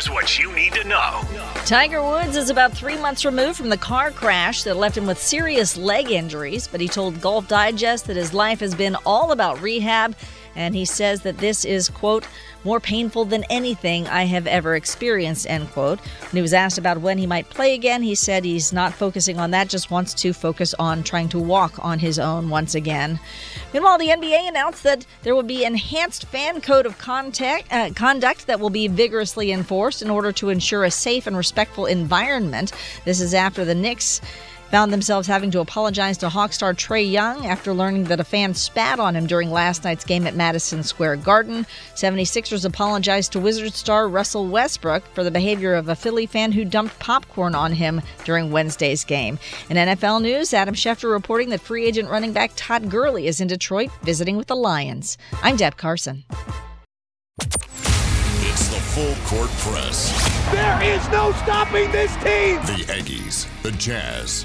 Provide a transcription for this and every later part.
Here's what you need to know. Tiger Woods is about three months removed from the car crash that left him with serious leg injuries, but he told Golf Digest that his life has been all about rehab, and he says that this is, quote, more painful than anything I have ever experienced, end quote. When he was asked about when he might play again, he said he's not focusing on that, just wants to focus on trying to walk on his own once again. Meanwhile, the NBA announced that there will be enhanced fan code of contact, uh, conduct that will be vigorously enforced in order to ensure a safe and respectful environment. This is after the Knicks found themselves having to apologize to Hawk star Trae Young after learning that a fan spat on him during last night's game at Madison Square Garden. 76ers apologized to Wizards star Russell Westbrook for the behavior of a Philly fan who dumped popcorn on him during Wednesday's game. In NFL news, Adam Schefter reporting that free agent running back Todd Gurley is in Detroit visiting with the Lions. I'm Deb Carson. It's the full court press. There is no stopping this team. The Aggies, the Jazz,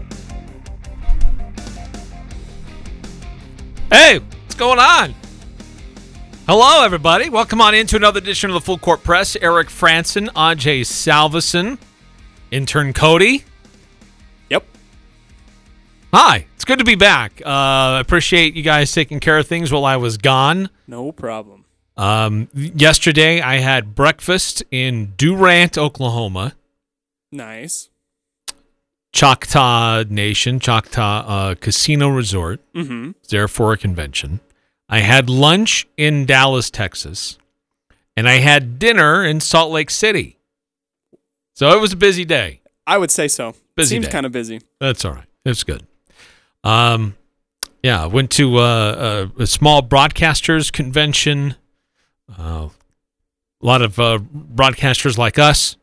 Hey, what's going on? Hello, everybody. Welcome on into another edition of the Full Court Press. Eric Frandsen, Ajay Salvesen, intern Cody. Yep. Hi, it's good to be back. Uh, I appreciate you guys taking care of things while I was gone. No problem. Um, yesterday, I had breakfast in Durant, Oklahoma, Nice. Choctaw Nation, Choctaw uh, Casino Resort. Mm-hmm. there for a convention. I had lunch in Dallas, Texas, and I had dinner in Salt Lake City. So it was a busy day. I would say so. Busy Seems kind of busy. That's all right. It's good. Um, yeah, went to uh, a, a small broadcasters convention. Uh, a lot of uh, broadcasters like us,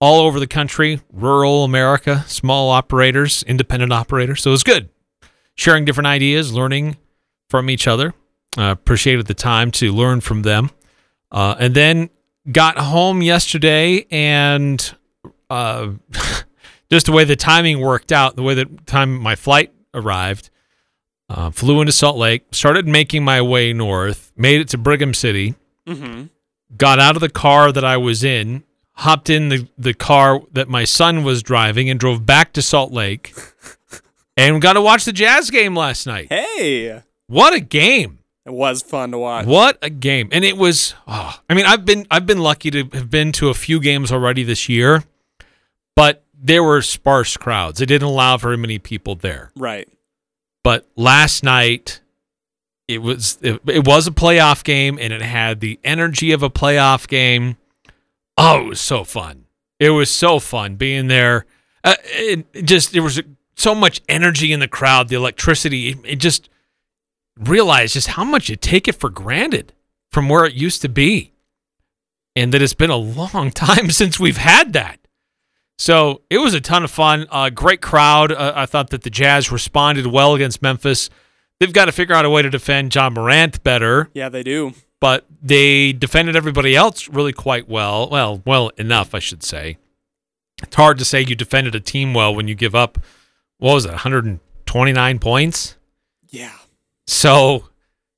all over the country, rural America, small operators, independent operators. So it was good. Sharing different ideas, learning from each other. Uh, appreciated the time to learn from them. Uh, and then got home yesterday and uh, just the way the timing worked out, the way the time my flight arrived, uh, flew into Salt Lake, started making my way north, made it to Brigham City, Mm-hmm. got out of the car that I was in, hopped in the, the car that my son was driving, and drove back to Salt Lake, and got to watch the Jazz game last night. Hey, What a game! it was fun to watch. What a game! And it was. Oh, I mean, I've been I've been lucky to have been to a few games already this year, but there were sparse crowds. They didn't allow very many people there. Right. But last night, it was it, it was a playoff game, and it had the energy of a playoff game. Oh, it was so fun! It was so fun being there. Uh, it, it just there was so much energy in the crowd, the electricity. It, it just realized just how much you take it for granted from where it used to be, and that it's been a long time since we've had that. So it was a ton of fun. Uh, great crowd. Uh, I thought that the Jazz responded well against Memphis. They've got to figure out a way to defend Ja Morant better, Yeah, they do. But they defended everybody else really quite well. Well, well enough, I should say. It's hard to say you defended a team well when you give up, what was it, 129 points? Yeah. So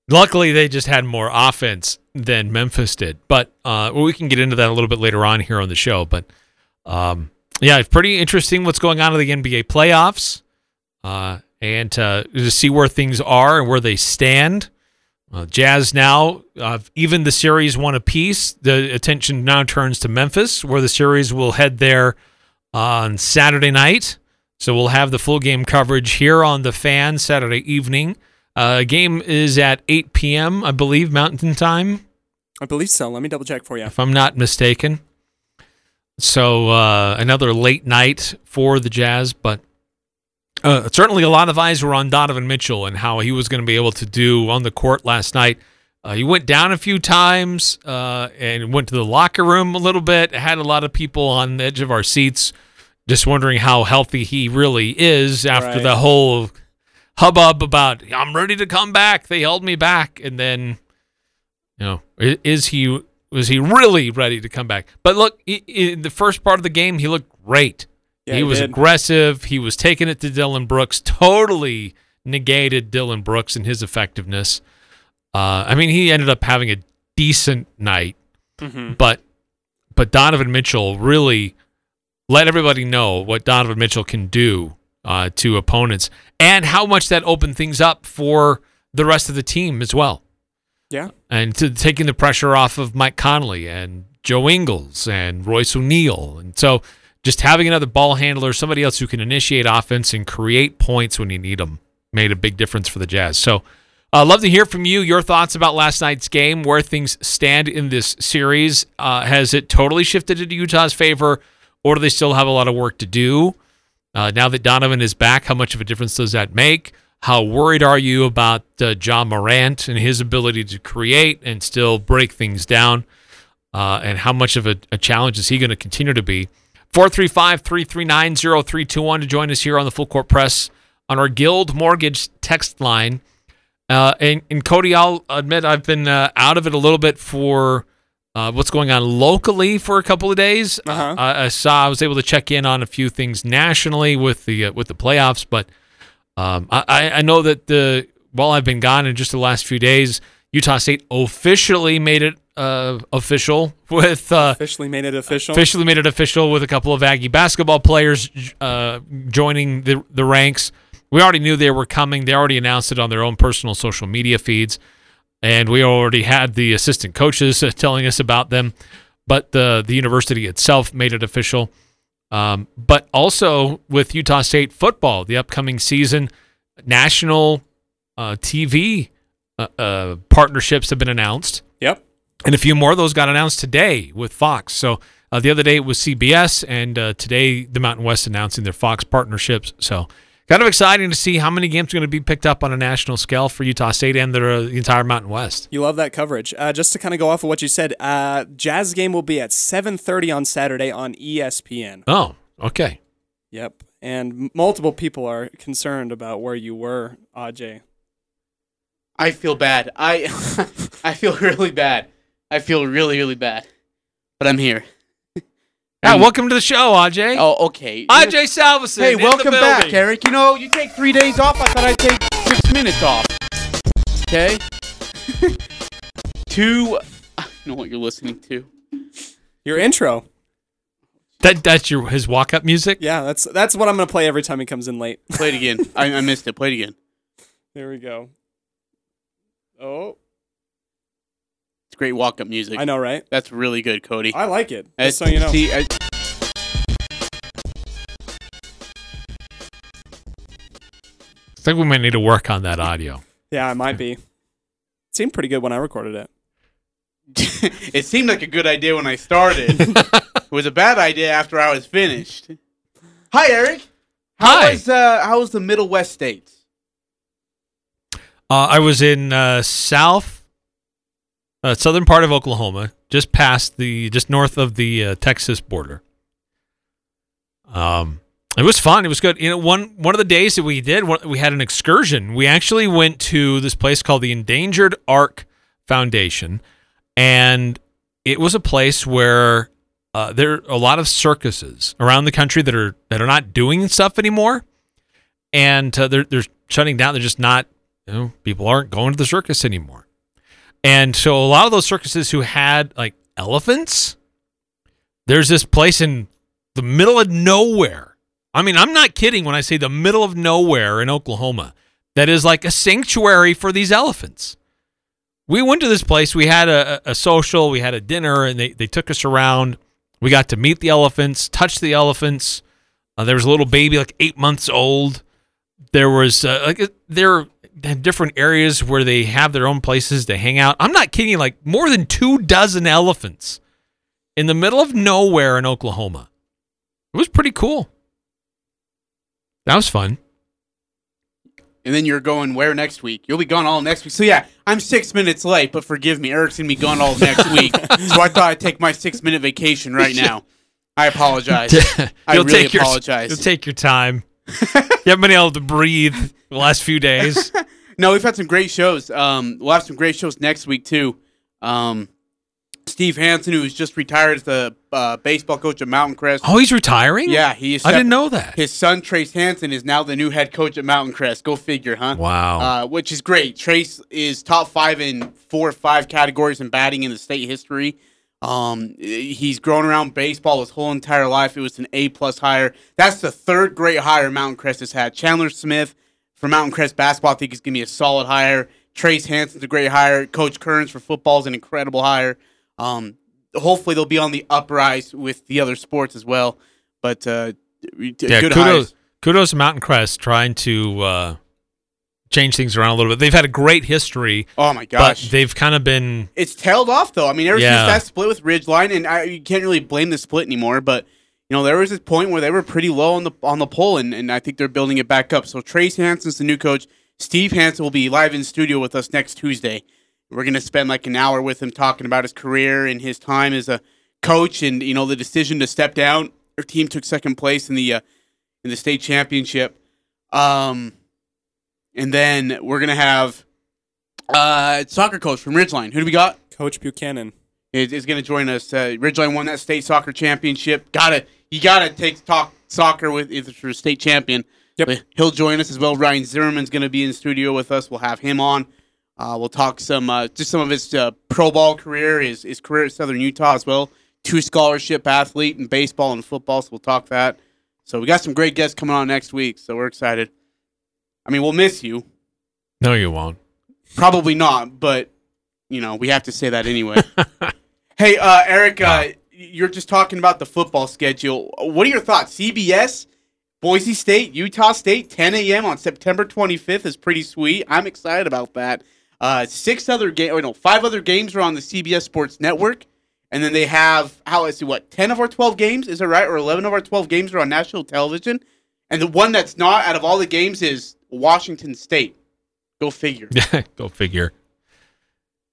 luckily they just had more offense than Memphis did. But uh, well, we can get into that a little bit later on here on the show. But um, yeah, it's pretty interesting what's going on in the NBA playoffs uh, and uh, to see where things are and where they stand. Uh, Jazz now, uh, even the series one apiece. The attention now turns to Memphis, where the series will head there on Saturday night. So we'll have the full game coverage here on the fan Saturday evening. Uh, game is at 8 p.m., I believe, Mountain Time, I believe so. Let me double check for you. if I'm not mistaken. So uh, another late night for the Jazz, but uh, certainly a lot of eyes were on Donovan Mitchell and how he was going to be able to do on the court last night. Uh, he went down a few times uh, and went to the locker room a little bit. Had a lot of people on the edge of our seats just wondering how healthy he really is after Right. the whole hubbub about I'm ready to come back. They held me back, and then you know, is he was he really ready to come back? But look, in the first part of the game, he looked great. Yeah, he he was did. aggressive. He was taking it to Dillon Brooks. Totally negated Dillon Brooks and his effectiveness. Uh, I mean, he ended up having a decent night, Mm-hmm. but but Donovan Mitchell really let everybody know what Donovan Mitchell can do uh, to opponents and how much that opened things up for the rest of the team as well Yeah. and to taking the pressure off of Mike Conley and Joe Ingles and Royce O'Neale. And so just having another ball handler, somebody else who can initiate offense and create points when you need them, made a big difference for the Jazz. So uh, love to hear from you, your thoughts about last night's game, where things stand in this series. Uh, has it totally shifted into Utah's favor, or do they still have a lot of work to do? Uh, now that Donovan is back, how much of a difference does that make? How worried are you about uh, Ja Morant and his ability to create and still break things down? Uh, and how much of a, a challenge is he going to continue to be? 435 339 0321 to join us here on the Full Court Press on our Guild Mortgage text line. Uh, and, and Cody, I'll admit I've been uh, out of it a little bit for uh, what's going on locally for a couple of days. Uh-huh. I, I saw I was able to check in on a few things nationally with the uh, with the playoffs, but um, I, I I know that the while I've been gone in just the last few days, Utah State officially made it uh, official with uh, Officially made it official. officially made it official with a couple of Aggie basketball players uh, joining the the ranks. We already knew they were coming. They already announced it on their own personal social media feeds, and we already had the assistant coaches telling us about them. But the the university itself made it official. Um, but also with Utah State football, the upcoming season, national uh, TV uh, uh, partnerships have been announced. Yep. And a few more of those got announced today with Fox. So uh, the other day it was CBS, and uh, today the Mountain West announcing their Fox partnerships. So kind of exciting to see how many games are going to be picked up on a national scale for Utah State and their, uh, the entire Mountain West. You love that coverage. Uh, just to kind of go off of what you said, uh, Jazz game will be at 7:30 on Saturday on ESPN. Oh, okay. Yep. And multiple people are concerned about where you were, Aj. I feel bad. I I feel really bad. I feel really really bad. But I'm here. Yeah, welcome to the show, Aj. Oh, okay. Aj Salvesen. Hey, in the welcome back, building. Eric. You know, you take three days off. I thought I'd take six minutes off. Okay. Two. I don't know what you're listening to. Your intro. That, that's your his walk up music? Yeah, that's that's what I'm gonna play every time he comes in late. Play it again. I, I missed it. Play it again. There we go. Oh, It's great walk-up music. I know, right? That's really good, Cody. I like it. Just so you know. See, I, I think we might need to work on that audio. Yeah, it might be. It seemed pretty good when I recorded it. it seemed like a good idea when I started. it was a bad idea after I was finished. Hi, Eric. How Hi. was uh, how was the Middle West states? Uh, I was in uh, south, uh, southern part of Oklahoma, just past the, just north of the uh, Texas border. Um, it was fun. It was good. You know, one one of the days that we did, we had an excursion. We actually went to this place called the Endangered Ark Foundation, and it was a place where uh, there are a lot of circuses around the country that are that are not doing stuff anymore, and uh, they're they're shutting down. They're just not. You know, people aren't going to the circus anymore, and so a lot of those circuses who had like elephants, there's this place in the middle of nowhere. I mean, I'm not kidding when I say the middle of nowhere in Oklahoma that is like a sanctuary for these elephants. We went to this place, we had a, a social, we had a dinner, and they, they took us around. We got to meet the elephants, touch the elephants. Uh, there was a little baby, like eight months old. There was uh, like uh, there have different areas where they have their own places to hang out. I'm not kidding, like more than two dozen elephants in the middle of nowhere in Oklahoma. It was pretty cool. That was fun. And then you're going where next week? You'll be gone all next week. So yeah, I'm six minutes late, but forgive me. Eric's gonna be gone all next week. So I thought I'd take my six minute vacation right now. I apologize. I really take your apologize. you'll take your time. You haven't been able to breathe the last few days. No, we've had some great shows. Um, we'll have some great shows next week too. Um, Steve Hansen, who's just retired as the uh, baseball coach at Mountain Crest. Oh, he's retiring. Yeah, he is. I didn't know that. His son Trace Hansen is now the new head coach at Mountain Crest. Go figure, huh? Wow. Uh, which is great. Trace is top five in four or five categories in batting in the state history. Um, he's grown around baseball his whole entire life. It was an A plus hire. That's the third great hire Mountain Crest has had. Chandler Smith for Mountain Crest basketball, I think is gonna be a solid hire. Trace Hansen's a great hire. Coach Kearns for football is an incredible hire. Um, hopefully they'll be on the uprise with the other sports as well. But uh, yeah, good kudos, hires. kudos to Mountain Crest trying to uh, change things around a little bit. They've had a great history, Oh my but gosh. they've kind of been it's tailed off though. I mean, ever Yeah. since that split with Ridgeline, and I, you can't really blame the split anymore. But you know, there was this point where they were pretty low on the on the poll, and, and I think they're building it back up. So Trace Hansen's the new coach. Steve Hansen will be live in studio with us next Tuesday. We're gonna spend like an hour with him talking about his career and his time as a coach, and you know the decision to step down. Their team took second place in the uh, in the state championship. Um, and then we're gonna have uh soccer coach from Ridgeline. Who do we got? Coach Buchanan. is, is going to join us. Uh, Ridgeline won that state soccer championship. Got to you got to take talk soccer with if you're a state champion. Yep. But He'll join us as well. Ryan Zimmerman's going to be in studio with us. We'll have him on. Uh, we'll talk some uh, just some of his uh, pro ball career, his his career at Southern Utah as well. Two scholarship athlete in baseball and football, so we'll talk that. So we got some great guests coming on next week, so we're excited. I mean, we'll miss you. no, you won't. Probably not, but you know we have to say that anyway. hey, uh, Eric, uh, you're just talking about the football schedule. What are your thoughts? CBS, Boise State, Utah State, 10 a.m. on September 25th is pretty sweet. I'm excited about that. Uh, six other games, or no, five other games are on the CBS Sports Network, and then they have how let's see what 10 of our 12 games is that right, or 11 of our 12 games are on national television, and the one that's not out of all the games is Washington State. Go figure. Go figure.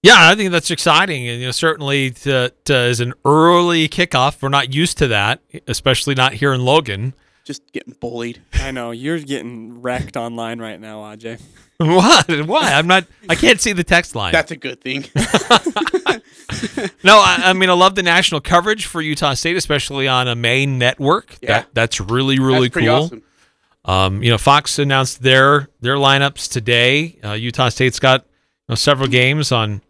Yeah, I think that's exciting, and you know, certainly to, to, as an early kickoff, we're not used to that, especially not here in Logan. Just getting bullied. I know you're getting wrecked online right now, Aj. What? Why? I'm not. I can't see the text line. That's a good thing. no, I, I mean I love the national coverage for Utah State, especially on a main network. Yeah. That that's really really That's cool. awesome. Um, you know, Fox announced their their lineups today. Uh, Utah State's got you know, several games on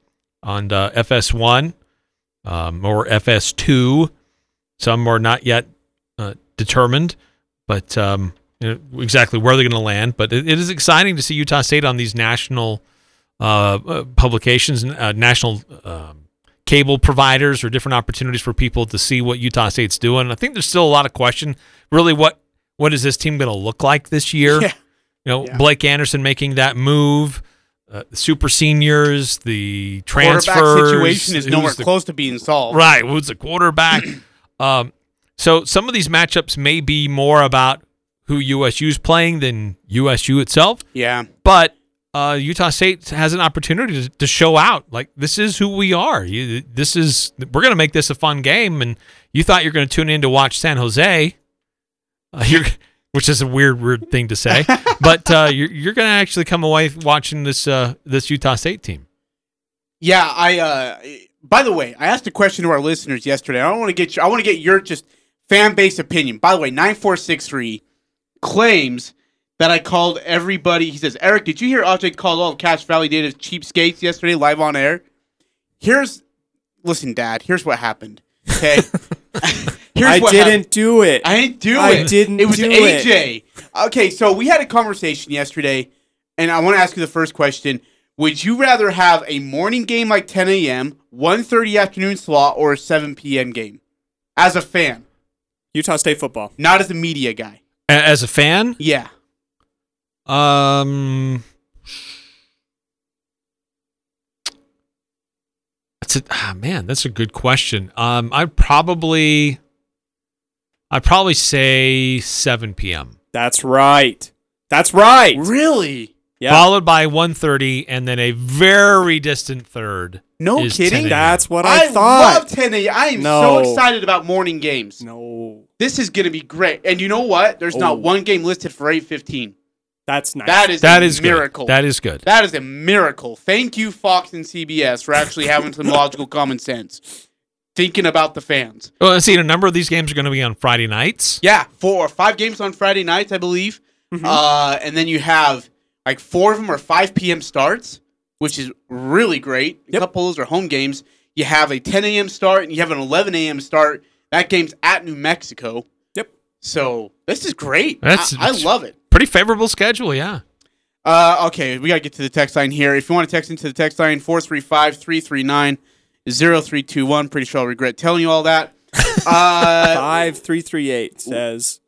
on uh, FS1 um, or FS2. Some are not yet uh, determined, but um, you know, exactly where they're going to land. But it, it is exciting to see Utah State on these national uh, uh, publications, uh, national um, cable providers, or different opportunities for people to see what Utah State's doing. I think there's still a lot of question. Really, what what is this team going to look like this year? Yeah. You know, Yeah. Blake Anderson making that move, uh, super seniors, the transfers. situation is nowhere the- close to being solved. Right, who's the quarterback? um, so some of these matchups may be more about who USU's playing than USU itself, Yeah. but uh, Utah State has an opportunity to, to show out. Like this is who we are. You, this is we're going to make this a fun game. And you thought you're going to tune in to watch San Jose, uh, which is a weird, weird thing to say, but uh, you're, you're going to actually come away watching this uh, this Utah State team. Yeah, I uh by the way, I asked a question to our listeners yesterday. I don't want to get your I want to get your just fan base opinion. By the way, 9463 claims that I called everybody. He says, "Eric, did you hear Ajay called all of Cache Valley Data's cheapskates yesterday live on air?" Here's listen, dad, here's what happened. Okay? here's I what didn't do it. I didn't do I it. didn't It was do it. AJ. Okay, so we had a conversation yesterday, and I want to ask you the first question. Would you rather have a morning game like 10 a.m., 1.30 afternoon slot, or a 7 p.m. game? As a fan, Utah State football. not as a media guy. A- As a fan, Yeah. Um, that's a ah, man. That's a good question. Um, I'd probably, I'd probably say 7 p.m. That's right. That's right. Really? Yeah. followed by 1:30, and then a very distant third. No is kidding? 10 a.m. That's what I, thought. I thought. love 10 a.m. I am No. so excited about morning games. no, This is going to be great. And you know what? There's Oh. not one game listed for 8:15. that's nice. That is that a is miracle. Good. That is good. That is a miracle. Thank you, Fox and CBS, for actually having some logical common sense. Thinking about the fans. Well, let's see. A number of these games are going to be on Friday nights. Yeah, four or five games on Friday nights, I believe. Uh, and then you have like four of them are 5 p.m. starts, which is really great. A Yep. couple of those are home games. You have a 10 a.m. start and you have an 11 a.m. start. That game's at New Mexico. Yep. So this is great. That's- I, I love it. Pretty favorable schedule, yeah. Uh, okay, we got to get to the text line here. If you want to text into the text line, 435 339 0321. Pretty sure I'll regret telling you all that. Uh, Five three three eight says,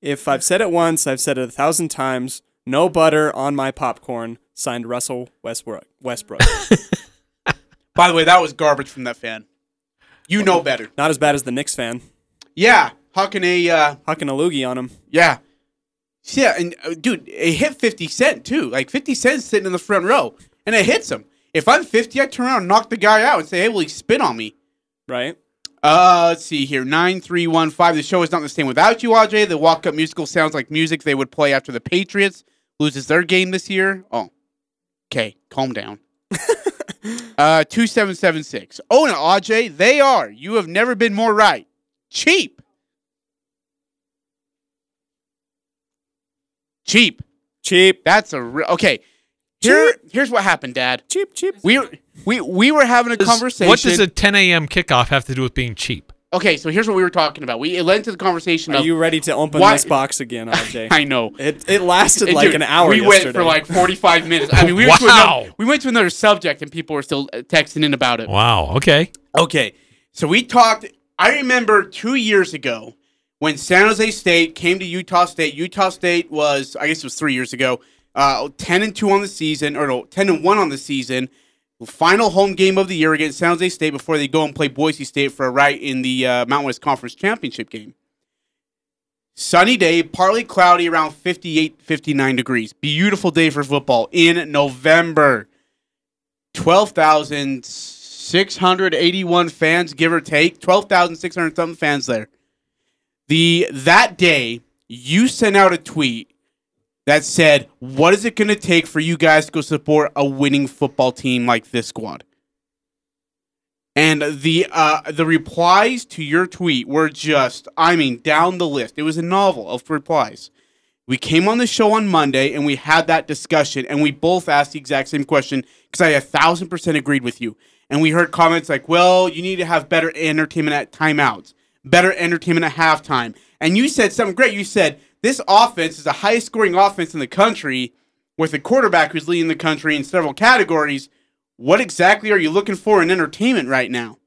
"If I've said it once, I've said it a thousand times. No butter on my popcorn." Signed Russell Westbrook. Westbrook. by the way, that was garbage from that fan. You know better. Not as bad as the Knicks fan. Yeah, hucking a, uh, Hucking a loogie on him. yeah. Yeah, and uh, dude, it hit 50 Cent too. Like 50 Cent sitting in the front row, and it hits him. If I'm 50, I turn around and knock the guy out and say, hey, will he spit on me? Right. Uh, let's see here. 9315. The show is not the same without you, Aj. The walk up musical sounds like music they would play after the Patriots loses their game this year. Oh, okay. Calm down. uh, 2776. Oh, and Aj, they are. You have never been more right. Cheap. Cheap. Cheap. That's a re- okay. Here, here's what happened, Dad. Cheap. Cheap. We we we were having a conversation. What does a 10 a.m. kickoff have to do with being cheap? Okay, so here's what we were talking about. We it led into the conversation Are of you ready to open Why- this box again, RJ? I know. It it lasted And like dude, an hour. We went for like 45 minutes. I mean, we went, to another, we went to another subject, and people were still uh, texting in about it. Wow. Okay. Okay, so we talked. I remember two years ago when San Jose State came to Utah State. Utah State was, I guess, it was three years ago. Uh, 10 and two on the season, or no, 10 and one on the season. Final home game of the year against San Jose State before they go and play Boise State for a right in the uh, Mountain West Conference Championship game. Sunny day, partly cloudy, around 58, 59 degrees. Beautiful day for football in November. 12,681 fans, give or take. 12,600 something fans there. The That day, you sent out a tweet that said, What is it going to take for you guys to go support a winning football team like this squad? And the uh, the replies to your tweet were just, I mean, down the list. It was a novel of replies. We came on the show on Monday and we had that discussion, and we both asked the exact same question because I a thousand percent agreed with you. And we heard comments like, "Well, you need to have better entertainment at timeouts, better entertainment at halftime." And you said something great. You said this offense is the highest scoring offense in the country, with a quarterback who's leading the country in several categories. What exactly are you looking for in entertainment right now?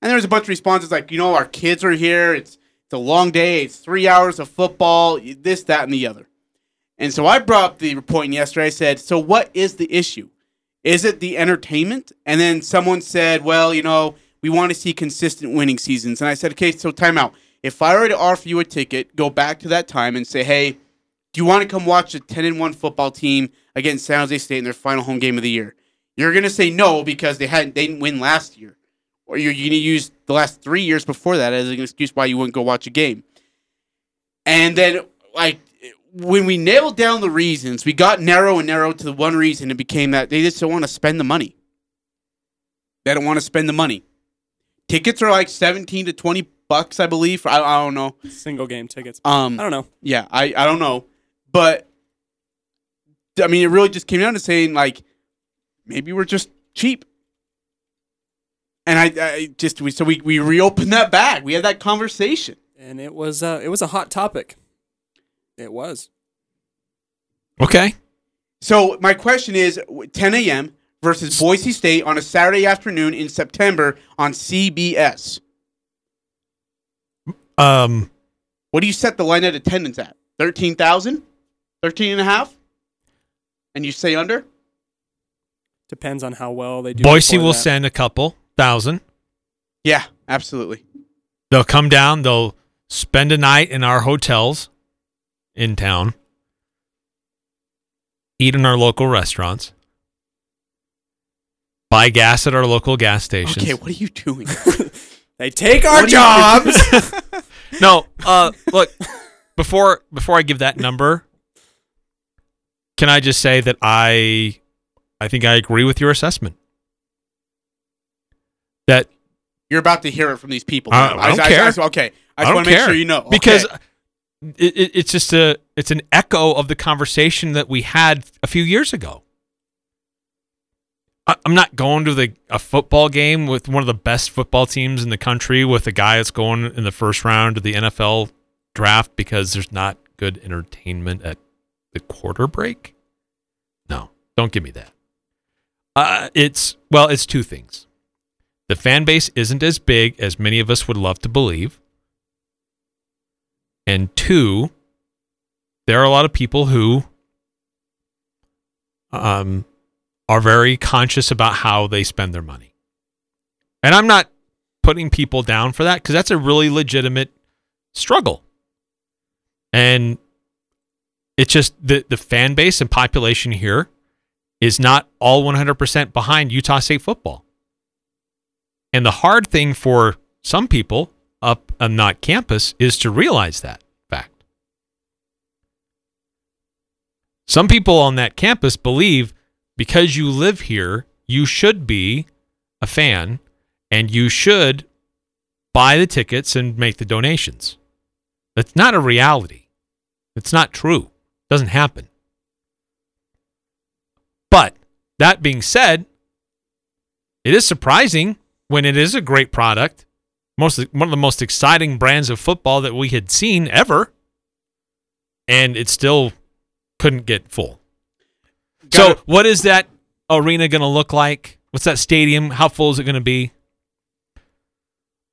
And there was a bunch of responses like, you know, our kids are here. It's it's a long day. It's three hours of football. This, that, and the other. And so I brought up the point yesterday. I said, so what is the issue? Is it the entertainment? And then someone said, well, you know, we want to see consistent winning seasons. And I said, okay, so time out. If I were to offer you a ticket, go back to that time and say, hey, do you want to come watch a 10 and 1 football team against San Jose State in their final home game of the year? You're going to say no because they hadn't they didn't win last year. Or you're going to use the last 3 years before that as an excuse why you wouldn't go watch a game. And then like when we nailed down the reasons, we got narrow and narrow to the one reason it became that they just don't want to spend the money. They don't want to spend the money. Tickets are like 17 to 20 bucks, I believe. I, I don't know. single game tickets. Um, I don't know. yeah, I, I don't know. But I mean, it really just came down to saying like maybe we're just cheap. And I, I just we so we, we reopened that bag. We had that conversation. And it was uh, it was a hot topic. It was. Okay. So my question is 10 a.m. versus Boise State on a Saturday afternoon in September on CBS. Um, What do you set the line at attendance at? 13,000? 13 and a half? And you say under? Depends on how well they do. Boise will that. send a couple thousand. Yeah, absolutely. They'll come down. They'll spend a night in our hotels in town. eat in our local restaurants, buy gas at our local gas stations. Okay, what are you doing? They take our What jobs. No, uh, look, before before I give that number, can I just say that I I think I agree with your assessment. That You're about to hear it from these people. I- I don't care. okay, I I just want to make sure you know because it, it, it's just a it's an echo of the conversation that we had a few years ago. I'm not going to the a football game with one of the best football teams in the country with a guy that's going in the first round of the NFL draft because there's not good entertainment at the quarter break. No, don't give me that. Uh, it's well, it's two things. The fan base isn't as big as many of us would love to believe. And two, there are a lot of people who um, are very conscious about how they spend their money. And I'm not putting people down for that because that's a really legitimate struggle. And it's just the, the fan base and population here is not all 100% behind Utah State football. And the hard thing for some people up uh, on that campus is to realize that fact. Some people on that campus believe because you live here, you should be a fan and you should buy the tickets and make the donations. That's not a reality. It's not true. It doesn't happen. But that being said, it is surprising when it is a great product, most one of the most exciting brands of football that we had seen ever, and it still couldn't get full. Got so, what is that arena going to look like? What's that stadium? How full is it going to be?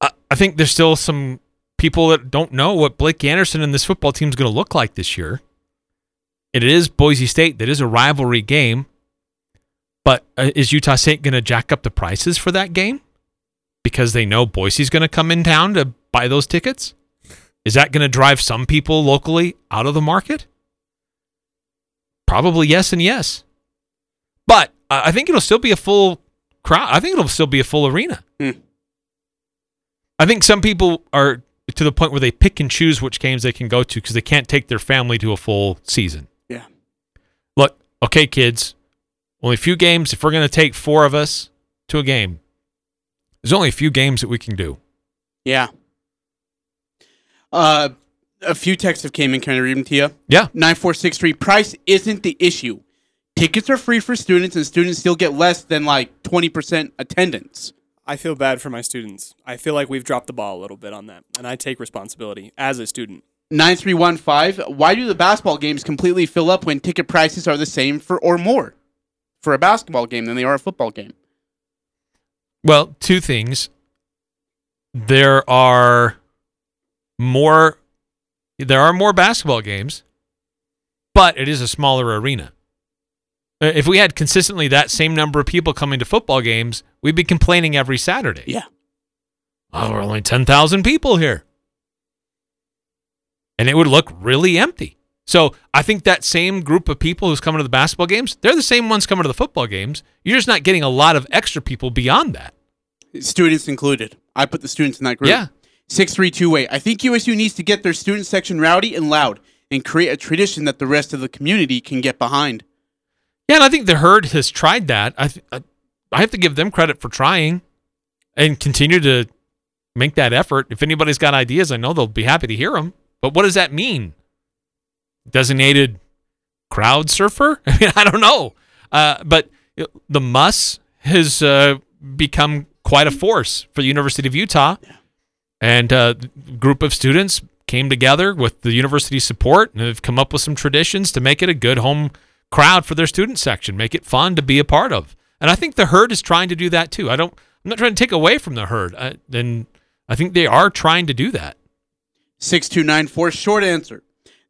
I, I think there's still some people that don't know what Blake Anderson and this football team is going to look like this year. It is Boise State. That is a rivalry game. But uh, is Utah State going to jack up the prices for that game because they know Boise's going to come in town to buy those tickets? Is that going to drive some people locally out of the market? Probably yes and yes. But I I think it'll still be a full crowd. I think it'll still be a full arena. Hmm. I think some people are to the point where they pick and choose which games they can go to because they can't take their family to a full season. Yeah. Look, okay, kids, only a few games. If we're going to take four of us to a game, there's only a few games that we can do. Yeah. Uh, a few texts have came in. Can I read them to you? Yeah. 9463. Price isn't the issue. Tickets are free for students, and students still get less than like 20% attendance. I feel bad for my students. I feel like we've dropped the ball a little bit on that, and I take responsibility as a student. 9315. Why do the basketball games completely fill up when ticket prices are the same for or more for a basketball game than they are a football game? Well, two things. There are more there are more basketball games, but it is a smaller arena. Uh, If we had consistently that same number of people coming to football games, we'd be complaining every Saturday. Yeah. Oh, we're only 10,000 people here. And it would look really empty. So I think that same group of people who's coming to the basketball games, they're the same ones coming to the football games. You're just not getting a lot of extra people beyond that. Students included. I put the students in that group. Yeah. 6328. I think USU needs to get their student section rowdy and loud and create a tradition that the rest of the community can get behind. Yeah, and I think the herd has tried that. I th- I- I have to give them credit for trying and continue to make that effort. If anybody's got ideas, I know they'll be happy to hear them. But what does that mean? Designated crowd surfer? I mean, I don't know. Uh, but the MUSS has uh, become quite a force for the University of Utah, and uh, a group of students came together with the university support and have come up with some traditions to make it a good home crowd for their student section, make it fun to be a part of. And I think the herd is trying to do that too. I don't. I'm not trying to take away from the herd, I, and I think they are trying to do that. 6294. Short answer.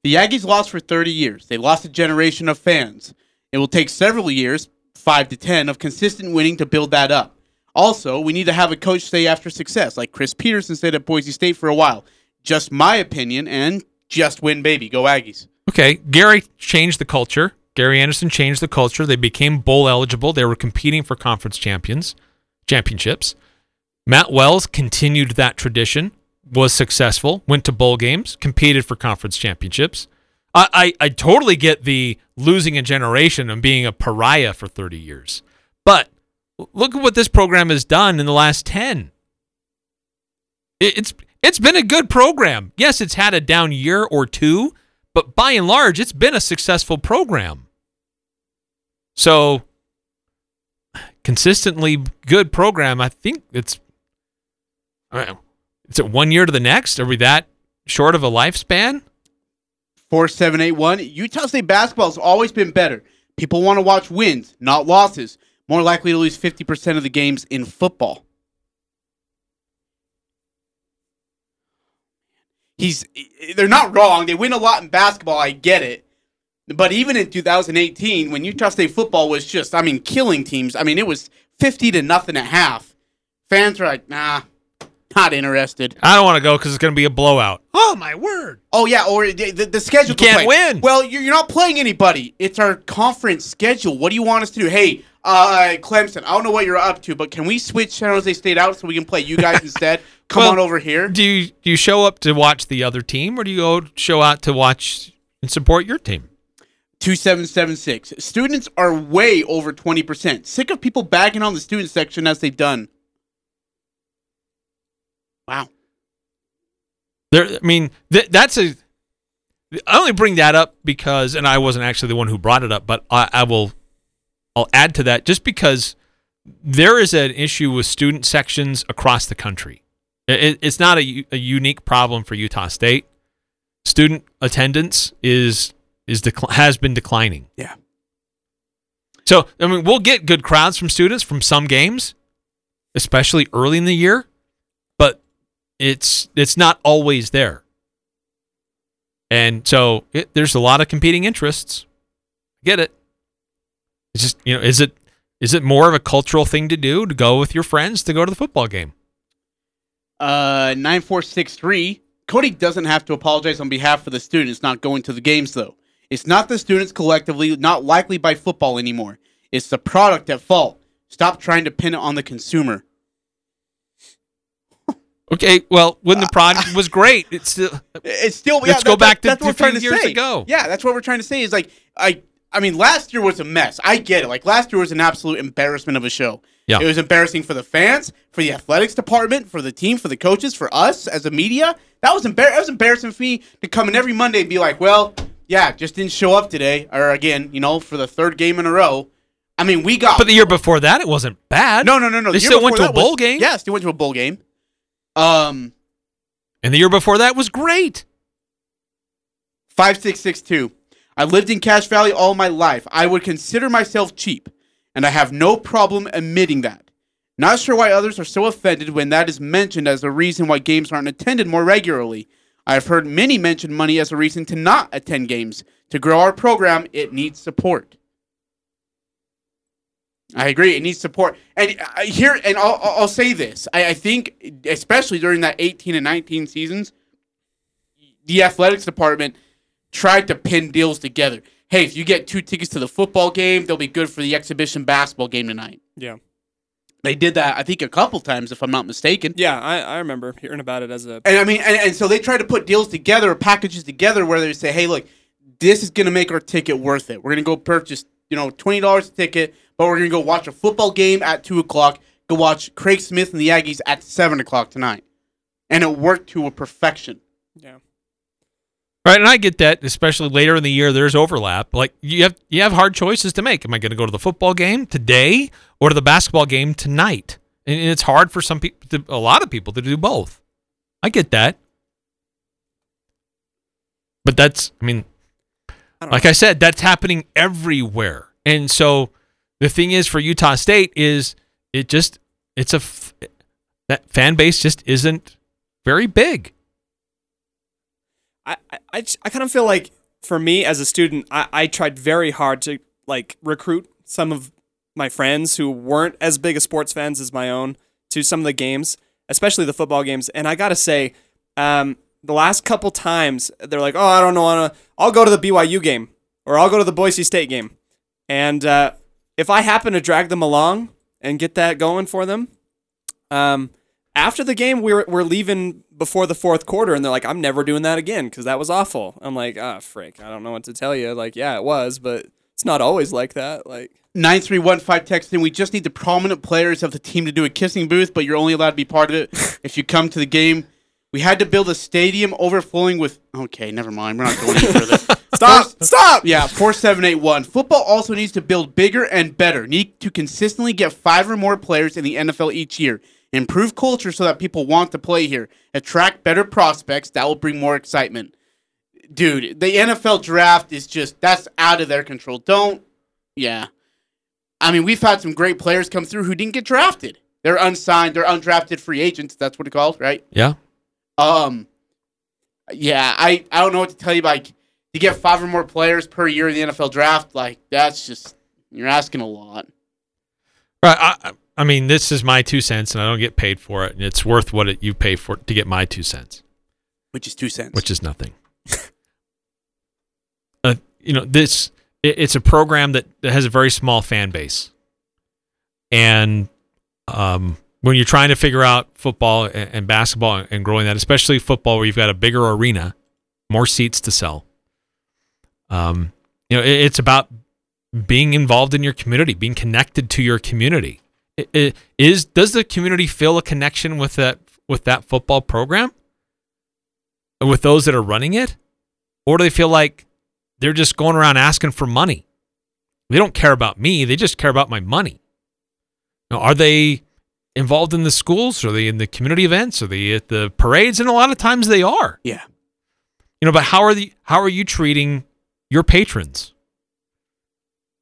The Aggies lost for 30 years. They lost a generation of fans. It will take several years, 5 to 10, of consistent winning to build that up. Also, we need to have a coach stay after success, like Chris Petersen stayed at Boise State for a while. Just my opinion, and just win, baby. Go Aggies. Okay, Gary changed the culture. Gary Anderson changed the culture. They became bowl eligible. They were competing for conference champions, championships. Matt Wells continued that tradition, was successful, went to bowl games, competed for conference championships. I, I, I totally get the losing a generation and being a pariah for 30 years. But look at what this program has done in the last 10. It- It's it's been a good program. Yes, it's had a down year or two, but by and large, it's been a successful program. So consistently good program. I think it's know, is it one year to the next? Are we that short of a lifespan? 4781. Utah State basketball has always been better. People want to watch wins, not losses. More likely to lose 50% of the games in football. He's they're not wrong. They win a lot in basketball, I get it. But even in 2018 when Utah State football was just I mean killing teams. I mean it was 50 to nothing at half. Fans were like, "Nah, not interested." I don't want to go because it's going to be a blowout. Oh my word! Oh yeah, or the, the, the schedule. You can't complaint. win. Well, you're, you're not playing anybody. It's our conference schedule. What do you want us to do? Hey, uh, Clemson, I don't know what you're up to, but can we switch San Jose State out so we can play you guys instead? Come Well, on over here. Do you do you show up to watch the other team, or do you go show out to watch and support your team? Two seven seven six. Students are way over twenty percent. Sick of people bagging on the student section as they've done. Wow. There, I mean, th- that's a. I only bring that up because, and I wasn't actually the one who brought it up, but I, I will. I'll add to that just because there is an issue with student sections across the country. It, it's not a unique problem for Utah State. Student attendance is is has been declining. Yeah. So I mean, we'll get good crowds from students from some games, especially early in the year, but it's it's not always there. And so it, there's a lot of competing interests. Get it. It's just you know, is it is it more of a cultural thing to do to go with your friends to go to the football game? Uh, nine four six three. Cody doesn't have to apologize on behalf of the students not going to the games, though. It's not the students collectively not likely by football anymore. It's the product at fault. Stop trying to pin it on the consumer. Okay, well, when the product was great, it's still It's still. Let's yeah, go that- back to that's what we're trying to years say. ago. Yeah, that's what we're trying to say. Is like I. I mean, last year was a mess. I get it. Like last year was an absolute embarrassment of a show. Yeah. It was embarrassing for the fans, for the athletics department, for the team, for the coaches, for us as a media. That was embar- That was embarrassing for me to come in every Monday and be like, "Well, yeah, just didn't show up today," or again, you know, for the third game in a row. I mean, we got. But the year before that, it wasn't bad. no, no, no, no. They The year still went to a that was- bowl game. Yeah, still went to a bowl game. Um, And the year before that was great. 5662. I lived in Cache Valley all my life. I would consider myself cheap, and I have no problem admitting that. Not sure why others are so offended when that is mentioned as a reason why games aren't attended more regularly. I have heard many mention money as a reason to not attend games. To grow our program, it needs support. I agree. It needs support. And uh, here, and I'll, I'll I'll say this: I, I think, especially during that 18 and 19 seasons, the athletics department tried to pin deals together. Hey, if you get two tickets to the football game, they'll be good for the exhibition basketball game tonight. Yeah. They did that, I think, a couple times, if I'm not mistaken. Yeah, I, I remember hearing about it as a. And I mean, and, and so they try to put deals together, packages together, where they say, "Hey, look, this is going to make our ticket worth it. We're going to go purchase, you know, twenty dollars a ticket, but we're going to go watch a football game at two o'clock. Go watch Craig Smith and the Aggies at seven o'clock tonight." And it worked to a perfection. Yeah. Right, and I get that, especially later in the year, there's overlap. Like you have you have hard choices to make. Am I going to go to the football game today or to the basketball game tonight? And it's hard for some people, a lot of people, to do both. I get that, but that's, I mean, I like I said, that's happening everywhere. And so the thing is for Utah State is it just it's a f- that fan base just isn't very big. I, I, I, kind of feel like for me as a student, I, I tried very hard to like recruit some of my friends who weren't as big as sports fans as my own to some of the games, especially the football games. And I gotta say, um, the last couple times they're like, "Oh, I don't know, wanna, I'll go to the BYU game or I'll go to the Boise State game. And uh, if I happen to drag them along and get that going for them, um, after the game, we're, we're leaving before the fourth quarter, and they're like, I'm never doing that again because that was awful. I'm like, ah, frick, I don't know what to tell you. Like, yeah, it was, but it's not always like that. Like, 9315 texting, we just need the prominent players of the team to do a kissing booth, but you're only allowed to be part of it if you come to the game. We had to build a stadium overflowing with. Okay, never mind. We're not going any further. stop, stop. Yeah, 4781. Football also needs to build bigger and better. Need to consistently get five or more players in the NFL each year. Improve culture so that people want to play here. Attract better prospects. That will bring more excitement. Dude, the NFL draft is just, that's out of their control. Don't, yeah. I mean, we've had some great players come through who didn't get drafted. They're unsigned, they're undrafted free agents. That's what it calls, right? Yeah. Um, yeah, I, I don't know what to tell you. Like to get five or more players per year in the NFL draft, like that's just you're asking a lot. Right. I, I mean, this is my two cents, and I don't get paid for it, and it's worth what it, you pay for to get my two cents, which is two cents, which is nothing. uh, you know, this it, it's a program that, that has a very small fan base, and um, when you're trying to figure out football and, and basketball and growing that, especially football, where you've got a bigger arena, more seats to sell. Um, you know, it, it's about being involved in your community, being connected to your community. Is does the community feel a connection with that with that football program, with those that are running it, or do they feel like they're just going around asking for money? They don't care about me; they just care about my money. Now, are they involved in the schools? Are they in the community events? Are they at the parades? And a lot of times they are. Yeah. You know, but how are the how are you treating your patrons?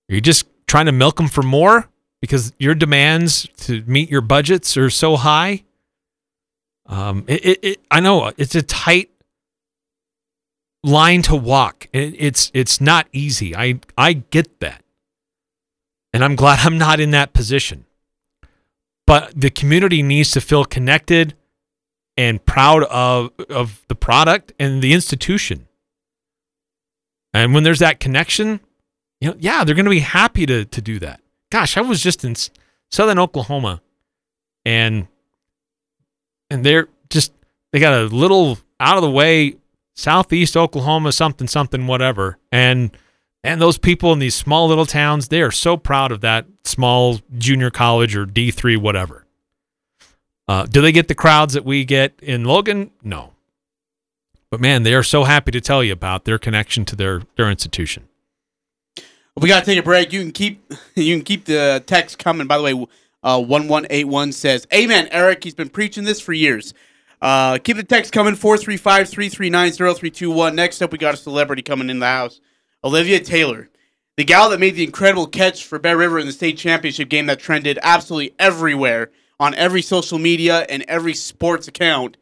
Are you just trying to milk them for more because your demands to meet your budgets are so high? Um, it, it, it I know it's a tight line to walk. It, it's it's not easy. I I get that, and I'm glad I'm not in that position. But the community needs to feel connected and proud of of the product and the institution. And when there's that connection, you know, yeah, they're going to be happy to to do that. Gosh, I was just in southern Oklahoma, and and they're just they got a little out of the way southeast Oklahoma, something something whatever, and and those people in these small little towns, they are so proud of that small junior college or D three whatever. Uh, do they get the crowds that we get in Logan? No. But man, they are so happy to tell you about their connection to their their institution. We got to take a break. You can keep you can keep the text coming. By the way, uh, one one eight one says, "Amen, Eric. He's been preaching this for years." Uh, keep the text coming 435-339-0321. Next up, we got a celebrity coming in the house, Olivia Taylor, the gal that made the incredible catch for Bear River in the state championship game that trended absolutely everywhere on every social media and every sports account.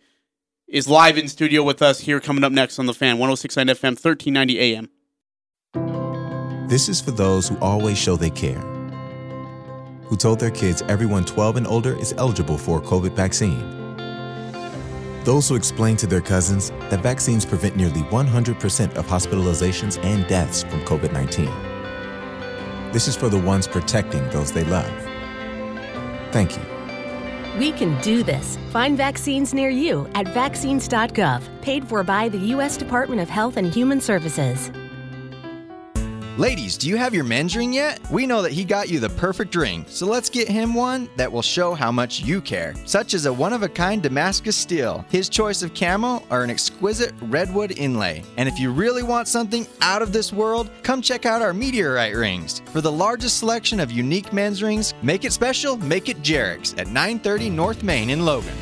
Is live in studio with us here coming up next on the fan 1069 FM 1390 AM. This is for those who always show they care. Who told their kids everyone 12 and older is eligible for a COVID vaccine. Those who explain to their cousins that vaccines prevent nearly 100% of hospitalizations and deaths from COVID 19. This is for the ones protecting those they love. Thank you. We can do this. Find vaccines near you at vaccines.gov, paid for by the U.S. Department of Health and Human Services. Ladies, do you have your men's ring yet? We know that he got you the perfect ring, so let's get him one that will show how much you care, such as a one of a kind Damascus steel, his choice of camel, or an exquisite redwood inlay. And if you really want something out of this world, come check out our meteorite rings. For the largest selection of unique men's rings, make it special, make it Jarek's at 930 North Main in Logan.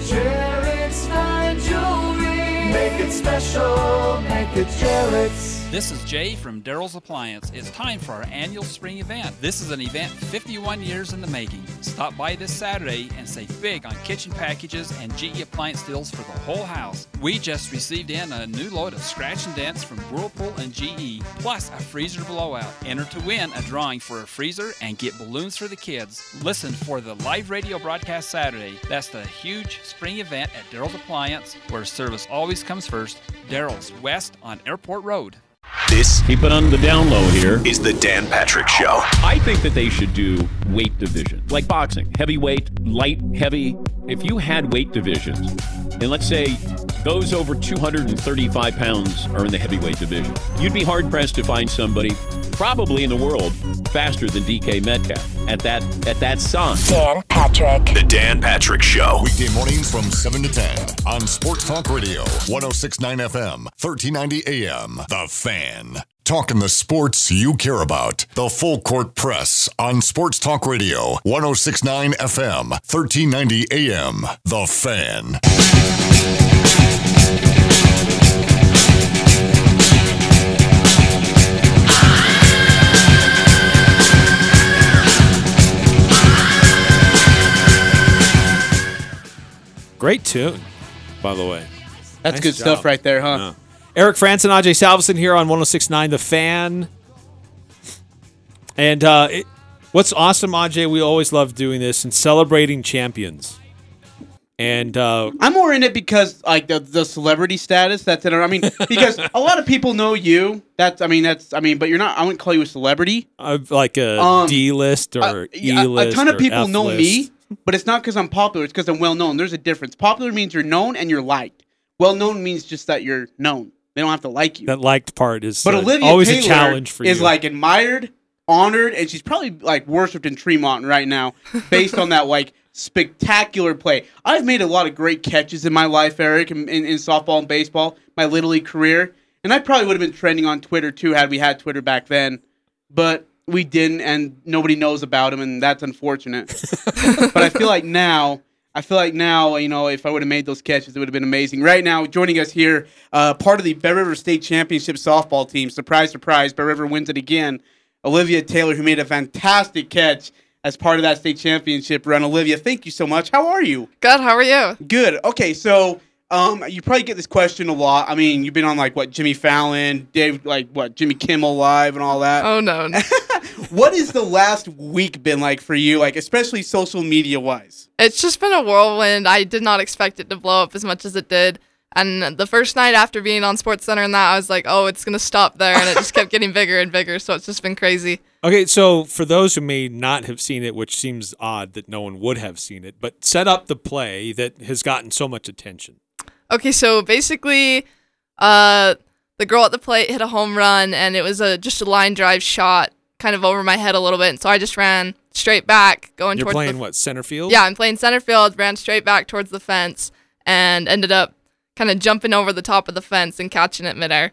Jarek's fine jewelry. Make it special, make it Jarek's. This is Jay from Daryl's Appliance. It's time for our annual spring event. This is an event 51 years in the making. Stop by this Saturday and save big on kitchen packages and GE appliance deals for the whole house. We just received in a new load of scratch and dents from Whirlpool and GE, plus a freezer blowout. Enter to win a drawing for a freezer and get balloons for the kids. Listen for the live radio broadcast Saturday. That's the huge spring event at Daryl's Appliance, where service always comes first. Daryl's West on Airport Road. This keep it on the down low here is the Dan Patrick Show. I think that they should do weight division, like boxing, heavyweight, light, heavy. If you had weight divisions, and let's say those over 235 pounds are in the heavyweight division, you'd be hard pressed to find somebody, probably in the world, faster than DK Metcalf at that at that size. Dan Patrick. The Dan Patrick Show. Weekday mornings from 7 to 10 on Sports Talk Radio, 1069 FM, 1390 AM. The Fan. Talking the sports you care about. The Full Court Press on Sports Talk Radio, 1069 FM, 1390 AM. The Fan. Great tune, by the way. That's Nice good stuff job. right there, huh? Yeah. Eric Frandsen and Ajay Salvesen here on 1069 The Fan. And uh, it, what's awesome, Ajay, we always love doing this and celebrating champions. And uh, I'm more in it because like the, the celebrity status that's in it. I mean, because a lot of people know you. That's I mean that's I mean, but you're not. I wouldn't call you a celebrity. of like a Um, list or E a- list. A ton of people know F-list. me, but it's not because I'm popular. It's because I'm well known. There's a difference. Popular means you're known and you're liked. Well known means just that you're known. They don't have to like you. That liked part is But uh, Olivia always Taylor a challenge for is you. like admired, honored, and she's probably like worshipped in Tremont right now, based on that like spectacular play. I've made a lot of great catches in my life, Eric, in, in, in softball and baseball, my little league career, and I probably would have been trending on Twitter too had we had Twitter back then, but we didn't, and nobody knows about him, and that's unfortunate. but I feel like now. I feel like now, you know, if I would have made those catches, it would have been amazing. Right now, joining us here, uh, part of the Bear River State Championship softball team. Surprise, surprise, Bear River wins it again. Olivia Taylor, who made a fantastic catch as part of that state championship run. Olivia, thank you so much. How are you? Good. How are you? Good. Okay, so um, you probably get this question a lot. I mean, you've been on like what Jimmy Fallon, Dave, like what Jimmy Kimmel Live, and all that. Oh no. what has the last week been like for you? Like, especially social media wise. It's just been a whirlwind. I did not expect it to blow up as much as it did. And the first night after being on Sports Center and that, I was like, oh, it's gonna stop there, and it just kept getting bigger and bigger. So it's just been crazy. Okay, so for those who may not have seen it, which seems odd that no one would have seen it, but set up the play that has gotten so much attention. Okay, so basically, uh, the girl at the plate hit a home run, and it was a just a line drive shot, kind of over my head a little bit. And so I just ran straight back, going You're towards playing the, what center field? Yeah, I'm playing center field. Ran straight back towards the fence, and ended up kind of jumping over the top of the fence and catching it midair.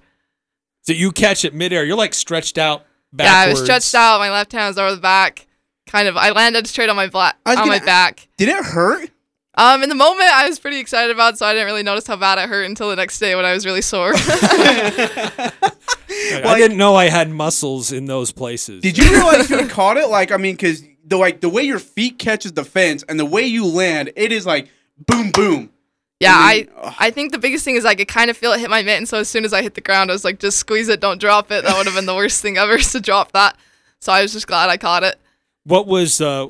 So you catch it midair. You're like stretched out. Backwards. Yeah, I was stretched out. My left hand was over the back. Kind of, I landed straight on my black on my gonna- back. Did it hurt? Um, in the moment, I was pretty excited about, so I didn't really notice how bad it hurt until the next day when I was really sore. I didn't know I had muscles in those places. Did you realize you caught it? Like, I mean, because the like the way your feet catches the fence and the way you land, it is like boom, boom. Yeah, I I mean, I think the biggest thing is I could kind of feel it hit my mitten. So as soon as I hit the ground, I was like, just squeeze it, don't drop it. That would have been the worst thing ever to drop that. So I was just glad I caught it. What was uh?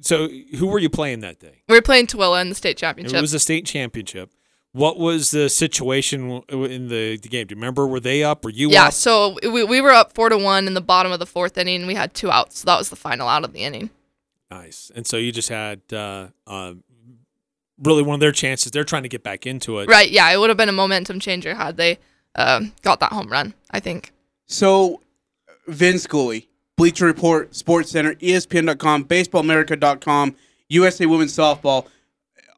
So who were you playing that day? We were playing Tooele in the state championship. It was a state championship. What was the situation in the, the game? Do you remember? Were they up? Were you up? yeah, up? so we, we were up four to one in the bottom of the fourth inning. And we had two outs, so that was the final out of the inning. Nice. And so you just had uh, uh, really one of their chances. They're trying to get back into it. Right? Yeah, it would have been a momentum changer had they uh, got that home run. I think. So, Vince Scully, Bleacher Report, Sports Center, ESPN.com, BaseballAmerica.com, USA Women's Softball,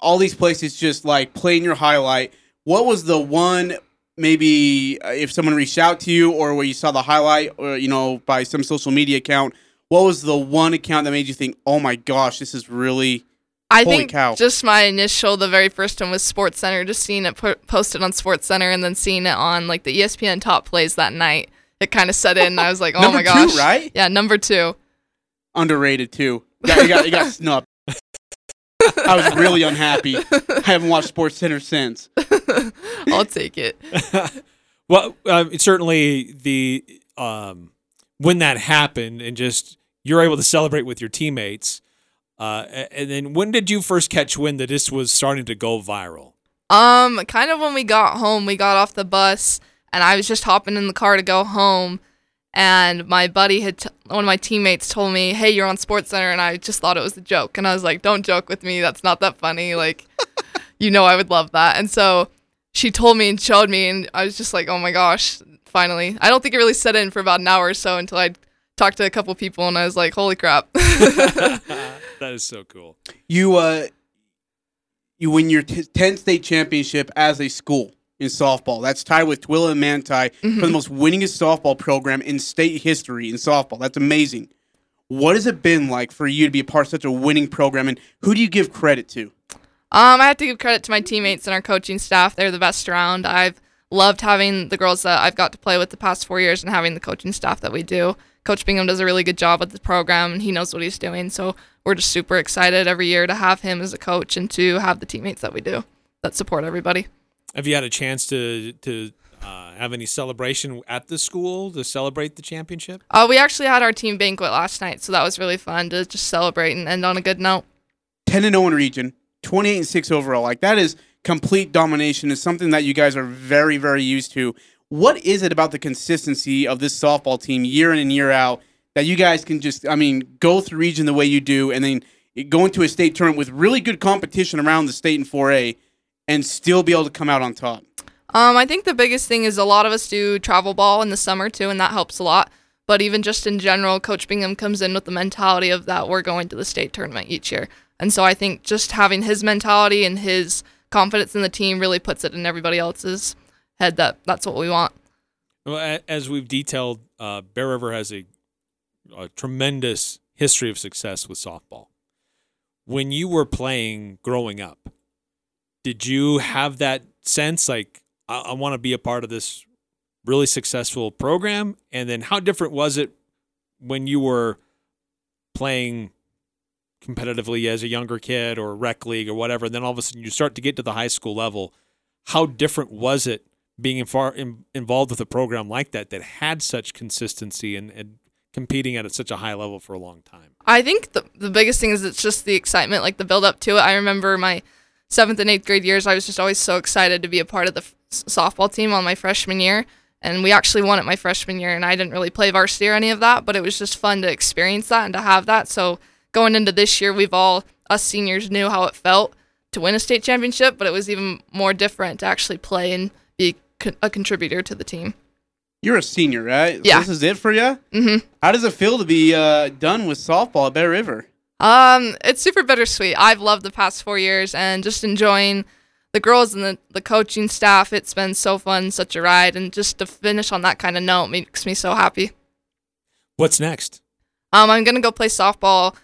all these places just like playing your highlight. What was the one maybe uh, if someone reached out to you or where you saw the highlight or you know by some social media account? What was the one account that made you think, "Oh my gosh, this is really I holy think cow"? just my initial, the very first one was Sports Center. Just seeing it put, posted on Sports Center and then seeing it on like the ESPN top plays that night, it kind of set in. I was like, oh Number my two, gosh, right? Yeah, number two. underrated too. You got, you got, you got snubbed. I was really unhappy. I haven't watched Sports Center since. I'll take it. Well, um, it's certainly the um, when that happened and just you're able to celebrate with your teammates. Uh, and then when did you first catch wind that this was starting to go viral? Um, kind of when we got home, we got off the bus and I was just hopping in the car to go home. And my buddy had, t- one of my teammates told me, Hey, you're on Sports Center. And I just thought it was a joke. And I was like, Don't joke with me. That's not that funny. Like, you know, I would love that. And so she told me and showed me. And I was just like, Oh my gosh, finally. I don't think it really set in for about an hour or so until I talked to a couple people and I was like, Holy crap. That is so cool. You uh, you win your t- 10th state championship as a school in softball. That's tied with Tooele and Manti for the Mhm. most winningest softball program in state history in softball. That's amazing. What has it been like for you to be a part of such a winning program, and who do you give credit to? Um, I have to give credit to my teammates and our coaching staff. They're the best around. I've loved having the girls that I've got to play with the past four years and having the coaching staff that we do. Coach Bingham does a really good job with the program and he knows what he's doing. So we're just super excited every year to have him as a coach and to have the teammates that we do that support everybody. Have you had a chance to to uh, have any celebration at the school to celebrate the championship? Uh, we actually had our team banquet last night, so that was really fun to just celebrate and end on a good note. 10 and 0 in region, 28 and 6 overall. Like that is complete domination. Is something that you guys are very, very used to. What is it about the consistency of this softball team year in and year out that you guys can just, I mean, go through region the way you do, and then go into a state tournament with really good competition around the state in 4A, and still be able to come out on top? Um, I think the biggest thing is a lot of us do travel ball in the summer too, and that helps a lot. But even just in general, Coach Bingham comes in with the mentality of that we're going to the state tournament each year. And so I think just having his mentality and his confidence in the team really puts it in everybody else's head that that's what we want. Well, as we've detailed, uh, Bear River has a, a tremendous history of success with softball. When you were playing growing up, did you have that sense like I, I want to be a part of this really successful program? And then how different was it when you were playing competitively as a younger kid or rec league or whatever? And then all of a sudden you start to get to the high school level. How different was it being in far, in, involved with a program like that that had such consistency and, and competing at such a high level for a long time? I think the the biggest thing is it's just the excitement, like the build up to it. I remember my seventh and eighth grade years. I was just always so excited to be a part of the f- softball team on my freshman year, and we actually won it my freshman year. And I didn't really play varsity or any of that, but it was just fun to experience that and to have that. So going into this year, we've all us seniors knew how it felt to win a state championship, but it was even more different to actually play and be co- a contributor to the team. You're a senior, right? Yeah. This is it for you? Mm-hmm. How does it feel to be uh, done with softball at Bear River? Um, it's super bittersweet. I've loved the past four years and just enjoying the girls and the, the coaching staff. It's been so fun, such a ride, and just to finish on that kind of note makes me so happy. What's next? Um, I'm gonna go play softball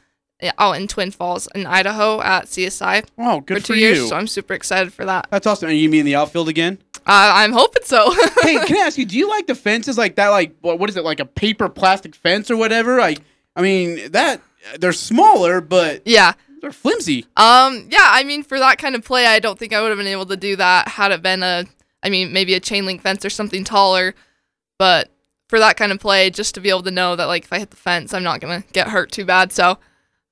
uh, out in Twin Falls in Idaho at CSI. Oh, good for two for years. you. So I'm super excited for that. That's awesome. Are you mean the outfield again? Uh, I'm hoping so. hey, can I ask you? Do you like the fences like that? Like what, what is it? Like a paper plastic fence or whatever? Like I mean that they're smaller, but yeah, they're flimsy. Um, yeah, I mean, for that kind of play, I don't think I would have been able to do that had it been a, I mean, maybe a chain link fence or something taller. But for that kind of play, just to be able to know that, like, if I hit the fence, I'm not gonna get hurt too bad. So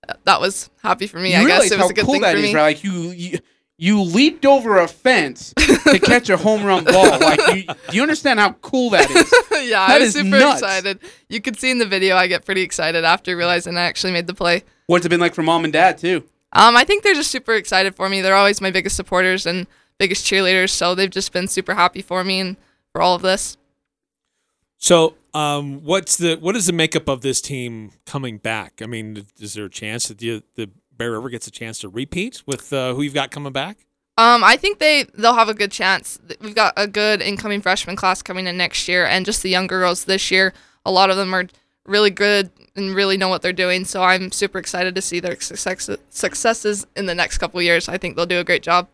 uh, that was happy for me. you I guess it was a good cool thing that for is, me. right? Like you, you you leaped over a fence to catch a home run ball. Like you, do you understand how cool that is? yeah, That I was is super nuts. excited. You could see in the video, I get pretty excited after realizing I actually made the play. What's it been like for mom and dad too? Um, I think they're just super excited for me. They're always my biggest supporters and biggest cheerleaders, so they've just been super happy for me and for all of this. So, um, what's the what is the makeup of this team coming back? I mean, is there a chance that the the Bear River gets a chance to repeat with uh, who you've got coming back? Um, I think they they'll have a good chance. We've got a good incoming freshman class coming in next year, and just the younger girls this year. A lot of them are really good and really know what they're doing. So I'm super excited to see their success, successes in the next couple years. I think they'll do a great job.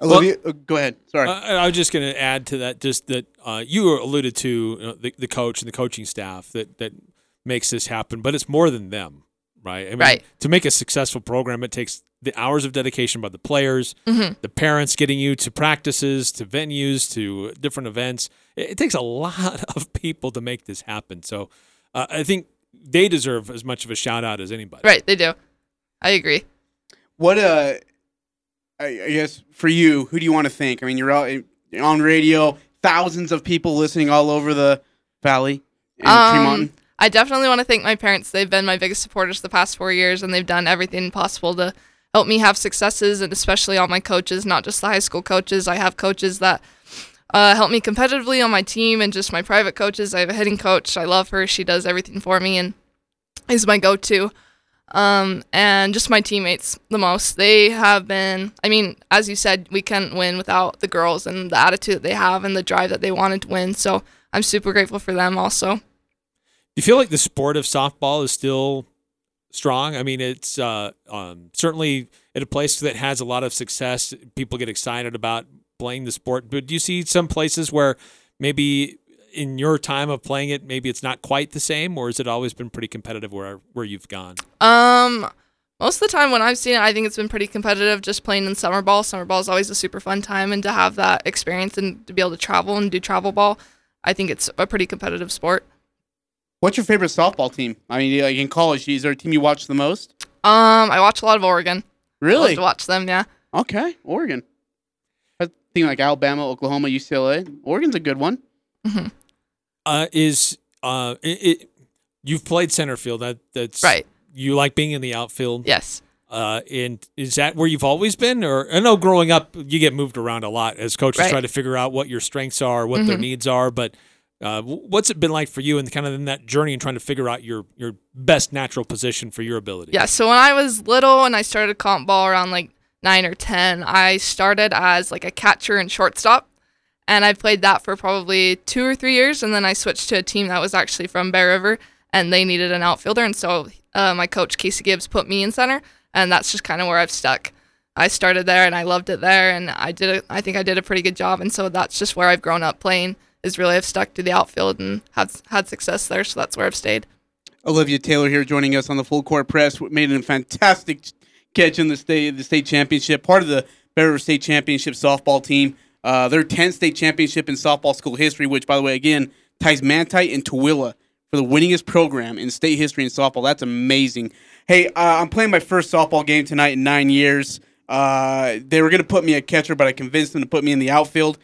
Olivia, uh, go ahead. Sorry. Uh, I was just going to add to that, just that uh, you alluded to you know, the, the coach and the coaching staff that that makes this happen, but it's more than them, right? I mean, Right. To make a successful program, it takes the hours of dedication by the players, Mhm. the parents getting you to practices, to venues, to different events. It, it takes a lot of people to make this happen. So uh, I think they deserve as much of a shout out as anybody. Right, they do. I agree. What uh, I, I guess for you, who do you want to thank? I mean, you're out you're on radio, thousands of people listening all over the valley and Um, Tremont? I definitely want to thank my parents. They've been my biggest supporters the past four years, and they've done everything possible to help me have successes, and especially all my coaches, not just the high school coaches. I have coaches that uh, help me competitively on my team, and just my private coaches. I have a hitting coach. I love her. She does everything for me, and is my go-to. Um, and just my teammates the most. They have been. I mean, as you said, we couldn't win without the girls and the attitude that they have and the drive that they wanted to win. So I'm super grateful for them also. Do you feel like the sport of softball is still strong? I mean, it's uh, um, certainly at a place that has a lot of success. People get excited about playing the sport. But do you see some places where maybe in your time of playing it, maybe it's not quite the same, or has it always been pretty competitive where where you've gone? Um, most of the time when I've seen it, I think it's been pretty competitive. Just playing in summer ball. Summer ball is always a super fun time, and to have that experience and to be able to travel and do travel ball, I think it's a pretty competitive sport. What's your favorite softball team? I mean, like in college, is there a team you watch the most? Um, I watch a lot of Oregon. I Really? love to watch them. Yeah. Okay, Oregon. I think like Alabama, Oklahoma, UCLA. Oregon's a good one. Uh, is uh, it, it, you've played center field? That that's Right. You like being in the outfield? Yes. Uh, and is that where you've always been? Or I know growing up, you get moved around a lot as coaches Right. try to figure out what your strengths are, what their Mhm. needs are. But uh, what's it been like for you, and kind of in that journey and trying to figure out your your best natural position for your ability? Yeah, so when I was little and I started comp ball around like nine or ten, I started as like a catcher and shortstop, and I played that for probably two or three years, and then I switched to a team that was actually from Bear River, and they needed an outfielder, and so uh, my coach Casey Gibbs put me in center, and that's just kind of where I've stuck. I started there and I loved it there, and I did. A, I think I did a pretty good job, and so that's just where I've grown up playing. Is really I've stuck to the outfield and had had success there, so that's where I've stayed. Olivia Taylor here joining us on the full court press. Made a fantastic catch in the state the state championship, part of the Bear State Championship softball team. Uh, their 10th state championship in softball school history, which, by the way, again ties Manti and Tooele for the winningest program in state history in softball. That's amazing. Hey, uh, I'm playing my first softball game tonight in nine years. Uh, they were going to put me at catcher, but I convinced them to put me in the outfield.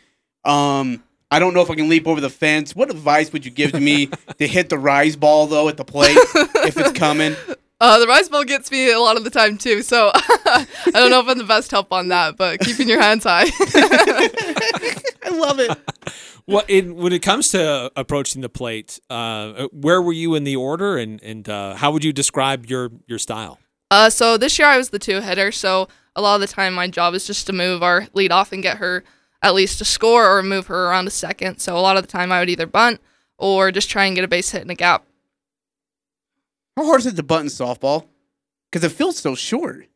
Um, I don't know if I can leap over the fence. What advice would you give to me to hit the rise ball though at the plate if it's coming? Uh, the rise ball gets me a lot of the time too, so I don't know if I'm the best help on that, but keeping your hands high. I love it. Well, in, when it comes to approaching the plate, uh, where were you in the order, and and uh, how would you describe your your style? Uh, so this year I was the two hitter, so a lot of the time my job is just to move our lead off and get her at least a score or move her around a second. So a lot of the time I would either bunt or just try and get a base hit in a gap. How hard is it to button softball? Because it feels so short.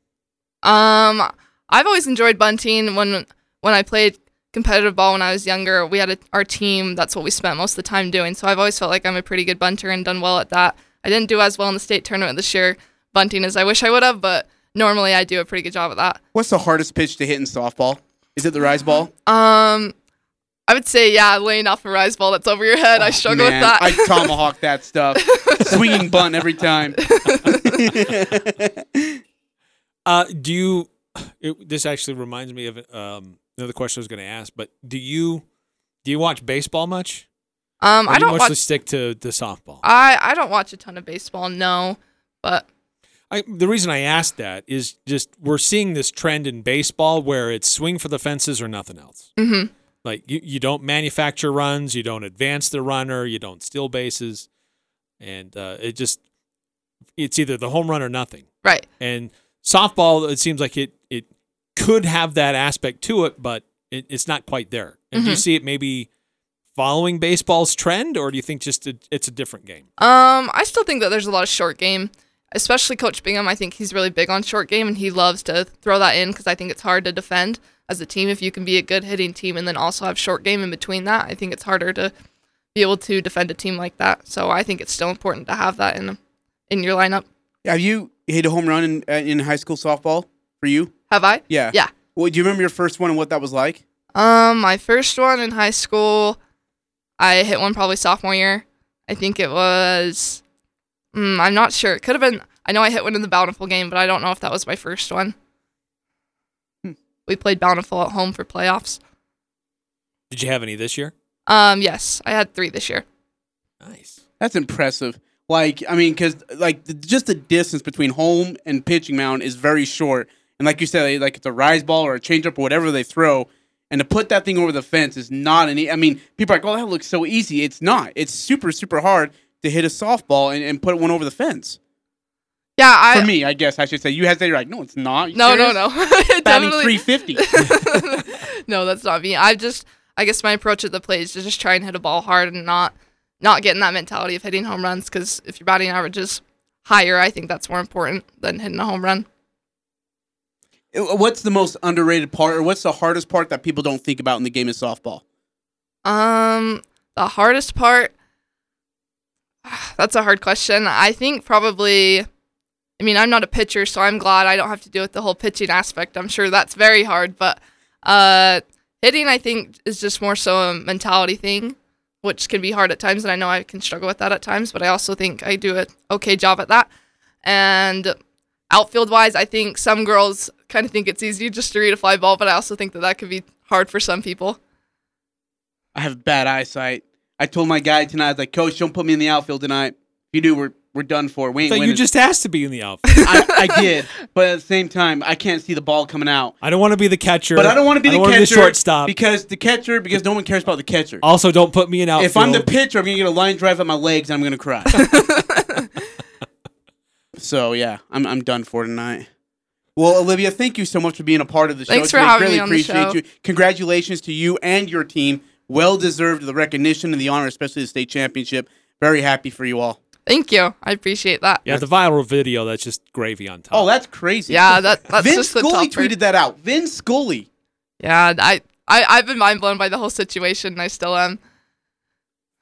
Um, I've always enjoyed bunting. When when I played competitive ball when I was younger, we had a, our team. That's what we spent most of the time doing. So I've always felt like I'm a pretty good bunter and done well at that. I didn't do as well in the state tournament this year bunting as I wish I would have, but normally I do a pretty good job at that. What's the hardest pitch to hit in softball? Is it the rise ball? Um, I would say yeah, laying off a rise ball that's over your head. I struggle Oh, Man, with that. I tomahawk that stuff. Swinging bunt every time. Uh, do you? It, this actually reminds me of um, another question I was going to ask. But do you do you watch baseball much? Um, Or I do you don't mostly watch. stick to the softball. I I don't watch a ton of baseball. No, but I, the reason I asked that is just we're seeing this trend in baseball where it's swing for the fences or nothing else. Mhm. Like you, you don't manufacture runs, you don't advance the runner, you don't steal bases, and uh, it just it's either the home run or nothing. Right. And softball, it seems like it it could have that aspect to it, but it, it's not quite there. And do you Mhm. see it maybe following baseball's trend, or do you think just it, it's a different game? Um, I still think that there's a lot of short game, especially Coach Bingham. I think he's really big on short game, and he loves to throw that in because I think it's hard to defend as a team if you can be a good hitting team and then also have short game in between that. I think it's harder to be able to defend a team like that. So I think it's still important to have that in in your lineup. Have you hit a home run in uh, in high school softball for you? Have I? Yeah. Yeah. Well, do you remember your first one and what that was like? Um, my first one in high school, I hit one probably sophomore year. I think it was. Mm, I'm not sure. It could have been. I know I hit one in the Bountiful game, but I don't know if that was my first one. Hmm. We played Bountiful at home for playoffs. Did you have any this year? Um, yes, I had three this year. Nice. That's impressive. Like, I mean, because like the, just the distance between home and pitching mound is very short, and like you said, like it's a rise ball or a changeup or whatever they throw, and to put that thing over the fence is not an. E- I mean, people are like, "Oh, that looks so easy." It's not. It's super, super hard to hit a softball and, and put one over the fence. Yeah, I. For me, I guess I should say. You had to like, no, it's not. You No, no, no. Batting Definitely- 350. no, that's not me. I just, I guess my approach at the plate is to just try and hit a ball hard and not, not get in that mentality of hitting home runs. Because if your batting average is higher, I think that's more important than hitting a home run. Uh, What's the most underrated part, or what's the hardest part that people don't think about in the game of softball? Um, the hardest part. That's a hard question. I think probably. I mean, I'm not a pitcher, so I'm glad I don't have to deal with the whole pitching aspect. I'm sure that's very hard, but uh, hitting, I think, is just more so a mentality thing, which can be hard at times, and I know I can struggle with that at times. But I also think I do an okay job at that. And outfield wise, I think some girls kind of think it's easy just to read a fly ball, but I also think that that could be hard for some people. I have bad eyesight. I told my guy tonight, I was like, Coach, don't put me in the outfield tonight. If you do, we're we're done for. We ain't But you just asked to be in the outfield. I, I did, but at the same time, I can't see the ball coming out. I don't want to be the catcher. But I don't want to be the wanna catcher shortstop. because the catcher because no one cares about the catcher. Also, don't put me in outfield. If I'm the pitcher, I'm gonna get a line drive at my legs and I'm gonna cry. so yeah, I'm I'm done for tonight. Well, Olivia, thank you so much for being a part of the show. Thanks for having really me on the appreciate show. you. Congratulations to you and your team. Well deserved the recognition and the honor, especially the state championship. Very happy for you all. Thank you. I appreciate that. yeah, the viral video. That's just gravy on top. Oh, that's crazy. Yeah, that that's Vince just the Scully topper. tweeted that out. Vince Scully. Yeah, I, I I've been mind blown by the whole situation. and I still am.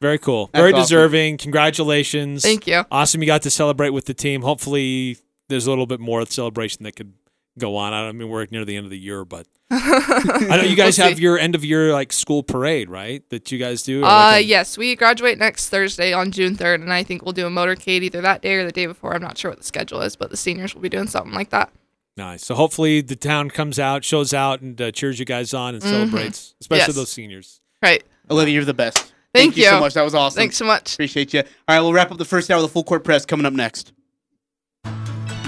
Very cool. That's Very awesome. deserving. Congratulations. Thank you. Awesome. You got to celebrate with the team. Hopefully, there's a little bit more celebration that could go on. I don't I mean we're near the end of the year, but I know you guys We'll have see. your end of year like school parade, right? That you guys do. or Uh, like a- yes, we graduate next Thursday on June third, and I think we'll do a motorcade either that day or the day before. I'm not sure what the schedule is, but the seniors will be doing something like that. Nice. So hopefully the town comes out, shows out, and uh, cheers you guys on and Mhm. celebrates, especially Yes. those seniors. Right. Olivia, you're the best. Thank you so much. That was awesome. Thanks so much. Appreciate you. All right, we'll wrap up the first hour of the full court press coming up next.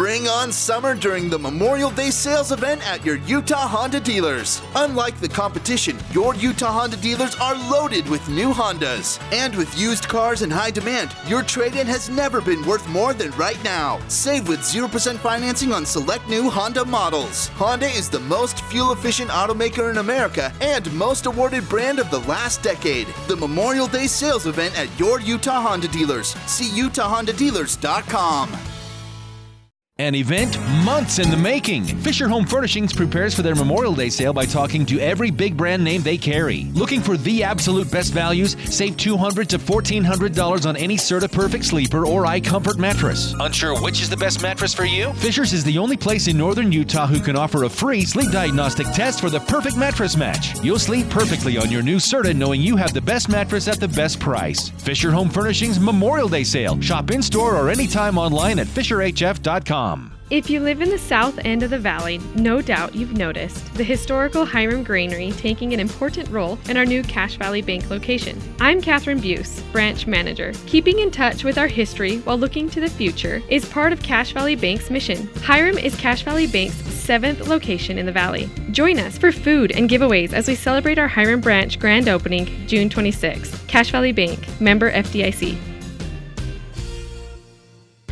Bring on summer during the Memorial Day sales event at your Utah Honda dealers. Unlike the competition, your Utah Honda dealers are loaded with new Hondas. And with used cars in high demand, your trade in has never been worth more than right now. Save with 0% financing on select new Honda models. Honda is the most fuel efficient automaker in America and most awarded brand of the last decade. The Memorial Day sales event at your Utah Honda dealers. See UtahHondaDealers.com. An event months in the making. Fisher Home Furnishings prepares for their Memorial Day sale by talking to every big brand name they carry. Looking for the absolute best values? Save $200 to $1,400 on any Serta Perfect Sleeper or iComfort mattress. Unsure which is the best mattress for you? Fisher's is the only place in northern Utah who can offer a free sleep diagnostic test for the perfect mattress match. You'll sleep perfectly on your new Serta knowing you have the best mattress at the best price. Fisher Home Furnishings Memorial Day sale. Shop in store or anytime online at FisherHF.com. If you live in the south end of the valley, no doubt you've noticed the historical Hyrum Granary taking an important role in our new Cache Valley Bank location. I'm Catherine Buse, branch manager. Keeping in touch with our history while looking to the future is part of Cache Valley Bank's mission. Hyrum is Cache Valley Bank's seventh location in the valley. Join us for food and giveaways as we celebrate our Hyrum branch grand opening June 26th. Cache Valley Bank, member FDIC.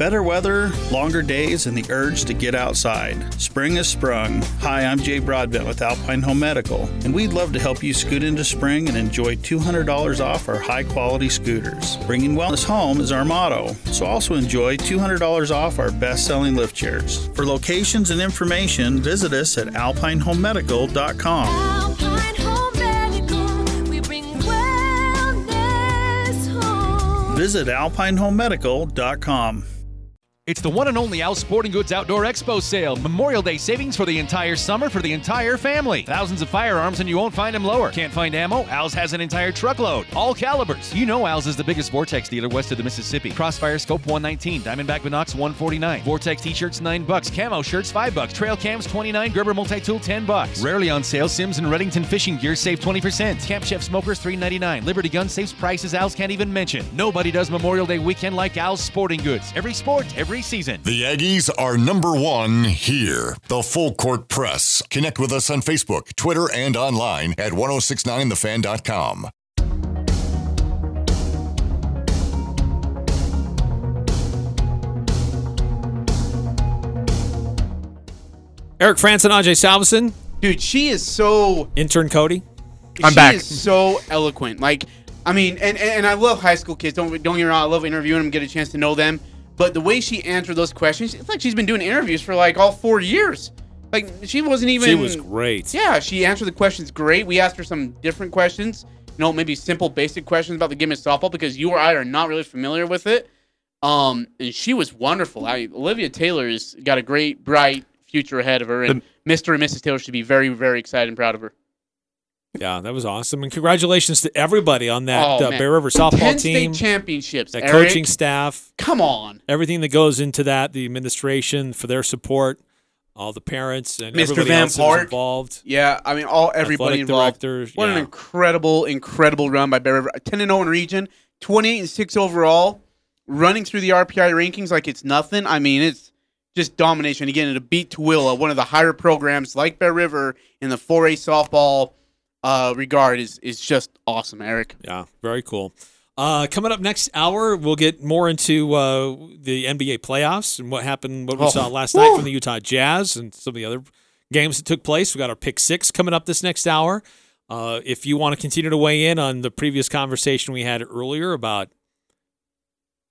Better weather, longer days, and the urge to get outside. Spring has sprung. Hi, I'm Jay Broadbent with Alpine Home Medical, and we'd love to help you scoot into spring and enjoy $200 off our high quality scooters. Bringing wellness home is our motto, so also enjoy $200 off our best selling lift chairs. For locations and information, visit us at alpineHomeMedical.com. Visit alpineHomeMedical.com. It's the one and only Al Sporting Goods Outdoor Expo sale. Memorial Day savings for the entire summer for the entire family. Thousands of firearms and you won't find them lower. Can't find ammo? Al's has an entire truckload. All calibers. You know Al's is the biggest Vortex dealer west of the Mississippi. Crossfire Scope 119, Diamondback Binocs 149. Vortex t-shirts 9 bucks, camo shirts 5 bucks, trail cams 29, Gerber multi-tool 10 bucks. Rarely on sale, Simms and Redington fishing gear save 20%. Camp Chef smokers 3.99. Liberty Gun saves prices Al's can't even mention. Nobody does Memorial Day weekend like Al's Sporting Goods. Every sport, every season. The Aggies are number one here. The Full Court Press. Connect with us on Facebook, Twitter, and online at 1069thefan.com. Eric Frandsen and Ajay Salvesen. Dude, she is so intern Cody. I'm she back. is so eloquent. Like, I mean, and, and I love high school kids. Don't don't get me wrong. I love interviewing them, get a chance to know them. But the way she answered those questions, it's like she's been doing interviews for like all four years. Like she wasn't even. She was great. Yeah, she answered the questions great. We asked her some different questions. You know, maybe simple, basic questions about the game of softball because you or I are not really familiar with it. Um, and she was wonderful. I, Olivia Taylor's got a great, bright future ahead of her, and the, Mr. and Mrs. Taylor should be very, very excited and proud of her. Yeah, that was awesome, and congratulations to everybody on that Oh, uh. Bear River softball Penn team, State championships. that Eric. coaching staff. Come on, everything that goes into that, the administration for their support, all the parents and Mr. everybody Van else Park involved. Yeah, I mean, all everybody Athletic involved. directors, what an incredible, incredible run by Bear River. Ten and zero in region, twenty eight and six overall, running through the RPI rankings like it's nothing. I mean, it's just domination. Again, to beat Tooele, one of the higher programs like Bear River in the 4A softball uh, regard, is is just awesome, Eric. Yeah, very cool. Uh, coming up next hour, we'll get more into uh, the NBA playoffs and what happened, what we Oh. saw last night from the Utah Jazz and some of the other games that took place. We got our pick six coming up this next hour. Uh, if you want to continue to weigh in on the previous conversation we had earlier about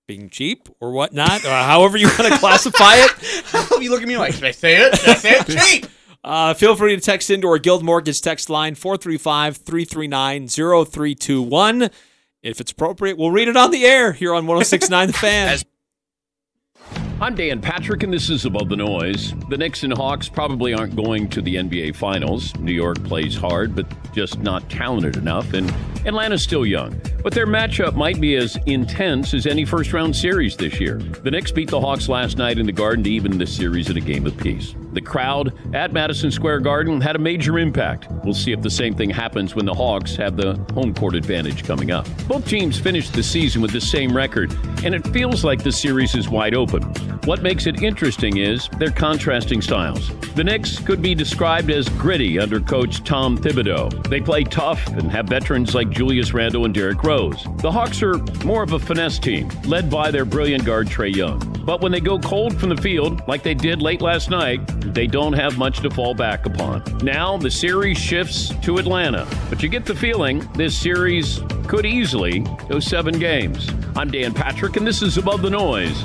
being cheap or whatnot, or however you want to classify it, you look at me like, should I say it? Should I say it? Cheap. Uh, feel free to text into our Guild Mortgage text line 435 339 0321. If it's appropriate, we'll read it on the air here on 1069 The Fan. I'm Dan Patrick, and this is Above the Noise. The Knicks and Hawks probably aren't going to the NBA Finals. New York plays hard, but just not talented enough, and Atlanta's still young. But their matchup might be as intense as any first round series this year. The Knicks beat the Hawks last night in the Garden to even the series at a game apiece. The crowd at Madison Square Garden had a major impact. We'll see if the same thing happens when the Hawks have the home court advantage coming up. Both teams finished the season with the same record, and it feels like the series is wide open. What makes it interesting is their contrasting styles. The Knicks could be described as gritty under coach Tom Thibodeau. They play tough and have veterans like Julius Randle and Derrick Rose. The Hawks are more of a finesse team, led by their brilliant guard Trae Young. But when they go cold from the field, like they did late last night, they don't have much to fall back upon. Now the series shifts to Atlanta, but you get the feeling this series could easily go seven games. I'm Dan Patrick, and this is Above the Noise.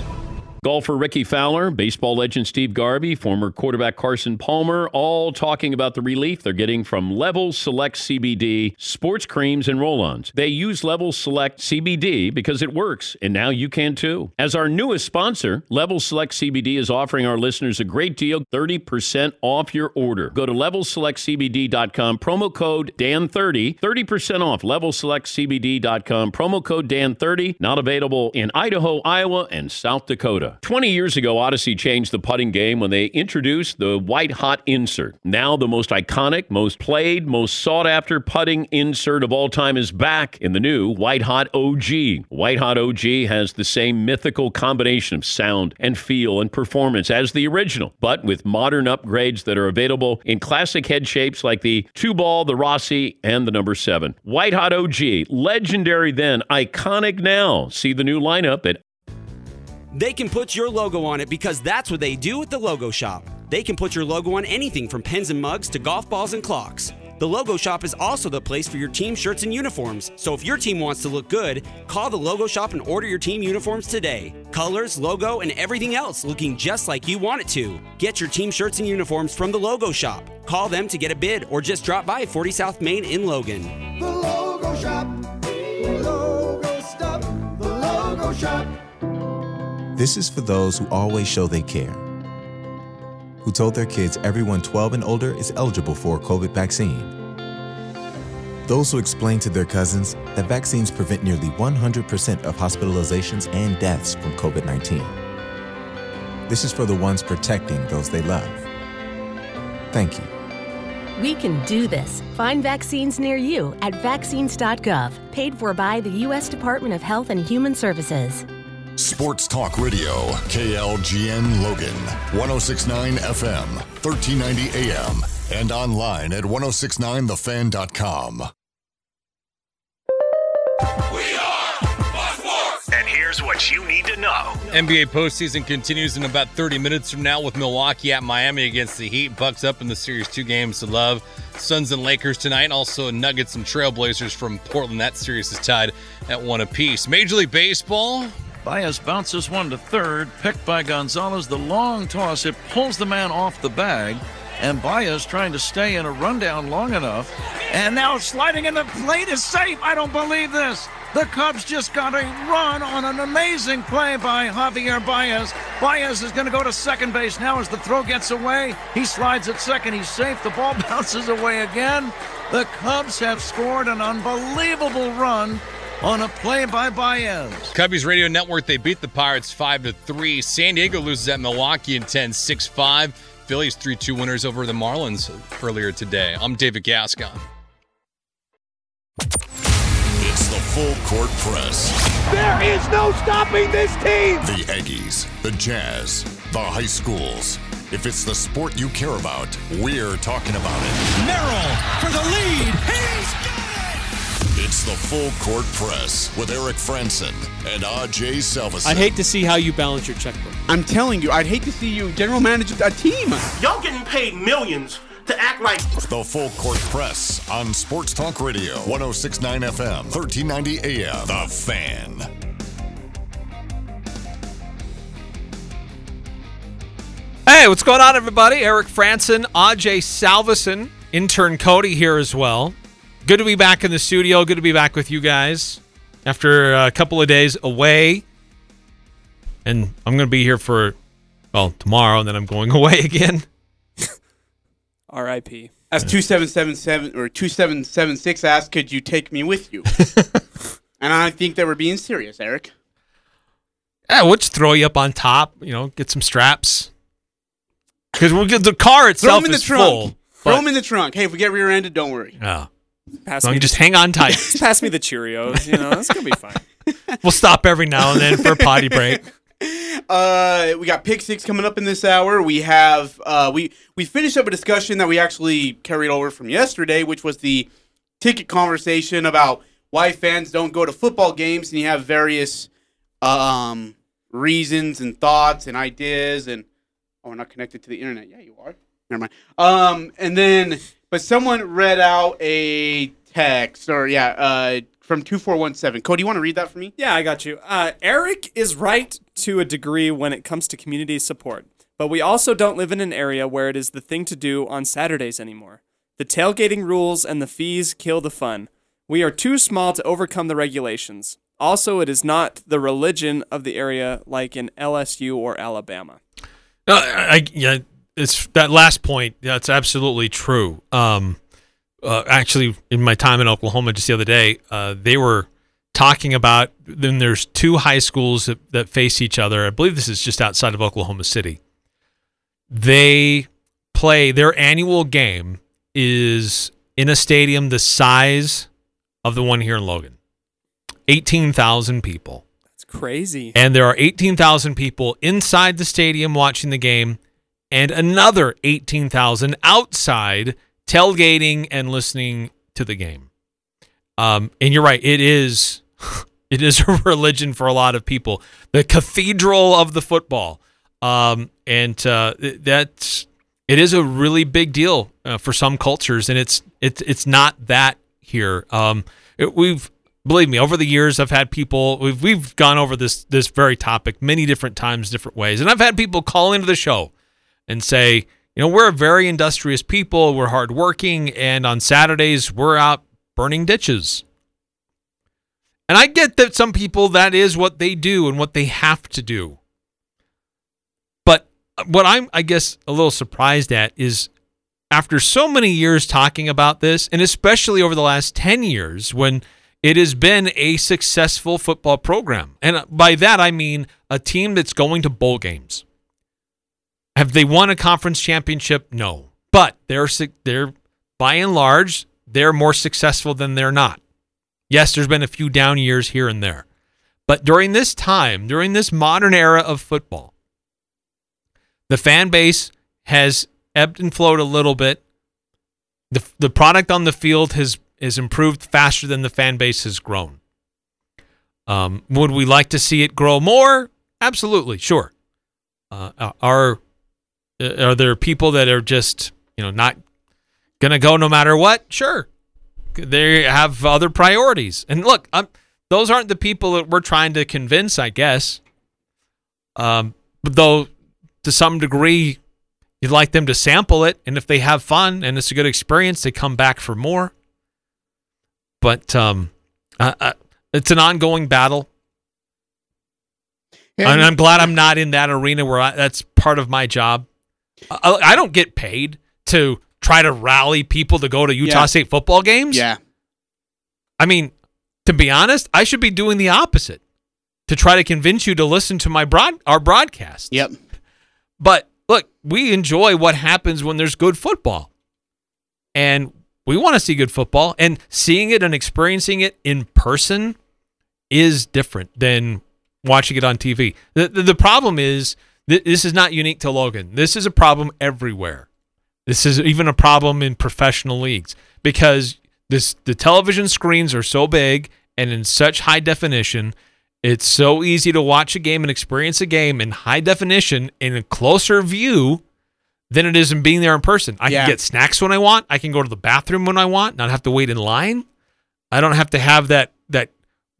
Golfer Rickie Fowler, baseball legend Steve Garvey, former quarterback Carson Palmer, all talking about the relief they're getting from Level Select CBD, sports creams, and roll ons. They use Level Select CBD because it works, and now you can too. As our newest sponsor, Level Select CBD is offering our listeners a great deal 30% off your order. Go to levelselectcbd.com, promo code DAN30, 30% off levelselectcbd.com, promo code DAN30, not available in Idaho, Iowa, and South Dakota. 20 years ago, Odyssey changed the putting game when they introduced the White Hot Insert. Now, the most iconic, most played, most sought after putting insert of all time is back in the new White Hot OG. White Hot OG has the same mythical combination of sound and feel and performance as the original, but with modern upgrades that are available in classic head shapes like the two ball, the Rossie, and the number seven. White Hot OG, legendary then, iconic now. See the new lineup at They can put your logo on it because that's what they do at the Logo Shop. They can put your logo on anything from pens and mugs to golf balls and clocks. The Logo Shop is also the place for your team shirts and uniforms. So if your team wants to look good, call the Logo Shop and order your team uniforms today. Colors, logo, and everything else looking just like you want it to. Get your team shirts and uniforms from the Logo Shop. Call them to get a bid or just drop by 40 South Main in Logan. The logo shop. The logo stuff. The logo shop. This is for those who always show they care, who told their kids everyone 12 and older is eligible for a COVID vaccine. Those who explained to their cousins that vaccines prevent nearly 100% of hospitalizations and deaths from COVID 19. This is for the ones protecting those they love. Thank you. We can do this. Find vaccines near you at vaccines.gov, paid for by the U.S. Department of Health and Human Services. Sports Talk Radio, KLGN Logan, 1069 FM, 1390 AM, and online at 1069thefan.com. We are And here's what you need to know. NBA postseason continues in about 30 minutes from now with Milwaukee at Miami against the Heat. Bucks up in the series, two games to love. Suns and Lakers tonight. Also Nuggets and Trailblazers from Portland. That series is tied at one apiece. Major League Baseball. Baez bounces one to third, picked by Gonzalez. The long toss, it pulls the man off the bag, and Baez trying to stay in a rundown long enough. And now sliding in the plate is safe. I don't believe this. The Cubs just got a run on an amazing play by Javier Baez. Baez is going to go to second base now as the throw gets away. He slides at second. He's safe. The ball bounces away again. The Cubs have scored an unbelievable run on a play by Baez. Cubbies Radio Network, they beat the Pirates 5 to 3. San Diego loses at Milwaukee in 10 6 5. Phillies 3 2 winners over the Marlins earlier today. I'm David Gascon. It's the full court press. There is no stopping this team. The Aggies, the Jazz, the high schools. If it's the sport you care about, we're talking about it. Merrill for the lead. He's It's the full court press with Eric Frandsen and Ajay Salvesen. I'd hate to see how you balance your checkbook. I'm telling you, I'd hate to see you general manage a team. Y'all getting paid millions to act like The Full Court Press on Sports Talk Radio, 1069 FM, 1390 AM. The Fan. Hey, what's going on, everybody? Eric Frandsen, Ajay Salvesen, intern Cody here as well. Good to be back in the studio. Good to be back with you guys after a couple of days away. And I'm going to be here for, well, tomorrow, and then I'm going away again. R.I.P. As 2777 or 2776 asked, could you take me with you? and I think they were being serious, Eric. Yeah, we'll just throw you up on top, you know, get some straps. Because we'll get the car Throw itself them in the is trunk. full. Throw but- them in the trunk. Hey, if we get rear-ended, don't worry. Yeah. Pass So me you just hang on tight. Pass me the Cheerios. You know, that's gonna be fine. we'll stop every now and then for a potty break. Uh, we got pick six coming up in this hour. We have uh, we we finished up a discussion that we actually carried over from yesterday, which was the ticket conversation about why fans don't go to football games, and you have various um, reasons and thoughts and ideas. And oh, we're not connected to the internet. Yeah, you are. Never mind. Um, and then but someone read out a text or yeah, uh, from two four one seven. Cody, you want to read that for me? Yeah, I got you. Uh, Eric is right to a degree when it comes to community support, but we also don't live in an area where it is the thing to do on Saturdays anymore. The tailgating rules and the fees kill the fun. We are too small to overcome the regulations. Also, it is not the religion of the area like in LSU or Alabama. No, I, I- yeah, it's that last point. That's absolutely true. Um, uh, actually, in my time in Oklahoma just the other day, uh, they were talking about then there's two high schools that, that face each other. I believe this is just outside of Oklahoma City. They play their annual game is in a stadium the size of the one here in Logan. 18,000 people. That's crazy. And there are 18,000 people inside the stadium watching the game and another 18,000 outside tailgating and listening to the game. Um, and you're right, it is it is a religion for a lot of people. The cathedral of the football. Um, and uh, that's it is a really big deal uh, for some cultures and it's it's it's not that here. Um, it- we've believe me, over the years, I've had people. We've we've gone over this this very topic many different times, different ways, and I've had people call into the show and say, you know, we're a very industrious people. We're hardworking, and on Saturdays we're out burning ditches. And I get that some people that is what they do and what they have to do. But what I'm, I guess, a little surprised at is after so many years talking about this, and especially over the last 10 years when it has been a successful football program. And by that, I mean a team that's going to bowl games. Have they won a conference championship? No. But they're, they're by and large, they're more successful than they're not. Yes, there's been a few down years here and there. But during this time, during this modern era of football, the fan base has ebbed and flowed a little bit. The, the product on the field has, has improved faster than the fan base has grown. Um, would we like to see it grow more? Absolutely, sure. Uh, are are there people that are just you know not gonna go no matter what? Sure, they have other priorities. And look, I'm, those aren't the people that we're trying to convince, I guess. Um, but though to some degree, you'd like them to sample it, and if they have fun and it's a good experience, they come back for more. But um, uh, uh, it's an ongoing battle. Yeah, and I'm glad I'm not in that arena where I, that's part of my job. I, I, don't get paid to try to rally people to go to Utah yeah. State football games. Yeah. I mean, to be honest, I should be doing the opposite to try to convince you to listen to my broad our broadcast. Yep. But look, we enjoy what happens when there's good football. And we want to see good football and seeing it and experiencing it in person is different than watching it on TV. The the, the problem is th- this is not unique to Logan. This is a problem everywhere. This is even a problem in professional leagues because this the television screens are so big and in such high definition it's so easy to watch a game and experience a game in high definition in a closer view than it is in being there in person. I yeah. can get snacks when I want. I can go to the bathroom when I want, not have to wait in line. I don't have to have that that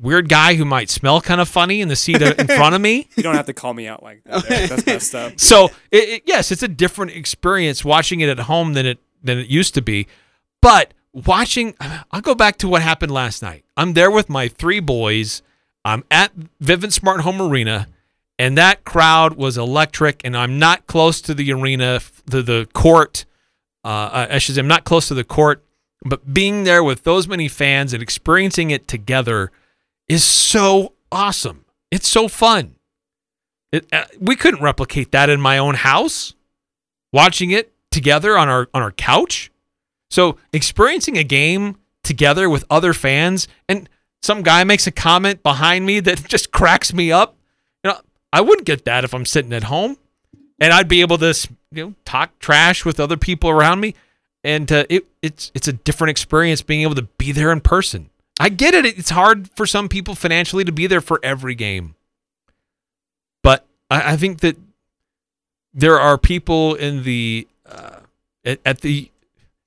weird guy who might smell kind of funny in the seat in front of me. You don't have to call me out like that. Eric. That's messed up. So it, it, yes, it's a different experience watching it at home than it than it used to be. But watching, I'll go back to what happened last night. I'm there with my three boys I'm at Vivint Smart Home Arena, and that crowd was electric. And I'm not close to the arena, to the court. Uh, I should say, I'm not close to the court, but being there with those many fans and experiencing it together is so awesome. It's so fun. It, uh, we couldn't replicate that in my own house, watching it together on our on our couch. So experiencing a game together with other fans and some guy makes a comment behind me that just cracks me up. You know, I wouldn't get that if I'm sitting at home, and I'd be able to you know talk trash with other people around me, and uh, it it's it's a different experience being able to be there in person. I get it; it's hard for some people financially to be there for every game, but I, I think that there are people in the uh, at, at the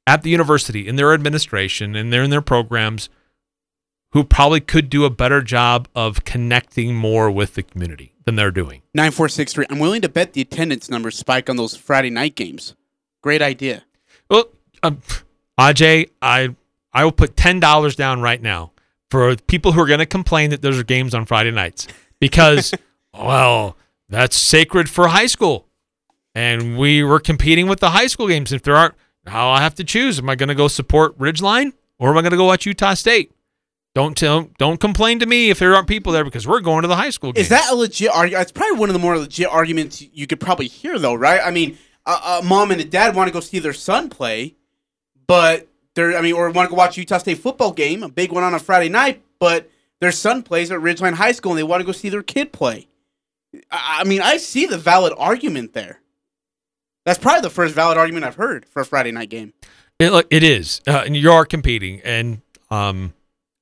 at the university in their administration and they're in their programs who probably could do a better job of connecting more with the community than they're doing. 9463. I'm willing to bet the attendance numbers spike on those Friday night games. Great idea. Well, um, Ajay, I I will put $10 down right now for people who are going to complain that there's games on Friday nights because, well, that's sacred for high school. And we were competing with the high school games. If there aren't, now I have to choose. Am I going to go support Ridgeline or am I going to go watch Utah State? Don't tell, don't complain to me if there aren't people there because we're going to the high school game. Is that a legit argument? It's probably one of the more legit arguments you could probably hear, though, right? I mean, a, a mom and a dad want to go see their son play, but they're, I mean, or want to go watch Utah State football game, a big one on a Friday night, but their son plays at Ridgeline High School and they want to go see their kid play. I, I mean, I see the valid argument there. That's probably the first valid argument I've heard for a Friday night game. It, look, it is, uh, and you are competing, and um,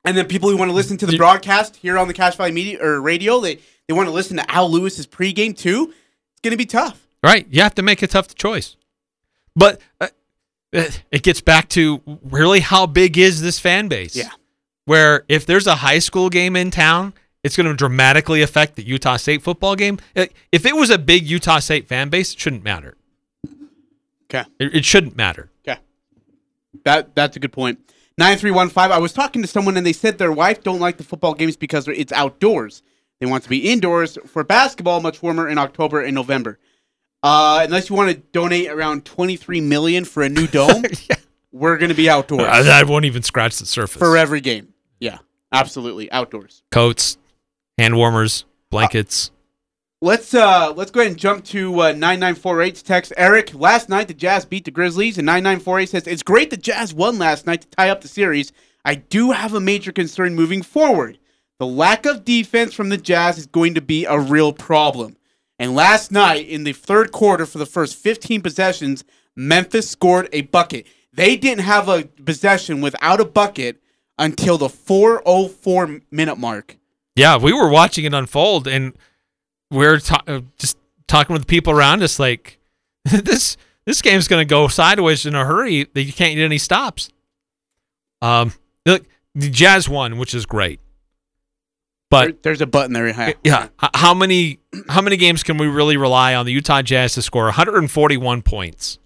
and then people who want to listen to the broadcast here on the Cache Valley Media or radio, they they want to listen to Al Lewis's pregame too. It's going to be tough. Right, you have to make a tough choice. But uh, it gets back to really how big is this fan base? Yeah. Where if there's a high school game in town, it's going to dramatically affect the Utah State football game. If it was a big Utah State fan base, it shouldn't matter. Okay. It, it shouldn't matter. Okay. That that's a good point. 9315. I was talking to someone and they said their wife don't like the football games because it's outdoors. They want to be indoors for basketball, much warmer in October and November. Uh, unless you want to donate around 23 million for a new dome, we're going to be outdoors I, I won't even scratch the surface. for every game. Yeah, absolutely outdoors. Coats, hand warmers, blankets. Let's uh let's go ahead and jump to uh, 9948's text. Eric, last night the Jazz beat the Grizzlies, and 9948 says it's great the Jazz won last night to tie up the series. I do have a major concern moving forward. The lack of defense from the Jazz is going to be a real problem. And last night in the third quarter, for the first 15 possessions, Memphis scored a bucket. They didn't have a possession without a bucket until the 404 minute mark. Yeah, we were watching it unfold, and we are ta- uh, just talking with the people around us like this. This game's going to go sideways in a hurry. That you can't get any stops. Um, look, the Jazz won, which is great. But There- there's a button there. Yeah. yeah, how many how many games can we really rely on the Utah Jazz to score 141 points?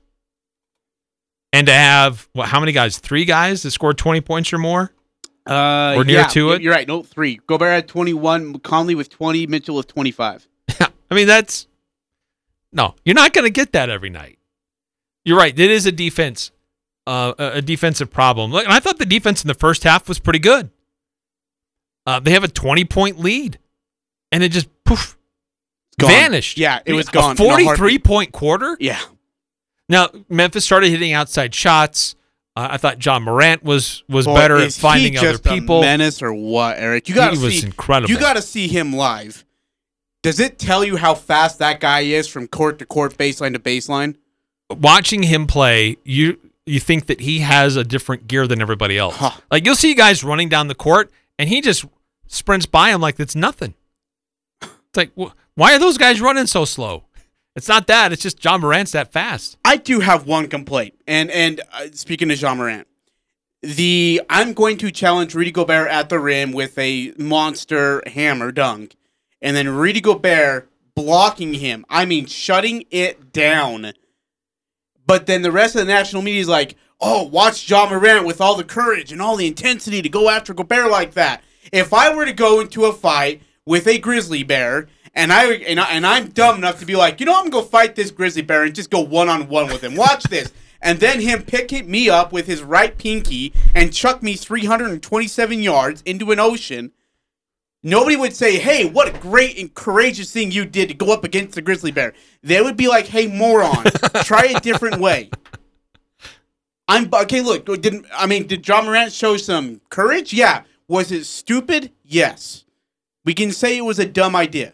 And to have what? How many guys? Three guys that scored 20 points or more. Uh, We're near yeah, to it? You're right. No, three. Gobert had 21. Conley with 20. Mitchell with 25. I mean, that's no, you're not going to get that every night. You're right. It is a defense, uh, a defensive problem. And I thought the defense in the first half was pretty good. Uh, they have a 20 point lead, and it just poof Gone. vanished. Yeah, it was gone A in a 43 heartbeat. point quarter. Yeah. Now Memphis started hitting outside shots. Uh, I thought Ja Morant was was Boy, better at is he finding other just a people. menace or what, Eric? You got to He was see. incredible. You got to see him live. Does it tell you how fast that guy is from court to court, baseline to baseline? watching him play, you you think that he has a different gear than everybody else. Like you'll see guys running down the court, and he just sprints by him like it's nothing. It's like, wh- why are those guys running so slow? It's not that. It's just Ja Morant's that fast. I do have one complaint, and and uh, speaking of Ja Morant, the I'm going to challenge Rudy Gobert at the rim with a monster hammer dunk, and then Rudy Gobert blocking him. I mean, shutting it down. But then the rest of the national media is like, "Oh, watch Ja Morant with all the courage and all the intensity to go after Gobert like that." If I were to go into a fight with a grizzly bear and I and, I, and I'm dumb enough to be like, you know, I'm gonna go fight this grizzly bear and just go one on one with him. Watch this, and then him pick me up with his right pinky and chuck me 327 yards into an ocean. Nobody would say, "Hey, what a great and courageous thing you did to go up against the grizzly bear." They would be like, "Hey, moron, try a different way." I'm okay. Look, didn't I mean? Did Ja Morant show some courage? Yeah. Was it stupid? Yes. We can say it was a dumb idea.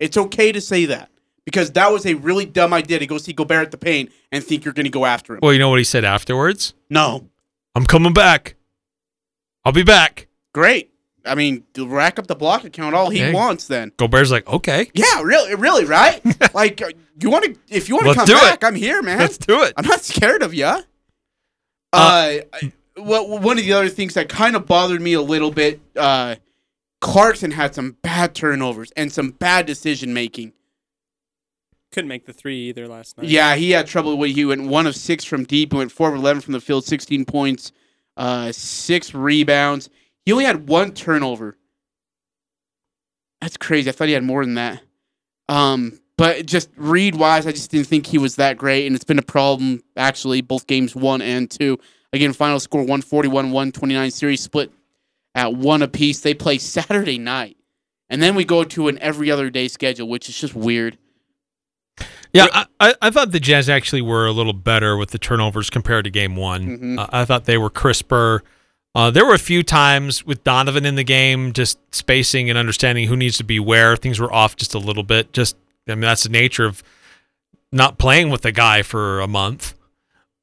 It's okay to say that because that was a really dumb idea to go see Gobert at the paint and think you're going to go after him. Well, you know what he said afterwards? No. I'm coming back. I'll be back. Great. I mean, rack up the block account all he wants. Then. Gobert's like, okay, Yeah, really, really, right? like, uh, you want to? If you want to come do it. back, I'm here, man. let's do it. I'm not scared of you. Uh, I- well, one of the other things that kind of bothered me a little bit, uh, Clarkson had some bad turnovers and some bad decision making. Couldn't make the three either last night. Yeah, he had trouble with he went one of six from deep, went four of eleven from the field, sixteen points, uh, six rebounds. He only had one turnover. That's crazy. I thought he had more than that. Um, but just read wise, I just didn't think he was that great, and it's been a problem actually both games one and two. Again, final score 141 129 series split at one apiece. They play Saturday night. And then we go to an every other day schedule, which is just weird. Yeah, I, I, I thought the Jazz actually were a little better with the turnovers compared to game one. Mhm. Uh, I thought they were crisper. Uh, there were a few times with Donovan in the game, just spacing and understanding who needs to be where. Things were off just a little bit. Just, I mean, that's the nature of not playing with a guy for a month.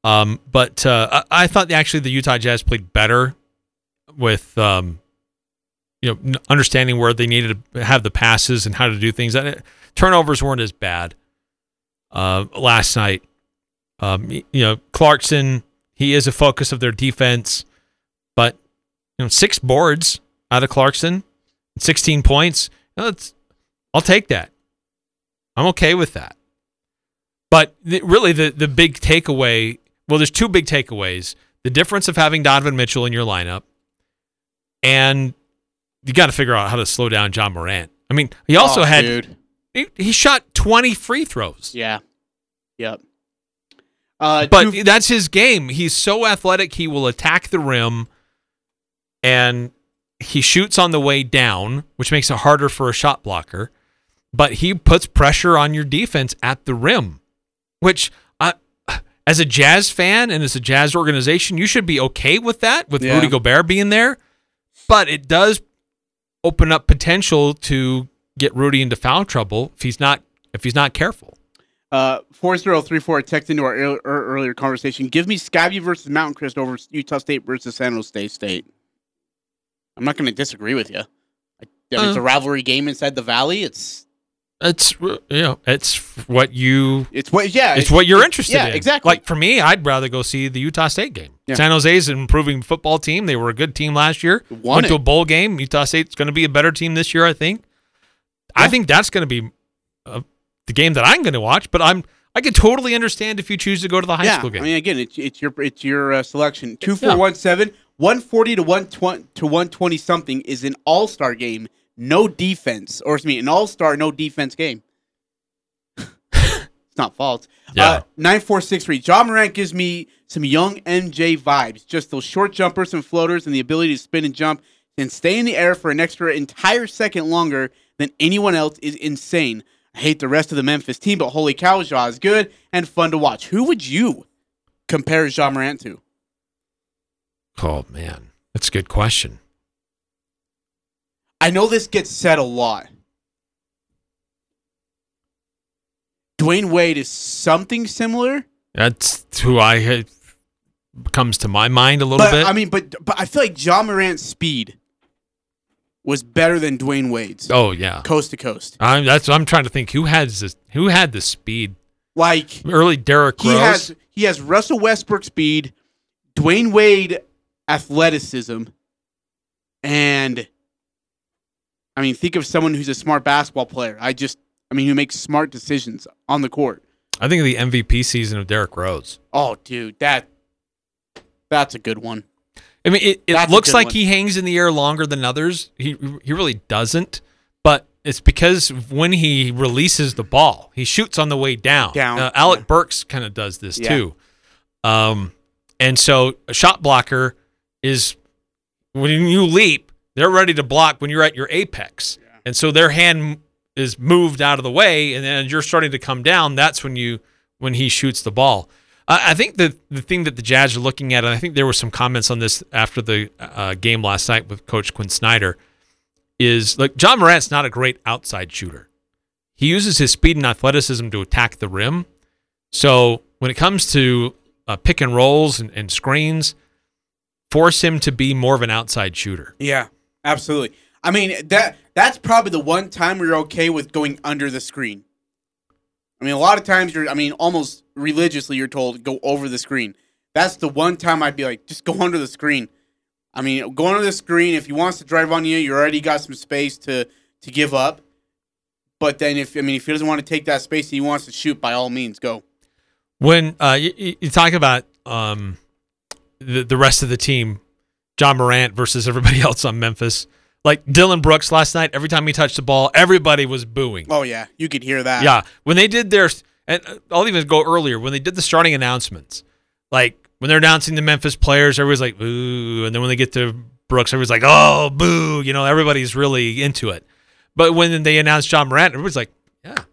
Um, but uh, I, I thought actually the Utah Jazz played better with, um, you know, understanding where they needed to have the passes and how to do things. Turnovers weren't as bad uh, last night. Um, you know, Clarkson, he is a focus of their defense, but you know, six boards out of Clarkson, sixteen points. that's- I'll take that. I'm okay with that. But really, the the big takeaway. Well, there's two big takeaways: the difference of having Donovan Mitchell in your lineup, and you got to figure out how to slow down Ja Morant. I mean, he also Oh, had dude. he, he shot 20 free throws. Yeah. Yep. Uh, but two- that's his game. He's so athletic, he will attack the rim and he shoots on the way down, which makes it harder for a shot blocker. But he puts pressure on your defense at the rim, which as a Jazz fan and as a Jazz organization, you should be okay with that, with Yeah. Rudy Gobert being there. But it does open up potential to get Rudy into foul trouble if he's not if he's not careful. Uh, 4034 text into our ear- earlier conversation. Give me Skyview versus Mountain Crest over Utah State versus San Jose State. I'm not going to disagree with you. I, I mean, it's a Uh. rivalry game inside the Valley. It's It's you know, it's what you it's what yeah, it's what you're interested yeah, in. exactly. Like for me, I'd rather go see the Utah State game. Yeah. San Jose's an improving football team. They were a good team last year. Won Went to a bowl game. Utah State's going to be a better team this year, I think. I think that's going to be uh, the game that I'm going to watch. But I'm I can totally understand if you choose to go to the high yeah, school game. I mean, again, it's it's your it's your uh, selection. Two four one seven, one forty to one twenty to one twenty something is an all star game. No defense, or excuse me, an all star no defense game. it's not false. Yeah. Uh, nine four six three. Ja Morant gives me some young MJ vibes. Just those short jumpers and floaters, and the ability to spin and jump and stay in the air for an extra entire second longer than anyone else is insane. I hate the rest of the Memphis team, but holy cow, Ja is good and fun to watch. Who would you compare Ja Morant to? Oh man, that's a good question. I know this gets said a lot. Dwyane Wade is something similar, That's who I had, comes to my mind a little but bit. I mean, but but I feel like Ja Morant's speed was better than Dwyane Wade's. oh yeah, coast to coast. I'm, that's I'm trying to think who has this, who had the speed. Like Early Derrick he Rose. has he has Russell Westbrook speed, Dwyane Wade athleticism, and I mean, think of someone who's a smart basketball player. I just, I mean, who makes smart decisions on the court. I think of the MVP season of Derrick Rose. Oh, dude, that that's a good one. I mean, it, it looks like one. he hangs in the air longer than others. He he really doesn't, but it's because when he releases the ball, he shoots on the way down. Down, Uh, Alec Burks kind of does this Yeah. too. Um, and so a shot blocker is when you leap, they're ready to block when you're at your apex, and so their hand is moved out of the way, and then you're starting to come down. That's when you when he shoots the ball. I I think the the thing that the Jazz are looking at, and I think there were some comments on this after the uh, game last night with Coach Quinn Snyder, is like Ja Morant's not a great outside shooter. He uses his speed and athleticism to attack the rim. So when it comes to uh, pick and rolls and, and screens, force him to be more of an outside shooter. Yeah, absolutely. I mean that that's probably the one time we're okay with going under the screen. I mean, a lot of times you're, I mean, almost religiously you're told go over the screen. That's the one time I'd be like, just go under the screen. I mean, go under the screen. If he wants to drive on you, you already got some space to to give up. But then if I mean, if he doesn't want to take that space, and he wants to shoot. By all means, go. When uh, you you talk about um, the the rest of the team, Ja Morant versus everybody else on Memphis, like Dillon Brooks last night, every time he touched the ball, everybody was booing. Oh yeah, you could hear that. Yeah, when they did their, and uh, I'll even go earlier when they did the starting announcements, like when they're announcing the Memphis players, everybody's like boo, and then when they get to Brooks, everybody's like oh boo, you know, everybody's really into it. But when they announced Ja Morant, everybody's like, yeah,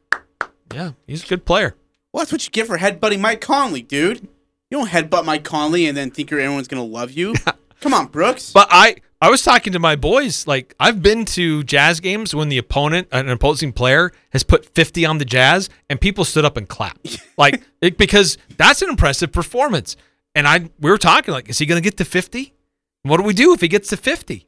yeah, he's a good player. Well, that's what you get for headbutting Mike Conley, dude. You don't headbutt Mike Conley and then think everyone's gonna love you. Come on, Brooks. But I I was talking to my boys. Like I've been to Jazz games when the opponent, an opposing player, has put fifty on the Jazz, and people stood up and clapped, like it, because that's an impressive performance. And I we were talking like, is he going to get to fifty? What do we do if he gets to fifty?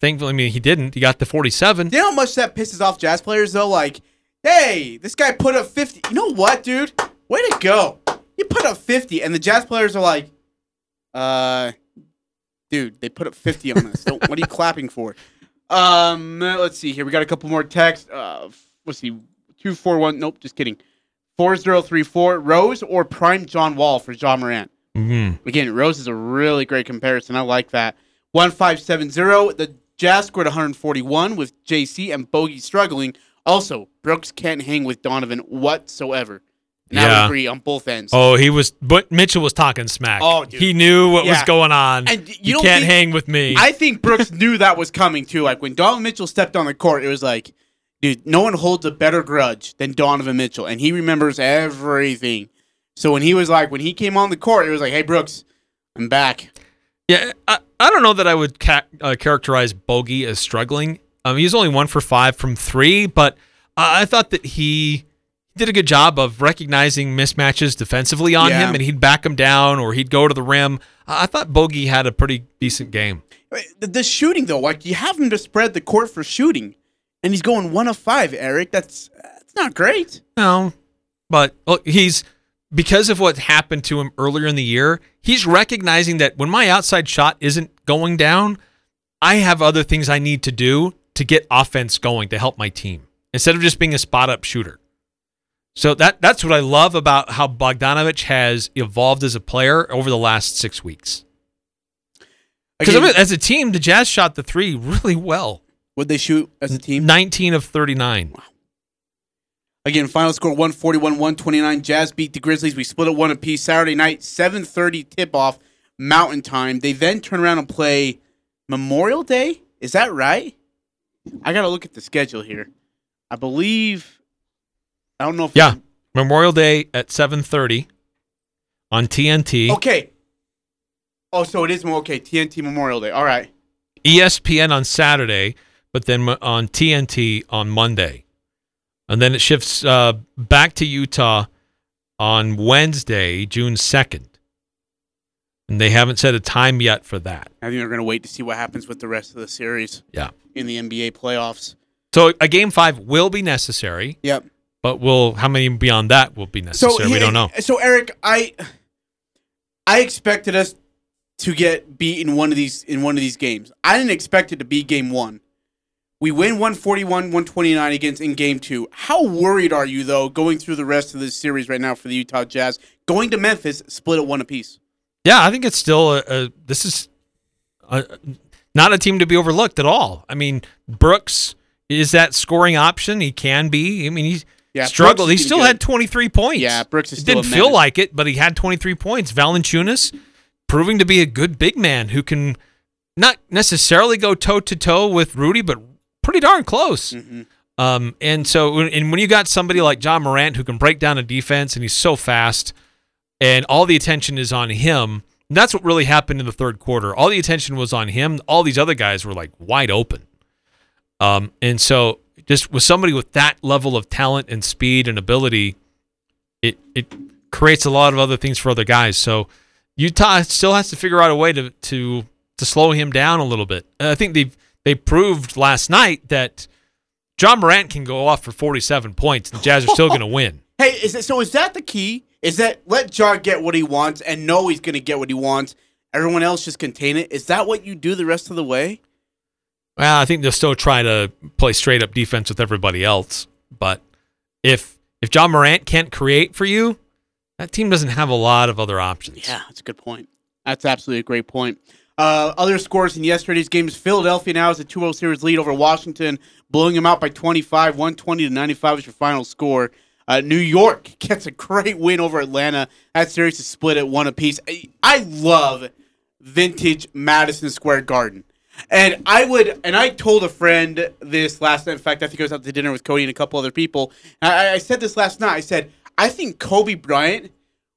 Thankfully, I mean he didn't. He got to forty-seven. You know how much that pisses off jazz players though? Like, hey, this guy put up 50. You know what, dude? Way to go. You put up 50, and the jazz players are like, uh, dude, they put up 50 on us. Don't- what are you clapping for? Um, let's see here. We got a couple more texts. Uh, let's see. 241. Nope, just kidding. 4034. Rose or Prime John Wall for Ja Morant? Mm-hmm. Again, Rose is a really great comparison. I like that. 1570. The Jazz scored 141 with JC and Bogey struggling. Also, Brooks can't hang with Donovan whatsoever. And I would Yeah. agree on both ends. Oh, he was. But Mitchell was talking smack. Oh, dude. he knew what was going on. And you you don't can't think- hang with me. I think Brooks knew that was coming too. Like when Donovan Mitchell stepped on the court, it was like, dude, no one holds a better grudge than Donovan Mitchell, and he remembers everything. So when he was like, when he came on the court, it was like, hey Brooks, I'm back. Yeah, I, I don't know that I would ca- uh, characterize Bogey as struggling. Um, he's only one for five from three, but uh, I thought that he did a good job of recognizing mismatches defensively on Yeah. him, and he'd back him down or he'd go to the rim. I thought Bogey had a pretty decent game. The, the shooting though, like you have him to spread the court for shooting, and he's going one of five. Eric, that's that's not great. No, but look, he's because of what happened to him earlier in the year. He's recognizing that when my outside shot isn't going down, I have other things I need to do to get offense going to help my team instead of just being a spot up shooter. So that that's what I love about how Bogdanovic has evolved as a player over the last six weeks. Because Again- as a team, the Jazz shot the three really well. Would they shoot as a team? 19 of 39. Wow. Again, final score 141 129. Jazz beat the Grizzlies. We split it one apiece Saturday night, 7:30 tip off Mountain Time. They then turn around and play Memorial Day. Is that right? I got to look at the schedule here. I believe I don't know if Yeah, Memorial Day at 7:30 on TNT. Okay. Oh, so it is more okay. TNT Memorial Day. All right. ESPN on Saturday, but then on TNT on Monday. And then it shifts uh, back to Utah on Wednesday, June 2nd. And they haven't set a time yet for that. I think they're going to wait to see what happens with the rest of the series. Yeah. In the NBA playoffs. So a game five will be necessary. Yep. But will how many beyond that will be necessary? we don't know. So Eric, I I expected us to get beat in one of these in one of these games. I didn't expect it to be game one. We win 141-129 against in game two. How worried are you though going through the rest of this series right now for the Utah Jazz? Going to Memphis, split at one apiece. Yeah, I think it's still a, a this is a, not a team to be overlooked at all. I mean, Brooks is that scoring option. He can be. I mean, he Yeah, struggled. He still good. had 23 points. Yeah, Brooks is It still didn't feel like it, but he had 23 points. Valanciunas proving to be a good big man who can not necessarily go toe to toe with Rudy, but pretty darn close. Mm-hmm. Um, and so, and when you got somebody like Ja Morant who can break down a defense and he's so fast, and all the attention is on him, and that's what really happened in the third quarter. All the attention was on him. All these other guys were like wide open. Um, and so, just with somebody with that level of talent and speed and ability, it it creates a lot of other things for other guys. So Utah still has to figure out a way to to to slow him down a little bit. And I think they they proved last night that Ja Morant can go off for 47 points and the Jazz are still going to win. Hey, is it so? Is that the key? Is that let Ja get what he wants and know he's going to get what he wants? Everyone else just contain it. Is that what you do the rest of the way? Well, I think they'll still try to play straight up defense with everybody else. But if if Ja Morant can't create for you, that team doesn't have a lot of other options. Yeah, that's a good point. That's absolutely a great point. Uh, other scores in yesterday's games: Philadelphia now has a 2-0 series lead over Washington, blowing them out by 25. 120 to 95 is your final score. Uh, New York gets a great win over Atlanta. That series is split at one apiece. I, I love vintage Madison Square Garden. And I would, and I told a friend this last night. In fact, I think I was out to dinner with Cody and a couple other people. I, I said this last night. I said, I think Kobe Bryant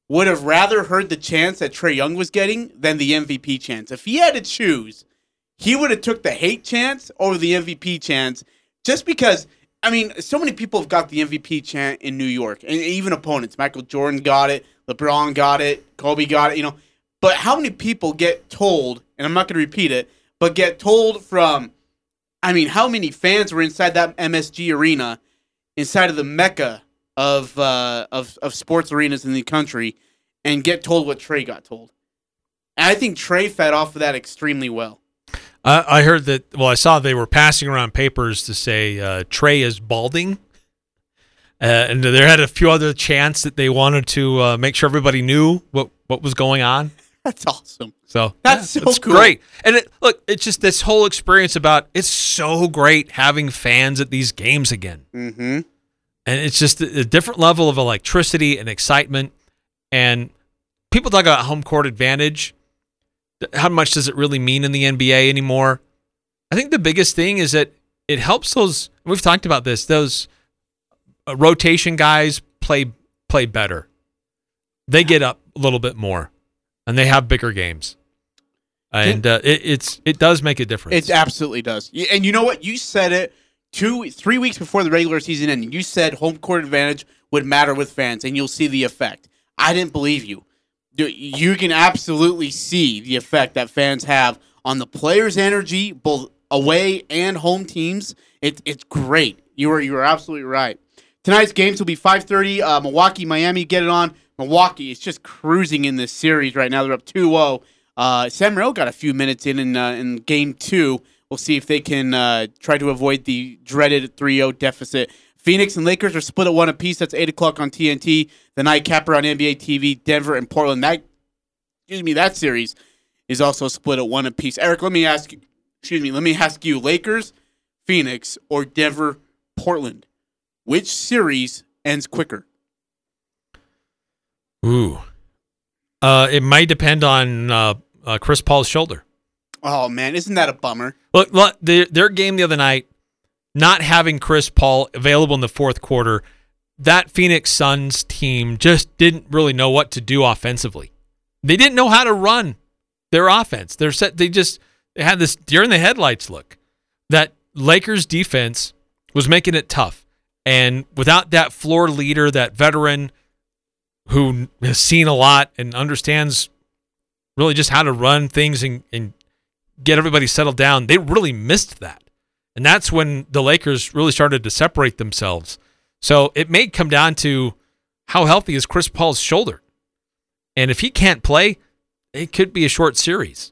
would have rather heard the chance that Trae Young was getting than the MVP chance. If he had to choose, he would have took the hate chance over the MVP chance just because I mean, so many people have got the MVP chant in New York, and even opponents. Michael Jordan got it, LeBron got it, Kobe got it, you know. But how many people get told, and I'm not going to repeat it, but get told from, I mean, how many fans were inside that MSG arena, inside of the mecca of uh, of of sports arenas in the country, and get told what Trae got told? And I think Trae fed off of that extremely well. I I heard that. Well, I saw they were passing around papers to say uh, Trae is balding, uh, and there had a few other chants that they wanted to uh, make sure everybody knew what what was going on. That's awesome. So That's yeah, so cool. great. And it, look, it's just this whole experience about it's so great having fans at these games again. Mm-hmm. and it's just a, a different level of electricity and excitement. And people talk about home court advantage. How much does it really mean in the NBA anymore? I think the biggest thing is that it helps those. We've talked about this. Those uh, rotation guys play play better. They get up a little bit more, and they have bigger games. And uh, it, it's it does make a difference. It absolutely does. And you know what? You said it two, three weeks before the regular season ended. You said home court advantage would matter with fans, and you'll see the effect. I didn't believe you. You can absolutely see the effect that fans have on the players' energy, both away and home teams. It, it's great. You are you are absolutely right. Tonight's games will be 5:30. Uh, Milwaukee, Miami, get it on. Milwaukee is just cruising in this series right now. They're up 2-0. Uh, Sam got a few minutes in in, uh, in game two. We'll see if they can uh, try to avoid the dreaded 3-0 deficit. Phoenix and Lakers are split at one apiece. That's eight o'clock on TNT. The nightcapper on NBA TV. Denver and Portland. That excuse me, that series is also split at one apiece. Eric, let me ask you. Excuse me. Let me ask you: Lakers, Phoenix, or Denver, Portland? Which series ends quicker? Ooh, uh, it might depend on uh, uh, Chris Paul's shoulder. Oh man, isn't that a bummer? Look, look their, their game the other night, not having Chris Paul available in the fourth quarter, that Phoenix Suns team just didn't really know what to do offensively. They didn't know how to run their offense. They're set. They just they had this deer in the headlights look. That Lakers defense was making it tough, and without that floor leader, that veteran who has seen a lot and understands really just how to run things and, and get everybody settled down, they really missed that. And that's when the Lakers really started to separate themselves. So it may come down to how healthy is Chris Paul's shoulder. And if he can't play, it could be a short series.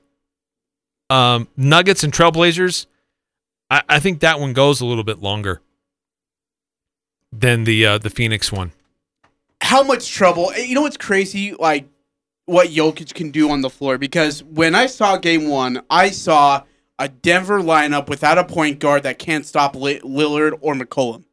Um, Nuggets and Trailblazers, I, I think that one goes a little bit longer than the uh, the Phoenix one. How much trouble. eh, You know what's crazy? Like what Jokic can do on the floor. Because when I saw game one, I saw a Denver lineup without a point guard that can't stop Lillard or McCollum.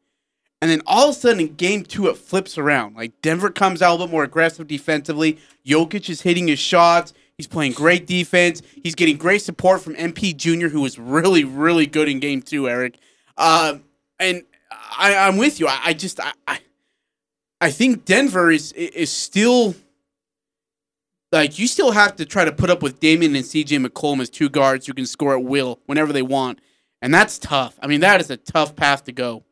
And then all of a sudden in game two, it flips around. Like Denver comes out a little bit more aggressive defensively. Jokic is hitting his shots. He's playing great defense. He's getting great support from MP Jr., who was really, really good in game two, Eric. Uh, and I, I'm with you. I, I just, I, I, I think Denver is is still like you still have to try to put up with Damian and CJ McCollum as two guards who can score at will whenever they want, and that's tough. I mean, that is a tough path to go,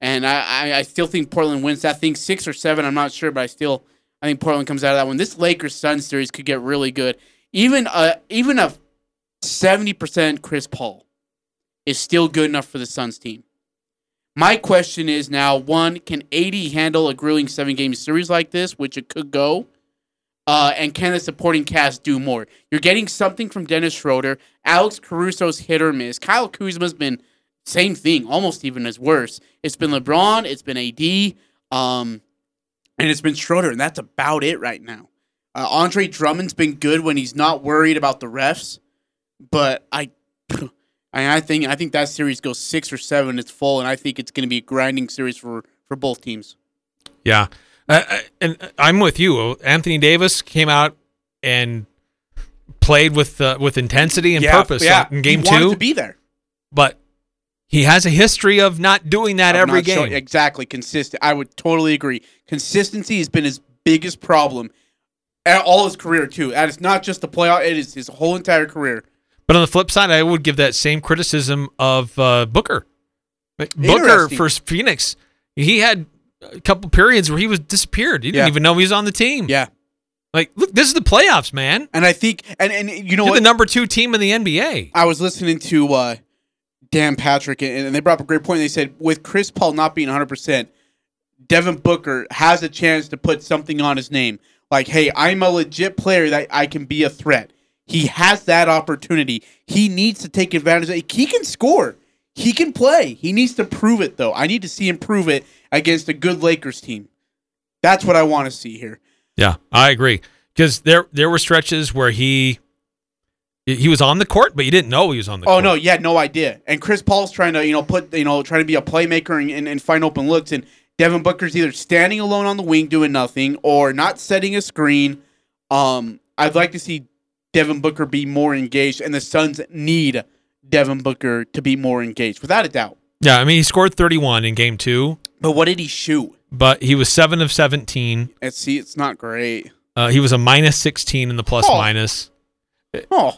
and I I, I still think Portland wins that thing six or seven. I'm not sure, but I still I think Portland comes out of that one. This Lakers Suns series could get really good. Even a even a seventy percent Chris Paul is still good enough for the Suns team. My question is now: one, can AD handle a grueling seven game series like this, which it could go? Uh, and can the supporting cast do more? You're getting something from Dennis Schroeder. Alex Caruso's hit or miss. Kyle Kuzma's been same thing, almost even as worse. It's been LeBron, it's been AD, um, and it's been Schroeder, and that's about it right now. Uh, Andre Drummond's been good when he's not worried about the refs, but I, I, I think I think that series goes six or seven. It's full, and I think it's going to be a grinding series for for both teams. Yeah. Uh, uh, and I'm with you. Anthony Davis came out and played with uh, with intensity and Yeah, purpose yeah. in game two. to be there. but he has a history of not doing that I'm every not sure- game. exactly consistent. I would totally agree. Consistency has been his biggest problem at all his career too. And it's not just the playoff; it is his whole entire career. But on the flip side, I would give that same criticism of uh, Booker. Booker for Phoenix, he had a couple periods where he was disappeared. He didn't Yeah. even know he was on the team. Yeah. Like, look, this is the playoffs, man. And I think, and and you know You're what? the number two team in the NBA. I was listening to uh, Dan Patrick, and, and they brought up a great point. They said with Chris Paul not being 100, percent Devin Booker has a chance to put something on his name, like, "Hey, I'm a legit player that I can be a threat." He has that opportunity. He needs to take advantage. of it. He can score. He can play. He needs to prove it, though. I need to see him prove it against a good Lakers team. That's what I want to see here. Yeah, I agree. Because there there were stretches where he he was on the court, but you didn't know he was on the court. Oh court. no, you had no idea. And Chris Paul's trying to, you know, put, you know, trying to be a playmaker and, and, and find open looks. And Devin Booker's either standing alone on the wing doing nothing or not setting a screen. Um, I'd like to see Devin Booker be more engaged, and the Suns need Devin Booker to be more engaged, without a doubt. Yeah, I mean he scored 31 in game two, But what did he shoot? but he was seven of 17. And see, it's not great. Uh, he was a minus 16 in the plus Oh. minus. Oh,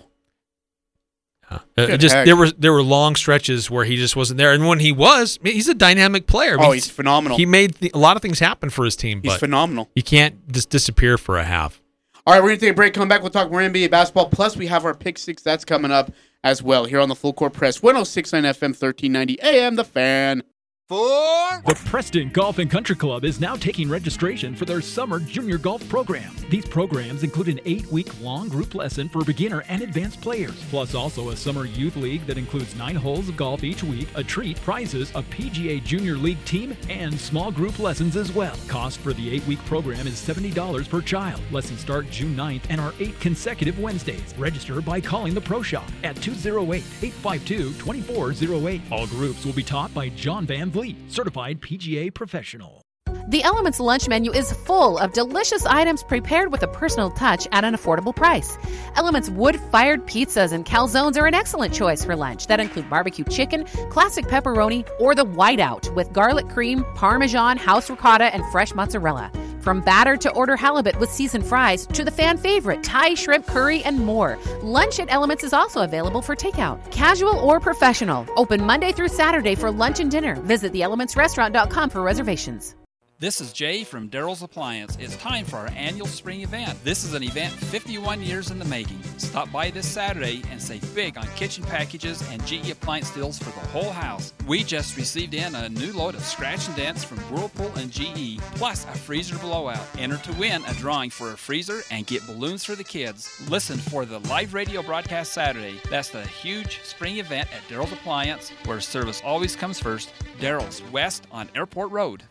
Uh, just heck. there were there were long stretches where he just wasn't there, and when he was, he's a dynamic player. I mean, Oh, he's phenomenal. He made th- a lot of things happen for his team. He's phenomenal. You can't just disappear for a half. All right, we're going to take a break. Come back. We'll talk more NBA basketball. Plus, we have our pick six. That's coming up as well here on the Full Court Press. 1069 FM, 1390 AM, The Fan. The Preston Golf and Country Club is now taking registration for their summer junior golf program. These programs include an eight week long group lesson for beginner and advanced players, plus also a summer youth league that includes nine holes of golf each week, a treat, prizes, a PGA Junior League team, and small group lessons as well. Cost for the eight week program is $70 per child. Lessons start June 9th and are eight consecutive Wednesdays. Register by calling the Pro Shop at 208 852 2408. All groups will be taught by John Van Vliet, certified PGA professional. The Elements lunch menu is full of delicious items prepared with a personal touch at an affordable price. Elements wood fired pizzas and calzones are an excellent choice for lunch that include barbecue chicken, classic pepperoni, or the whiteout with garlic cream, parmesan, house ricotta, and fresh mozzarella. From batter to order halibut with seasoned fries to the fan favorite Thai shrimp curry and more. Lunch at Elements is also available for takeout, casual or professional. Open Monday through Saturday for lunch and dinner. Visit theelementsrestaurant.com for reservations. This is Jay from Daryl's Appliance. It's time for our annual spring event. This is an event 51 years in the making. Stop by this Saturday and save big on kitchen packages and GE appliance deals for the whole house. We just received in a new load of scratch and dents from Whirlpool and GE, plus a freezer blowout. Enter to win a drawing for a freezer and get balloons for the kids. Listen for the live radio broadcast Saturday. That's the huge spring event at Daryl's Appliance, where service always comes first. Daryl's West on Airport Road.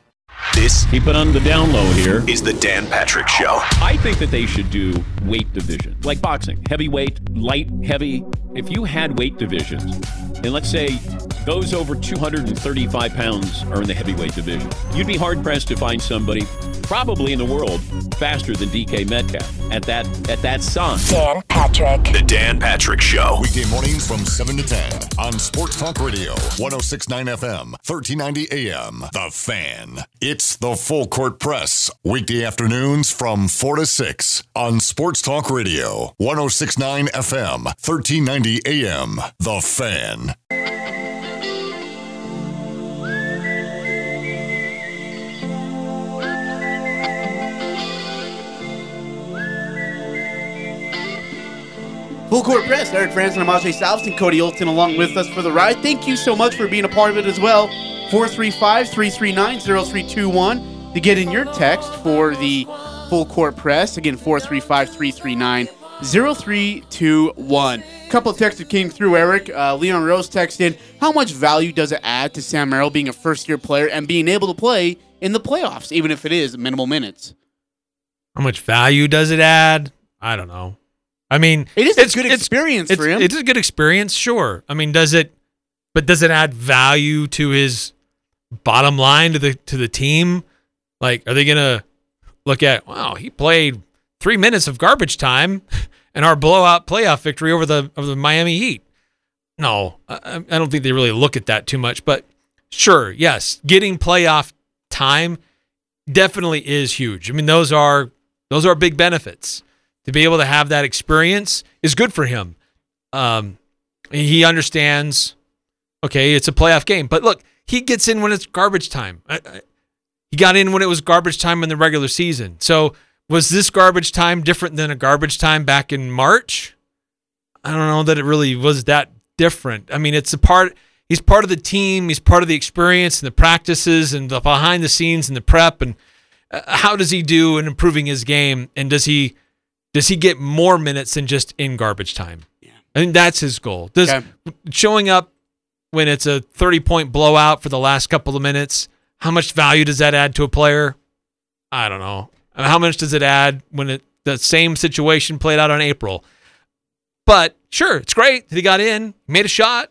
This Keep it on the down low here. is the Dan Patrick Show. I think that they should do weight division, like boxing, heavyweight, light, heavy. If you had weight divisions, and let's say those over 235 pounds are in the heavyweight division, you'd be hard pressed to find somebody, probably in the world, faster than DK Metcalf at that at that size. Dan Patrick. The Dan Patrick Show. Weekday mornings from 7 to 10 on Sports Talk Radio, 1069 FM, 1390 AM. The Fan. It's the Full Court Press. Weekday afternoons from 4 to 6 on Sports Talk Radio, 1069 FM, 1390 AM. The Fan. Full Court Press. Eric Frandsen and Amajay Salvesen, Cody Olton along with us for the ride. Thank you so much for being a part of it as well. 435 339 0321 to get in your text for the Full Court Press. Again, 435 339 0321. couple of texts that came through, Eric. Uh, Leon Rose texted, How much value does it add to Sam Merrill being a first year player and being able to play in the playoffs, even if it is minimal minutes? How much value does it add? I don't know. I mean, It is a good experience it's, for him. It's a good experience, sure. I mean, does it? But does it add value to his bottom line to the to the team? Like, are they gonna look at? Wow, he played three minutes of garbage time, and our blowout playoff victory over the over the Miami Heat. No, I, I don't think they really look at that too much. But sure, yes, getting playoff time definitely is huge. I mean, those are those are big benefits. To be able to have that experience is good for him. Um, he understands. Okay, it's a playoff game, but look, he gets in when it's garbage time. I, I, he got in when it was garbage time in the regular season. So was this garbage time different than a garbage time back in March? I don't know that it really was that different. I mean, it's a part. He's part of the team. He's part of the experience and the practices and the behind the scenes and the prep. And uh, how does he do in improving his game? And does he does he get more minutes than just in garbage time? Yeah, I think that's his goal. Does Okay. showing up when it's a thirty point blowout for the last couple of minutes? How much value does that add to a player? I don't know. How much does it add when it the same situation played out on April? But sure, it's great that he got in, made a shot.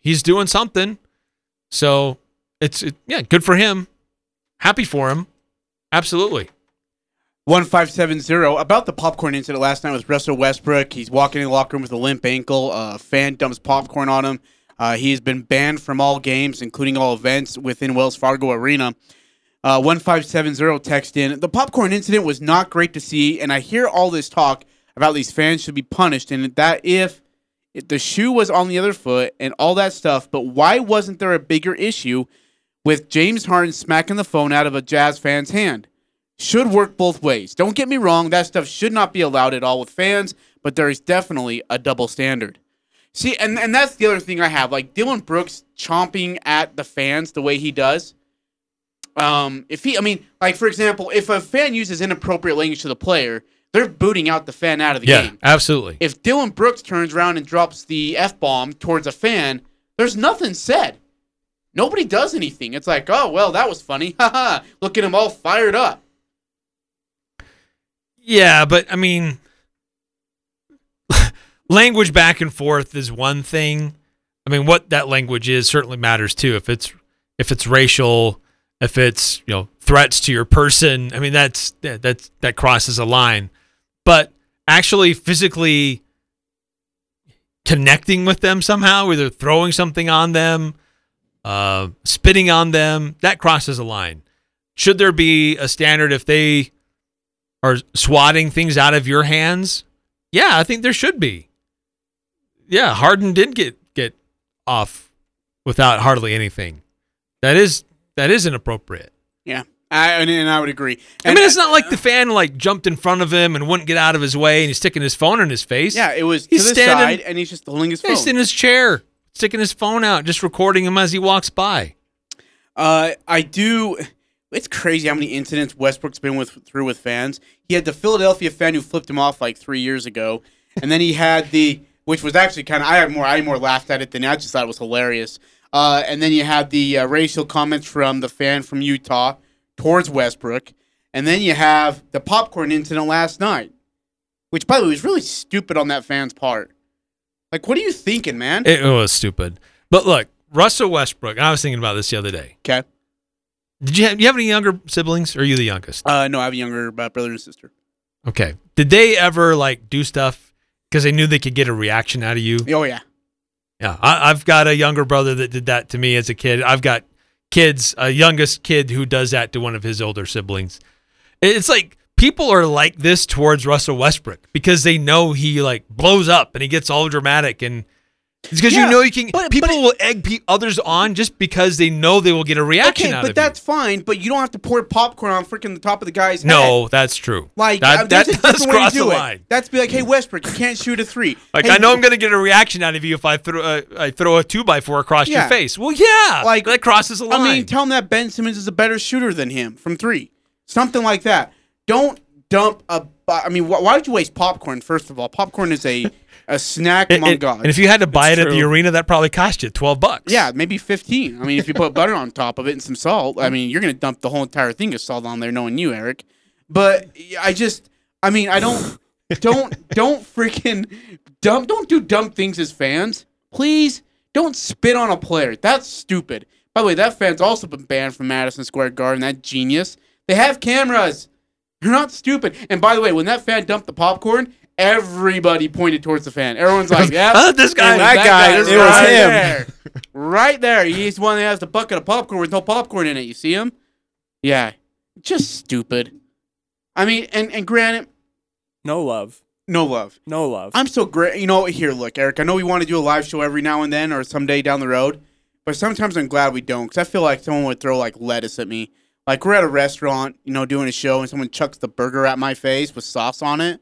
He's doing something. So it's it, yeah, good for him. happy for him. Absolutely. 1570 about the popcorn incident last night with Russell Westbrook. He's walking in the locker room with a limp ankle. A fan dumps popcorn on him. Uh, he has been banned from all games, including all events within Wells Fargo Arena. Uh, 1570 text in. The popcorn incident was not great to see, and I hear all this talk about these fans should be punished, and that if, if the shoe was on the other foot and all that stuff, but why wasn't there a bigger issue with James Harden smacking the phone out of a Jazz fan's hand? Should work both ways. Don't get me wrong, that stuff should not be allowed at all with fans, but there is definitely a double standard. See, and, and that's the other thing I have. Like Dillon Brooks chomping at the fans the way he does. Um, if he, I mean, like for example, if a fan uses inappropriate language to the player, they're booting out the fan out of the Yeah, game. absolutely. If Dillon Brooks turns around and drops the f bomb towards a fan, there's nothing said. Nobody does anything. It's like, oh well, that was funny. Haha. Look at him all fired up. Yeah, but I mean, language back and forth is one thing. I mean, what that language is certainly matters too. If it's if it's racial, if it's you know threats to your person, I mean that's that that's, that crosses a line. But actually, physically connecting with them somehow, either throwing something on them, uh, spitting on them, that crosses a line. Should there be a standard if they are swatting things out of your hands? Yeah, I think there should be. Yeah, Harden did get get off without hardly anything. That is that is inappropriate. Yeah, I, and, and I would agree. I mean, it's not like the fan like jumped in front of him and wouldn't get out of his way, and he's sticking his phone in his face. Yeah, it was He's to the standing- side, and he's just holding his Yeah, phone. He's in his chair, sticking his phone out, just recording him as he walks by. Uh, I do. It's crazy how many incidents Westbrook's been with through with fans. He had the Philadelphia fan who flipped him off like three years ago, and then he had the which was actually kind of I had more I more laughed at it than I just thought it was hilarious. Uh, and then you had the uh, racial comments from the fan from Utah towards Westbrook, and then you have the popcorn incident last night, which by the way was really stupid on that fan's part. Like, what are you thinking, man? It was stupid. But look, Russell Westbrook. I was thinking about this the other day. Okay. Did you have, you have any younger siblings? Or are you the youngest? Uh, no, I have a younger uh, brother and sister. Okay. Did they ever like do stuff because they knew they could get a reaction out of you? Oh yeah. Yeah, I, I've got a younger brother that did that to me as a kid. I've got kids, a youngest kid who does that to one of his older siblings. It's like people are like this towards Russell Westbrook because they know he like blows up and he gets all dramatic and it's because Yeah, you know you can. people will egg pe- others on just because they know they will get a reaction okay, but that's fine. But you don't have to pour popcorn on freaking the top of the guy's you. head. No, that's true. Like that, uh, that does different way to cross the do it. line. That's be like, hey Westbrook, you can't shoot a three. Like Hey, I know I'm going to get a reaction out of you if I throw uh, I throw a two by four across Yeah. your face. Well, yeah, like that crosses a line. I mean, tell him that Ben Simmons is a better shooter than him from three, something like that. Don't dump a. I mean, wh- why would you waste popcorn? First of all, popcorn is a a snack And- among and, and if you had to buy it at the arena, that probably cost you twelve bucks. Yeah, maybe 15. I mean, if you put butter on top of it and some salt, I mean, you're going to dump the whole entire thing of salt on there knowing you, Eric. But I just I mean, I don't don't don't freaking dump don't do dumb things as fans. Please don't spit on a player. That's stupid. By the way, that fan's also been banned from Madison Square Garden. That genius. They have cameras. They're not stupid. And by the way, when that fan dumped the popcorn, everybody pointed towards the fan. Everyone's like, "Yeah, Oh, this guy- it was that guy, It was, it was right him." there. right there. He's the one that has the bucket of popcorn with no popcorn in it. You see him? Yeah, just stupid. I mean, and and granted, No love. no love. No love. I'm so great. You know, here, look, Eric. I know we want to do a live show every now and then, or someday down the road. But sometimes I'm glad we don't, because I feel like someone would throw like lettuce at me. Like we're at a restaurant, you know, doing a show, and someone chucks the burger at my face with sauce on it,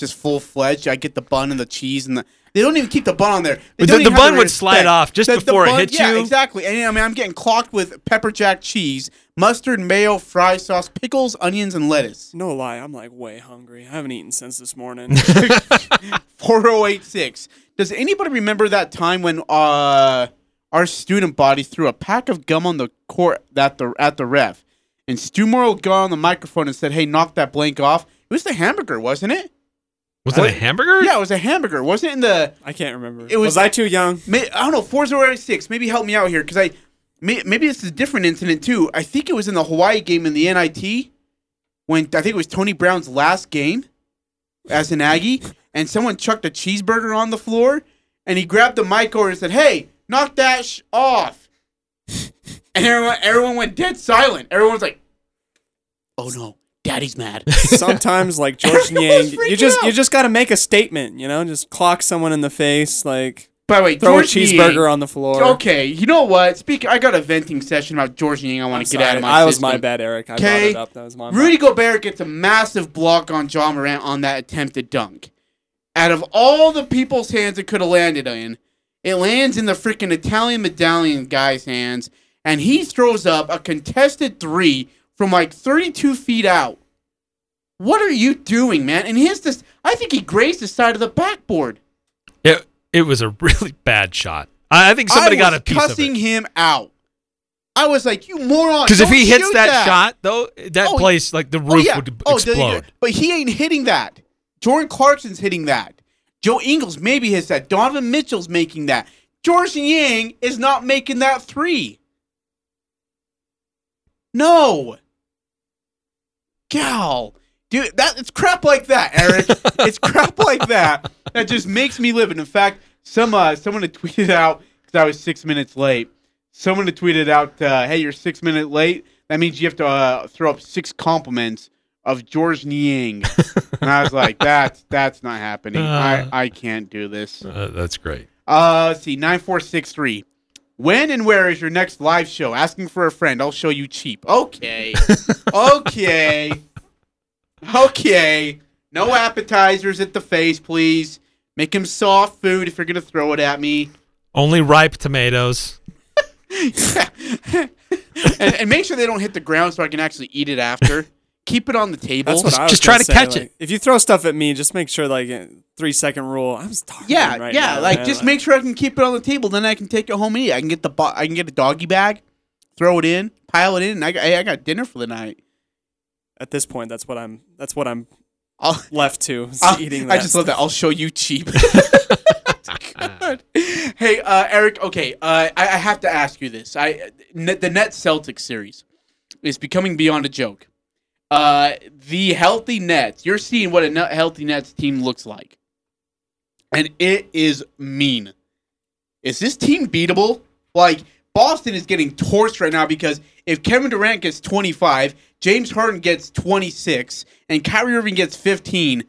just full fledged. I get the bun and the cheese, and the they don't even keep the bun on there. But the- the bun would slide respect. off just before it hits yeah, you. exactly. And I mean, I'm getting clocked with pepper jack cheese, mustard, mayo, fry sauce, pickles, onions, and lettuce. No lie, I'm like way hungry. I haven't eaten since this morning. 4086. Does anybody remember that time when uh our student body threw a pack of gum on the court at the at the ref? And Stew Morrill got on the microphone and said, Hey, knock that blank off. It was the hamburger, wasn't it? Was it a hamburger? Yeah, it was a hamburger. Wasn't it in the I can't remember. It was- was I too young? May, I don't know, 4086. Maybe help me out here because I may- maybe this is a different incident too. I think it was in the Hawaii game in the NIT when I think it was Tony Brown's last game as an Aggie, and someone chucked a cheeseburger on the floor, and he grabbed the mic over and said, "Hey, knock that sh- off." and everyone, everyone went dead silent. Everyone's like, "Oh no, Daddy's mad." Sometimes, like George Everyone Niang, you just out. you just got to make a statement. You know, just clock someone in the face, like By the way, throw George a cheeseburger Niang- on the floor. Okay, you know what? Speak. I got a venting session about George Niang. I want to get out of sorry. my. I was my bad, Eric. I brought Okay, it up. That was my Rudy Gobert gets a massive block on Ja Morant on that attempted dunk. Out of all the people's hands it could have landed in, it lands in the freaking Italian medallion guy's hands, and he throws up a contested three from like 32 feet out. What are you doing, man? And his this, I think he grazed the side of the backboard. It it was a really bad shot. I, I think somebody I got a piece of it. cussing him out. I was like, "You moron!" Because if he hits shoot that, shot, though, that Oh, place like the Oh, roof yeah. would Oh, there you go. explode. But he ain't hitting that. Jordan Clarkson's hitting that. Joe Ingles maybe hits that. Donovan Mitchell's making that. George Niang is not making that three. No. Gal. Dude, that it's crap like that, Eric. it's crap like that that just makes me live. And in fact, some uh, someone had tweeted out because I was six minutes late. Someone had tweeted out, uh, "Hey, you're six minutes late. That means you have to uh, throw up six compliments of George Niang." and I was like, "That's that's not happening. Uh. I I can't do this." Uh, that's great. Uh, let's see, nine four six three. When and where is your next live show? Asking for a friend. I'll show you cheap. Okay, okay, okay. No appetizers at the face, please. Make him soft food if you're gonna throw it at me. Only ripe tomatoes. and, and make sure they don't hit the ground so I can actually eat it after. Keep it on the table. That's what I was Just try gonna say, catch like, it. If you throw stuff at me, just make sure like three second rule. I'm starving. Yeah, right yeah. now, like man. just make sure I can keep it on the table. Then I can take it home and eat. I can get the bo- I can get a doggy bag, throw it in, pile it in. And I got, I got dinner for the night. At this point, that's what I'm. That's what I'm I'll, left to. is I'll- eating. I that just love that. I'll show you cheap. Good. Hey, uh, Eric. Okay, uh, I, I have to ask you this. I the Net Celtics series is becoming beyond a joke. Uh, the healthy Nets. You're seeing what a healthy Nets team looks like, and it is mean. Is this team beatable? Like Boston is getting torched right now because if Kevin Durant gets 25, James Harden gets 26, and Kyrie Irving gets 15,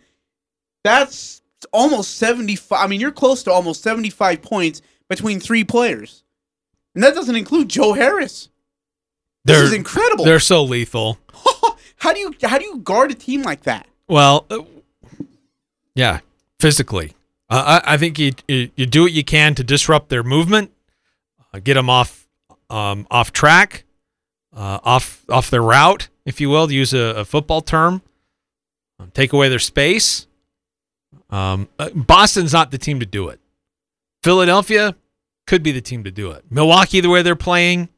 that's almost 75. I mean, you're close to almost 75 points between three players. And that doesn't include Joe Harris. This They're is incredible. They're so lethal. How do you how do you guard a team like that? Well, uh, yeah, physically. Uh, I, I think you, you you do what you can to disrupt their movement, uh, get them off um, off track, uh, off off their route, if you will, to use a, a football term. Uh, take away their space. Um, uh, Boston's not the team to do it. Philadelphia could be the team to do it. Milwaukee, the way they're playing,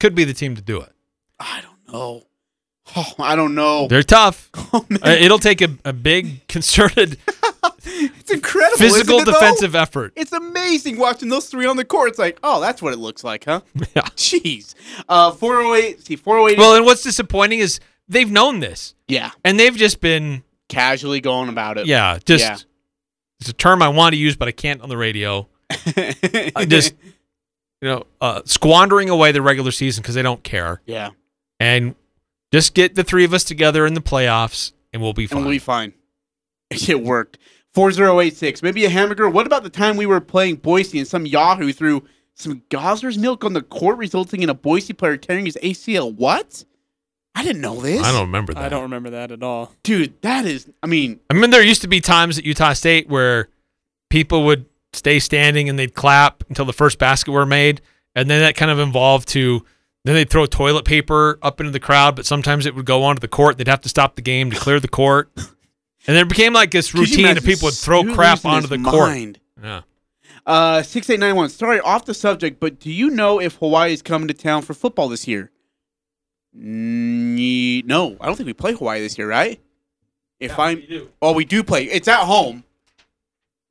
could be the team to do it. Oh, oh I don't know. They're tough. Oh. Uh, it'll take a, a big concerted It's incredible. physical it, though? defensive effort. It's amazing watching those three on the court. It's like, oh, that's what it looks like, huh? Yeah. Jeez. Uh, 408. See, 408. Well, and what's disappointing is they've known this. Yeah. And they've just been casually going about it. yeah, just Yeah. it's a term I want to use but I can't on the radio. Uh, just you know, uh, squandering away the regular season because they don't care. Yeah. And just get the three of us together in the playoffs and we'll be And fine. we'll be fine. It worked. 4086. Maybe a hamburger. What about the time we were playing Boise and some Yahoo threw some Gossner's milk on the court, resulting in a Boise player tearing his ACL? What? I didn't know this. I don't remember that. I don't remember that at all. Dude, that is, I mean, I mean, there used to be times at Utah State where people would stay standing and they'd clap until the first basket were made, and then that kind of evolved to then they'd throw toilet paper up into the crowd, but sometimes it would go onto the court. They'd have to stop the game to clear the court, and then it became like this routine that people would throw crap onto his the court. Yeah. Uh, 6891. Sorry, off the subject, but do you know if Hawaii is coming to town for football this year? Nye- No, I don't think we play Hawaii this year, right? If I'm, oh, we do play. It's at home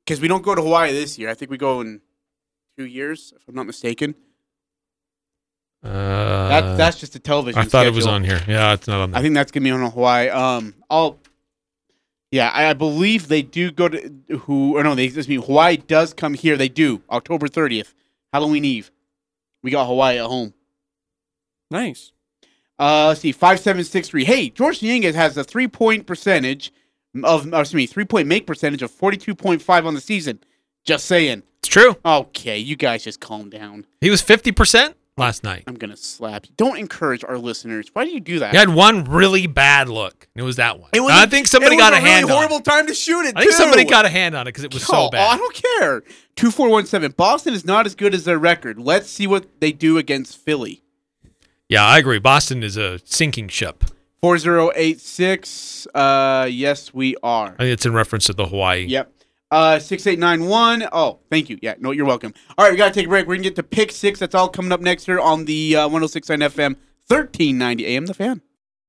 because we don't go to Hawaii this year. I think we go in two years, if I'm not mistaken. Uh, That, that's just a television. I thought it was on here. Yeah, it's not on there. I think that's gonna be on Hawaii. Um, I'll. Yeah, I I believe they do go to who or no, they excuse mean, Hawaii does come here. They do October thirtieth, Halloween Eve. We got Hawaii at home. Nice. Uh, let's see, five seven six three. Hey, George Yangas has a three point percentage of, or excuse me, three point make percentage of forty two point five on the season. Just saying. It's true. Okay, you guys just calm down. He was 50% last night. I'm gonna slap you. Don't encourage our listeners. Why do you do that? He had one really bad look, and it was that one. It was I a- think somebody it was got a, a really hand on horrible it. time to shoot it. I think too. somebody got a hand on it because it was Oh, so bad. I don't care. Two four one seven. Boston is not as good as their record. Let's see what they do against Philly. Yeah, I agree. Boston is a sinking ship. Four zero eight six. Uh, yes, we are. I think it's in reference to the Hawaii. Yep. Uh, six eight nine one. Oh, thank you. Yeah, no, you're welcome. All right, we gotta take a break. We're gonna get to pick six. That's all coming up next here on the uh, 106.9 FM, thirteen ninety AM. The fan.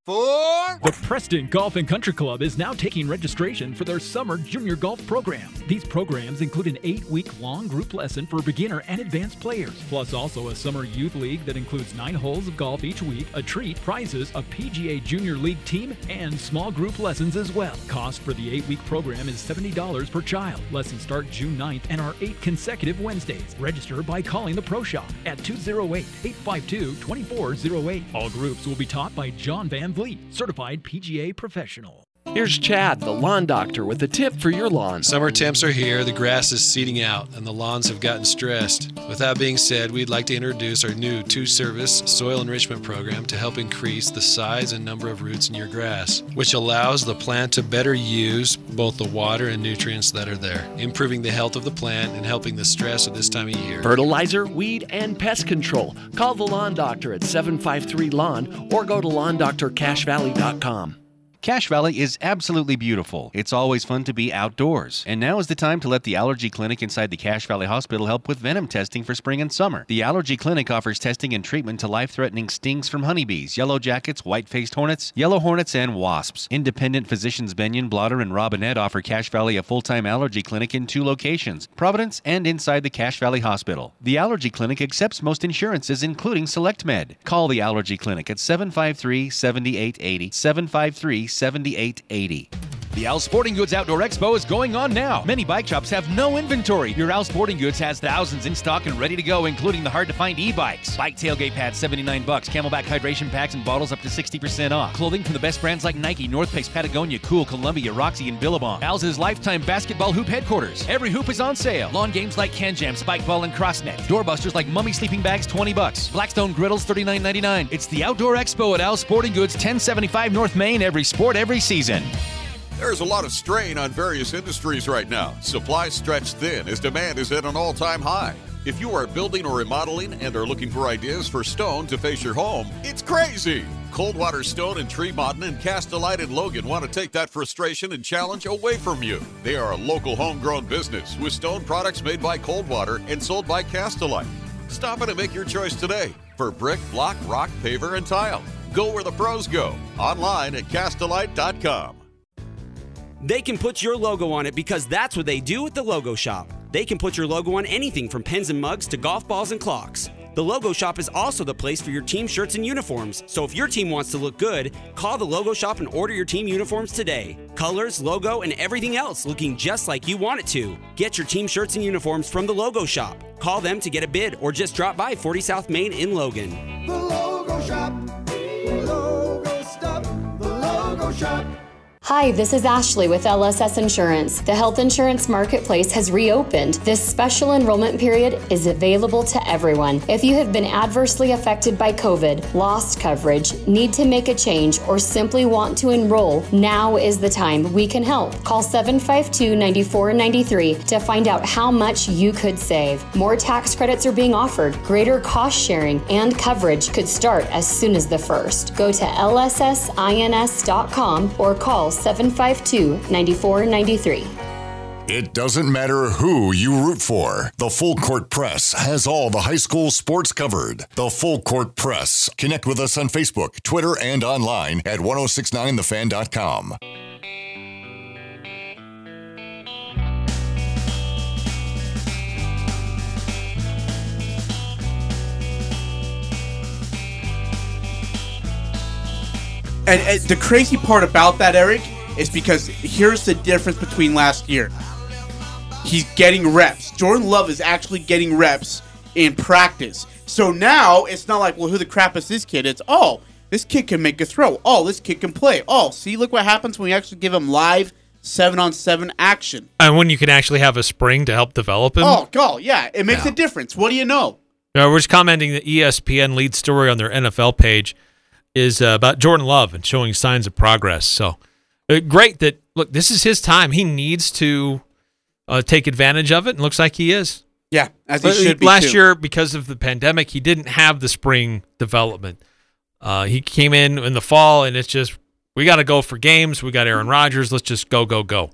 The Preston Golf and Country Club is now taking registration for their summer junior golf program. These programs include an eight-week long group lesson for beginner and advanced players, plus also a summer youth league that includes nine holes of golf each week, a treat, prizes, a PGA Junior League team, and small group lessons as well. Cost for the eight-week program is $70 per child. Lessons start June 9th and are eight consecutive Wednesdays. Register by calling the Pro Shop at 208-852-2408. All groups will be taught by John Van Certified PGA professional. Here's Chad, the lawn doctor, with a tip for your lawn. Summer temps are here, the grass is seeding out, and the lawns have gotten stressed. With that being said, we'd like to introduce our new two service soil enrichment program to help increase the size and number of roots in your grass, which allows the plant to better use both the water and nutrients that are there, improving the health of the plant and helping the stress of this time of year. Fertilizer, weed, and pest control. Call the lawn doctor at 753 Lawn or go to lawndoctorcashvalley.com. Cache Valley is absolutely beautiful. It's always fun to be outdoors. And now is the time to let the allergy clinic inside the Cache Valley Hospital help with venom testing for spring and summer. The allergy clinic offers testing and treatment to life threatening stings from honeybees, yellow jackets, white faced hornets, yellow hornets, and wasps. Independent physicians Benyon, Blotter, and Robinette offer Cache Valley a full time allergy clinic in two locations Providence and inside the Cache Valley Hospital. The allergy clinic accepts most insurances, including SelectMed. Call the allergy clinic at 753 7880. 753 7880. The Al Sporting Goods Outdoor Expo is going on now. Many bike shops have no inventory. Your Al Sporting Goods has thousands in stock and ready to go, including the hard to find e-bikes. Bike tailgate pads, 79 bucks. CamelBak hydration packs and bottles up to 60% off. Clothing from the best brands like Nike, North Face, Patagonia, Kuhl, Columbia, Roxy, and Billabong. Al's is lifetime basketball hoop headquarters. Every hoop is on sale. Lawn games like KanJam, Spike Ball, and Crossnet. Doorbusters like Mummy sleeping bags, 20 bucks. Blackstone griddles, 39.99. It's the Outdoor Expo at Al Sporting Goods, 1075 North Main. Every sport, every season. There's a lot of strain on various industries right now. Supplies stretched thin as demand is at an all time high. If you are building or remodeling and are looking for ideas for stone to face your home, it's crazy. Coldwater Stone and Tremont and Castellite and Logan want to take that frustration and challenge away from you. They are a local homegrown business with stone products made by Coldwater and sold by Castellite. Stop in and make your choice today for brick, block, rock, paver, and tile. Go where the pros go. Online at castellite.com. They can put your logo on it because that's what they do at the Logo Shop. They can put your logo on anything from pens and mugs to golf balls and clocks. The Logo Shop is also the place for your team shirts and uniforms. So if your team wants to look good, call the Logo Shop and order your team uniforms today. Colors, logo, and everything else looking just like you want it to. Get your team shirts and uniforms from the Logo Shop. Call them to get a bid or just drop by 40 South Main in Logan. The logo shop. Logo stop. The logo shop. Hi, this is Ashley with LSS Insurance. The health insurance marketplace has reopened. This special enrollment period is available to everyone. If you have been adversely affected by COVID, lost coverage, need to make a change, or simply want to enroll, now is the time we can help. Call 752 9493 to find out how much you could save. More tax credits are being offered, greater cost sharing, and coverage could start as soon as the first. Go to lssins.com or call 752 9493. It doesn't matter who you root for. The Full Court Press has all the high school sports covered. The Full Court Press. Connect with us on Facebook, Twitter, and online at 1069thefan.com. And, and the crazy part about that, Eric, is because here's the difference between last year. He's getting reps. Jordan Love is actually getting reps in practice. So now it's not like, well, who the crap is this kid? It's, oh, this kid can make a throw. Oh, this kid can play. Oh, see, look what happens when you actually give him live seven on seven action. And when you can actually have a spring to help develop him. Oh, God, yeah, it makes Yeah. a difference. What do you know? We're just commenting the ESPN lead story on their NFL page is uh, about Jordan Love and showing signs of progress. So uh, great that look, this is his time. He needs to uh, take advantage of it, and looks like he is. Yeah, as he Uh, should be. Last year, because of the pandemic, he didn't have the spring development. Uh, he came in in the fall, and it's just we got to go for games. We got Aaron Rodgers. Let's just go, go, go.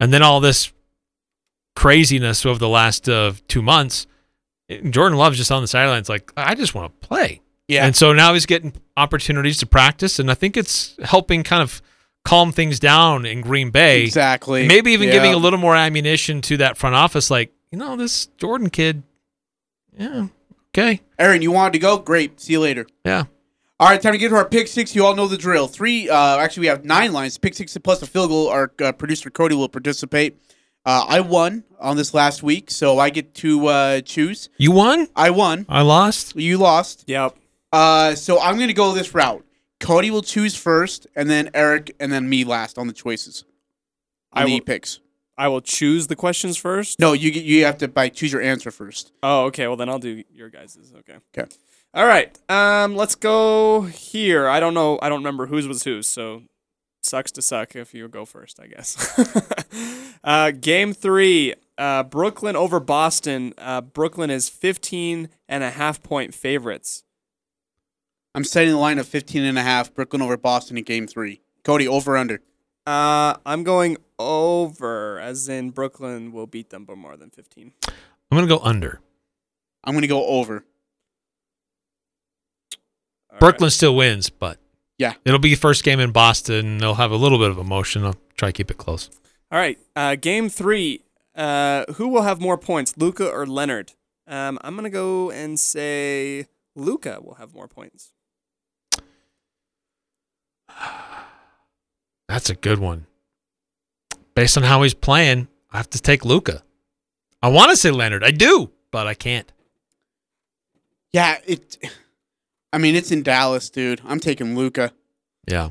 And then all this craziness over the last uh, two months. Jordan Love's just on the sidelines, like I just want to play. Yeah. And so now he's getting opportunities to practice, and I think it's helping kind of calm things down in Green Bay. Exactly. Maybe even giving a little more ammunition to that front office, like you know, this Jordan kid. Yeah. Okay. Aaron, you wanted to go? Great. See you later. Yeah. All right, time to get to our pick six. You all know the drill. Three, uh, actually, we have nine lines. Pick six plus a field goal. Our uh, producer Cody will participate. Uh, I won on this last week, so I get to uh, choose. You won. I won. I lost. You lost. Yep. Uh, so I'm going to go this route. Cody will choose first, and then Eric, and then me last on the choices. On I the will- picks. I will choose the questions first. No, you you have to by choose your answer first. Oh, okay. Well, then I'll do your guys's. Okay. Okay. All right. Um, let's go here. I don't know. I don't remember whose was whose. So sucks to suck if you go first, I guess. uh, game three. Uh, Brooklyn over Boston. Uh, Brooklyn is 15 and a half point favorites. I'm setting the line of 15 and a half. Brooklyn over Boston in game three. Cody, over under. Uh, I'm going over, as in Brooklyn will beat them by more than 15. I'm gonna go under. I'm going to go over. Brooklyn still wins, but Yeah. it'll be first game in Boston. They'll have a little bit of emotion. I'll try to keep it close. All right. Uh, game three. Uh, who will have more points, Luka or Leonard? Um, I'm gonna go and say Luka will have more points. That's a good one. Based on how he's playing, I have to take Luka. I want to say Leonard. I do, but I can't. Yeah, it. I mean, it's in Dallas, dude. I'm taking Luka. Yeah.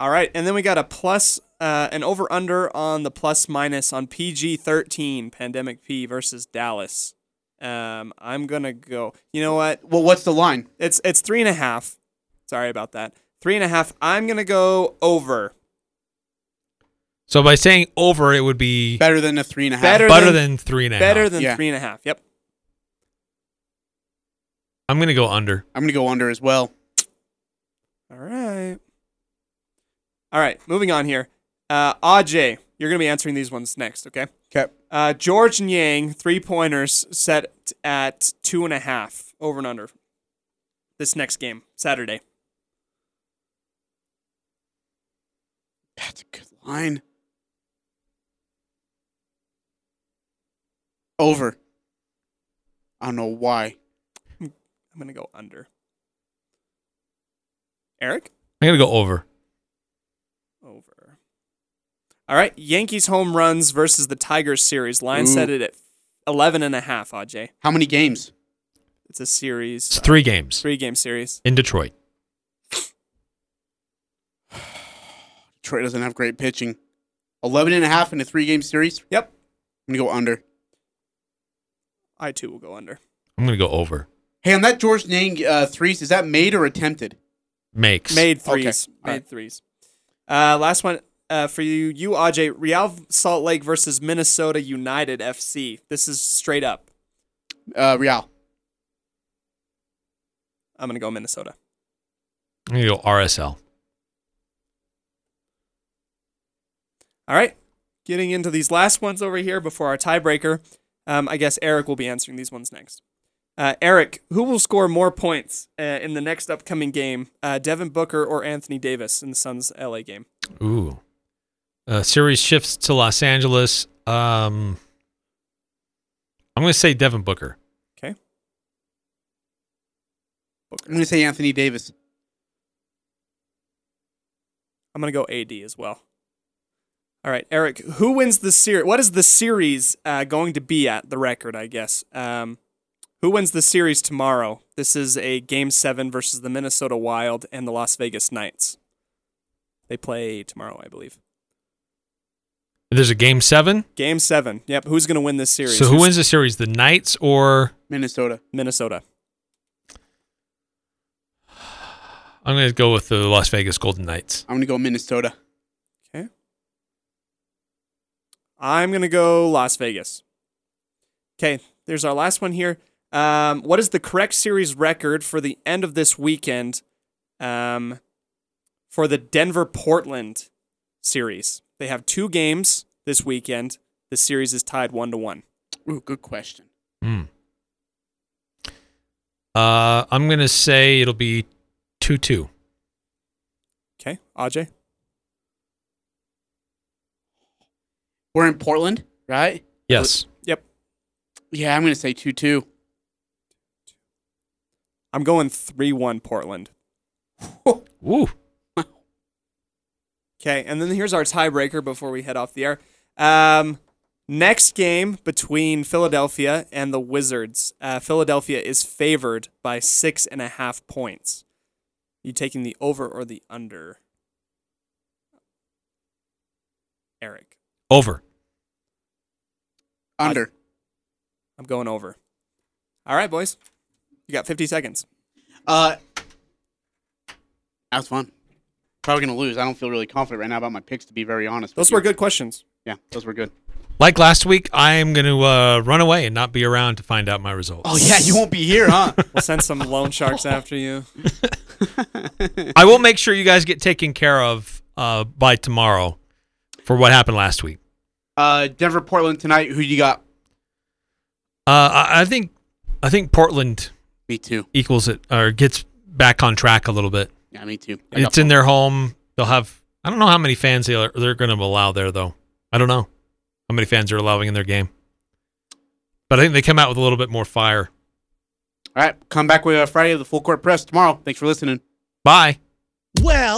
All right, and then we got a plus, uh, an over under on the plus minus on PG 13, Pandemic P versus Dallas. Um, I'm gonna go. You know what? Well, what's the line? It's it's three and a half. Sorry about that. Three and a half. I'm gonna go over. So by saying over, it would be better than a three and a half. Better, Better than, than three and a half. Better than Yeah. three and a half. Yep. I'm gonna go under. I'm going to go under as well. All right. All right, moving on here. Uh, Aj, you're going to be answering these ones next, okay? Okay. Uh, George Niang, three pointers set at two and a half over and under. This next game, Saturday. That's a good line. Over. I don't know why. I'm going to go under. Eric? I'm gonna go over. Over. All right, Yankees home runs versus the Tigers series. Line Ooh. set it at 11 and a half, Aj. How many games? It's a series. It's three games Three game series. in Detroit. Detroit doesn't have great pitching. 11 and a half in a three game series? Yep. I'm going to go under. I too will go under. I'm gonna go over. Hey, on that George Niang uh, threes, is that made or attempted? Makes. Made threes. All Made right. threes. Uh, last one uh, for you, you Aj. Real Salt Lake versus Minnesota United FC. This is straight up. Uh, Real. I'm gonna go Minnesota. I'm gonna go RSL. All right. Getting into these last ones over here before our tiebreaker. Um, I guess Eric will be answering these ones next. Uh, Eric, who will score more points uh, in the next upcoming game? Uh, Devin Booker or Anthony Davis in the Suns LA game? Ooh. Uh, series shifts to Los Angeles. Um, I'm gonna say Devin Booker. Okay. I'm going to say Anthony Davis. I'm gonna go AD as well. All right, Eric. Who wins the series? What is the series uh, going to be at? The record, I guess. Um, who wins the series tomorrow? This is a Game Seven versus the Minnesota Wild and the Las Vegas Knights. They play tomorrow, I believe. There's a game seven. Game Seven. Yep. Who's gonna win this series? So who Who's- wins the series? The Knights or Minnesota? Minnesota. I'm going to go with the Las Vegas Golden Knights. I'm gonna go Minnesota. Okay. I'm gonna go Las Vegas. Okay, there's our last one here. Um, what is the correct series record for the end of this weekend? Um, for the Denver Portland series, they have two games this weekend. The series is tied one to one. Ooh, good question. Hmm. Uh, I'm going to say it'll be two two. Okay, Aj. We're in Portland, right? Yes. Yep. Yeah, I'm gonna say two two. I'm going three one Portland. Ooh. Okay, and then here's our tiebreaker before we head off the air. Um, next game between Philadelphia and the Wizards. Uh, Philadelphia is favored by six and a half points. You taking the over or the under? Eric. Over. Under. I'm going over. All right, boys. You got 50 seconds. Uh, that was fun. Probably gonna lose. I don't feel really confident right now about my picks, to be very honest. with Those were you. good questions. Yeah, those were good. Like last week, I'm going to uh, run away and not be around to find out my results. Oh yeah, you won't be here, huh? We'll send some loan sharks after you. I will make sure you guys get taken care of uh, by tomorrow for what happened last week. Uh, Denver, Portland tonight. Who you got? Uh, I, I think I think Portland Me too. equals it or gets back on track a little bit. Yeah, me too. I It's in their home. They'll have. I don't know how many fans they are, they're going to allow there though. I don't know how many fans they're allowing in their game. But I think they come out with a little bit more fire. All right, come back with uh, Friday of the full court press tomorrow. Thanks for listening. Bye. Well,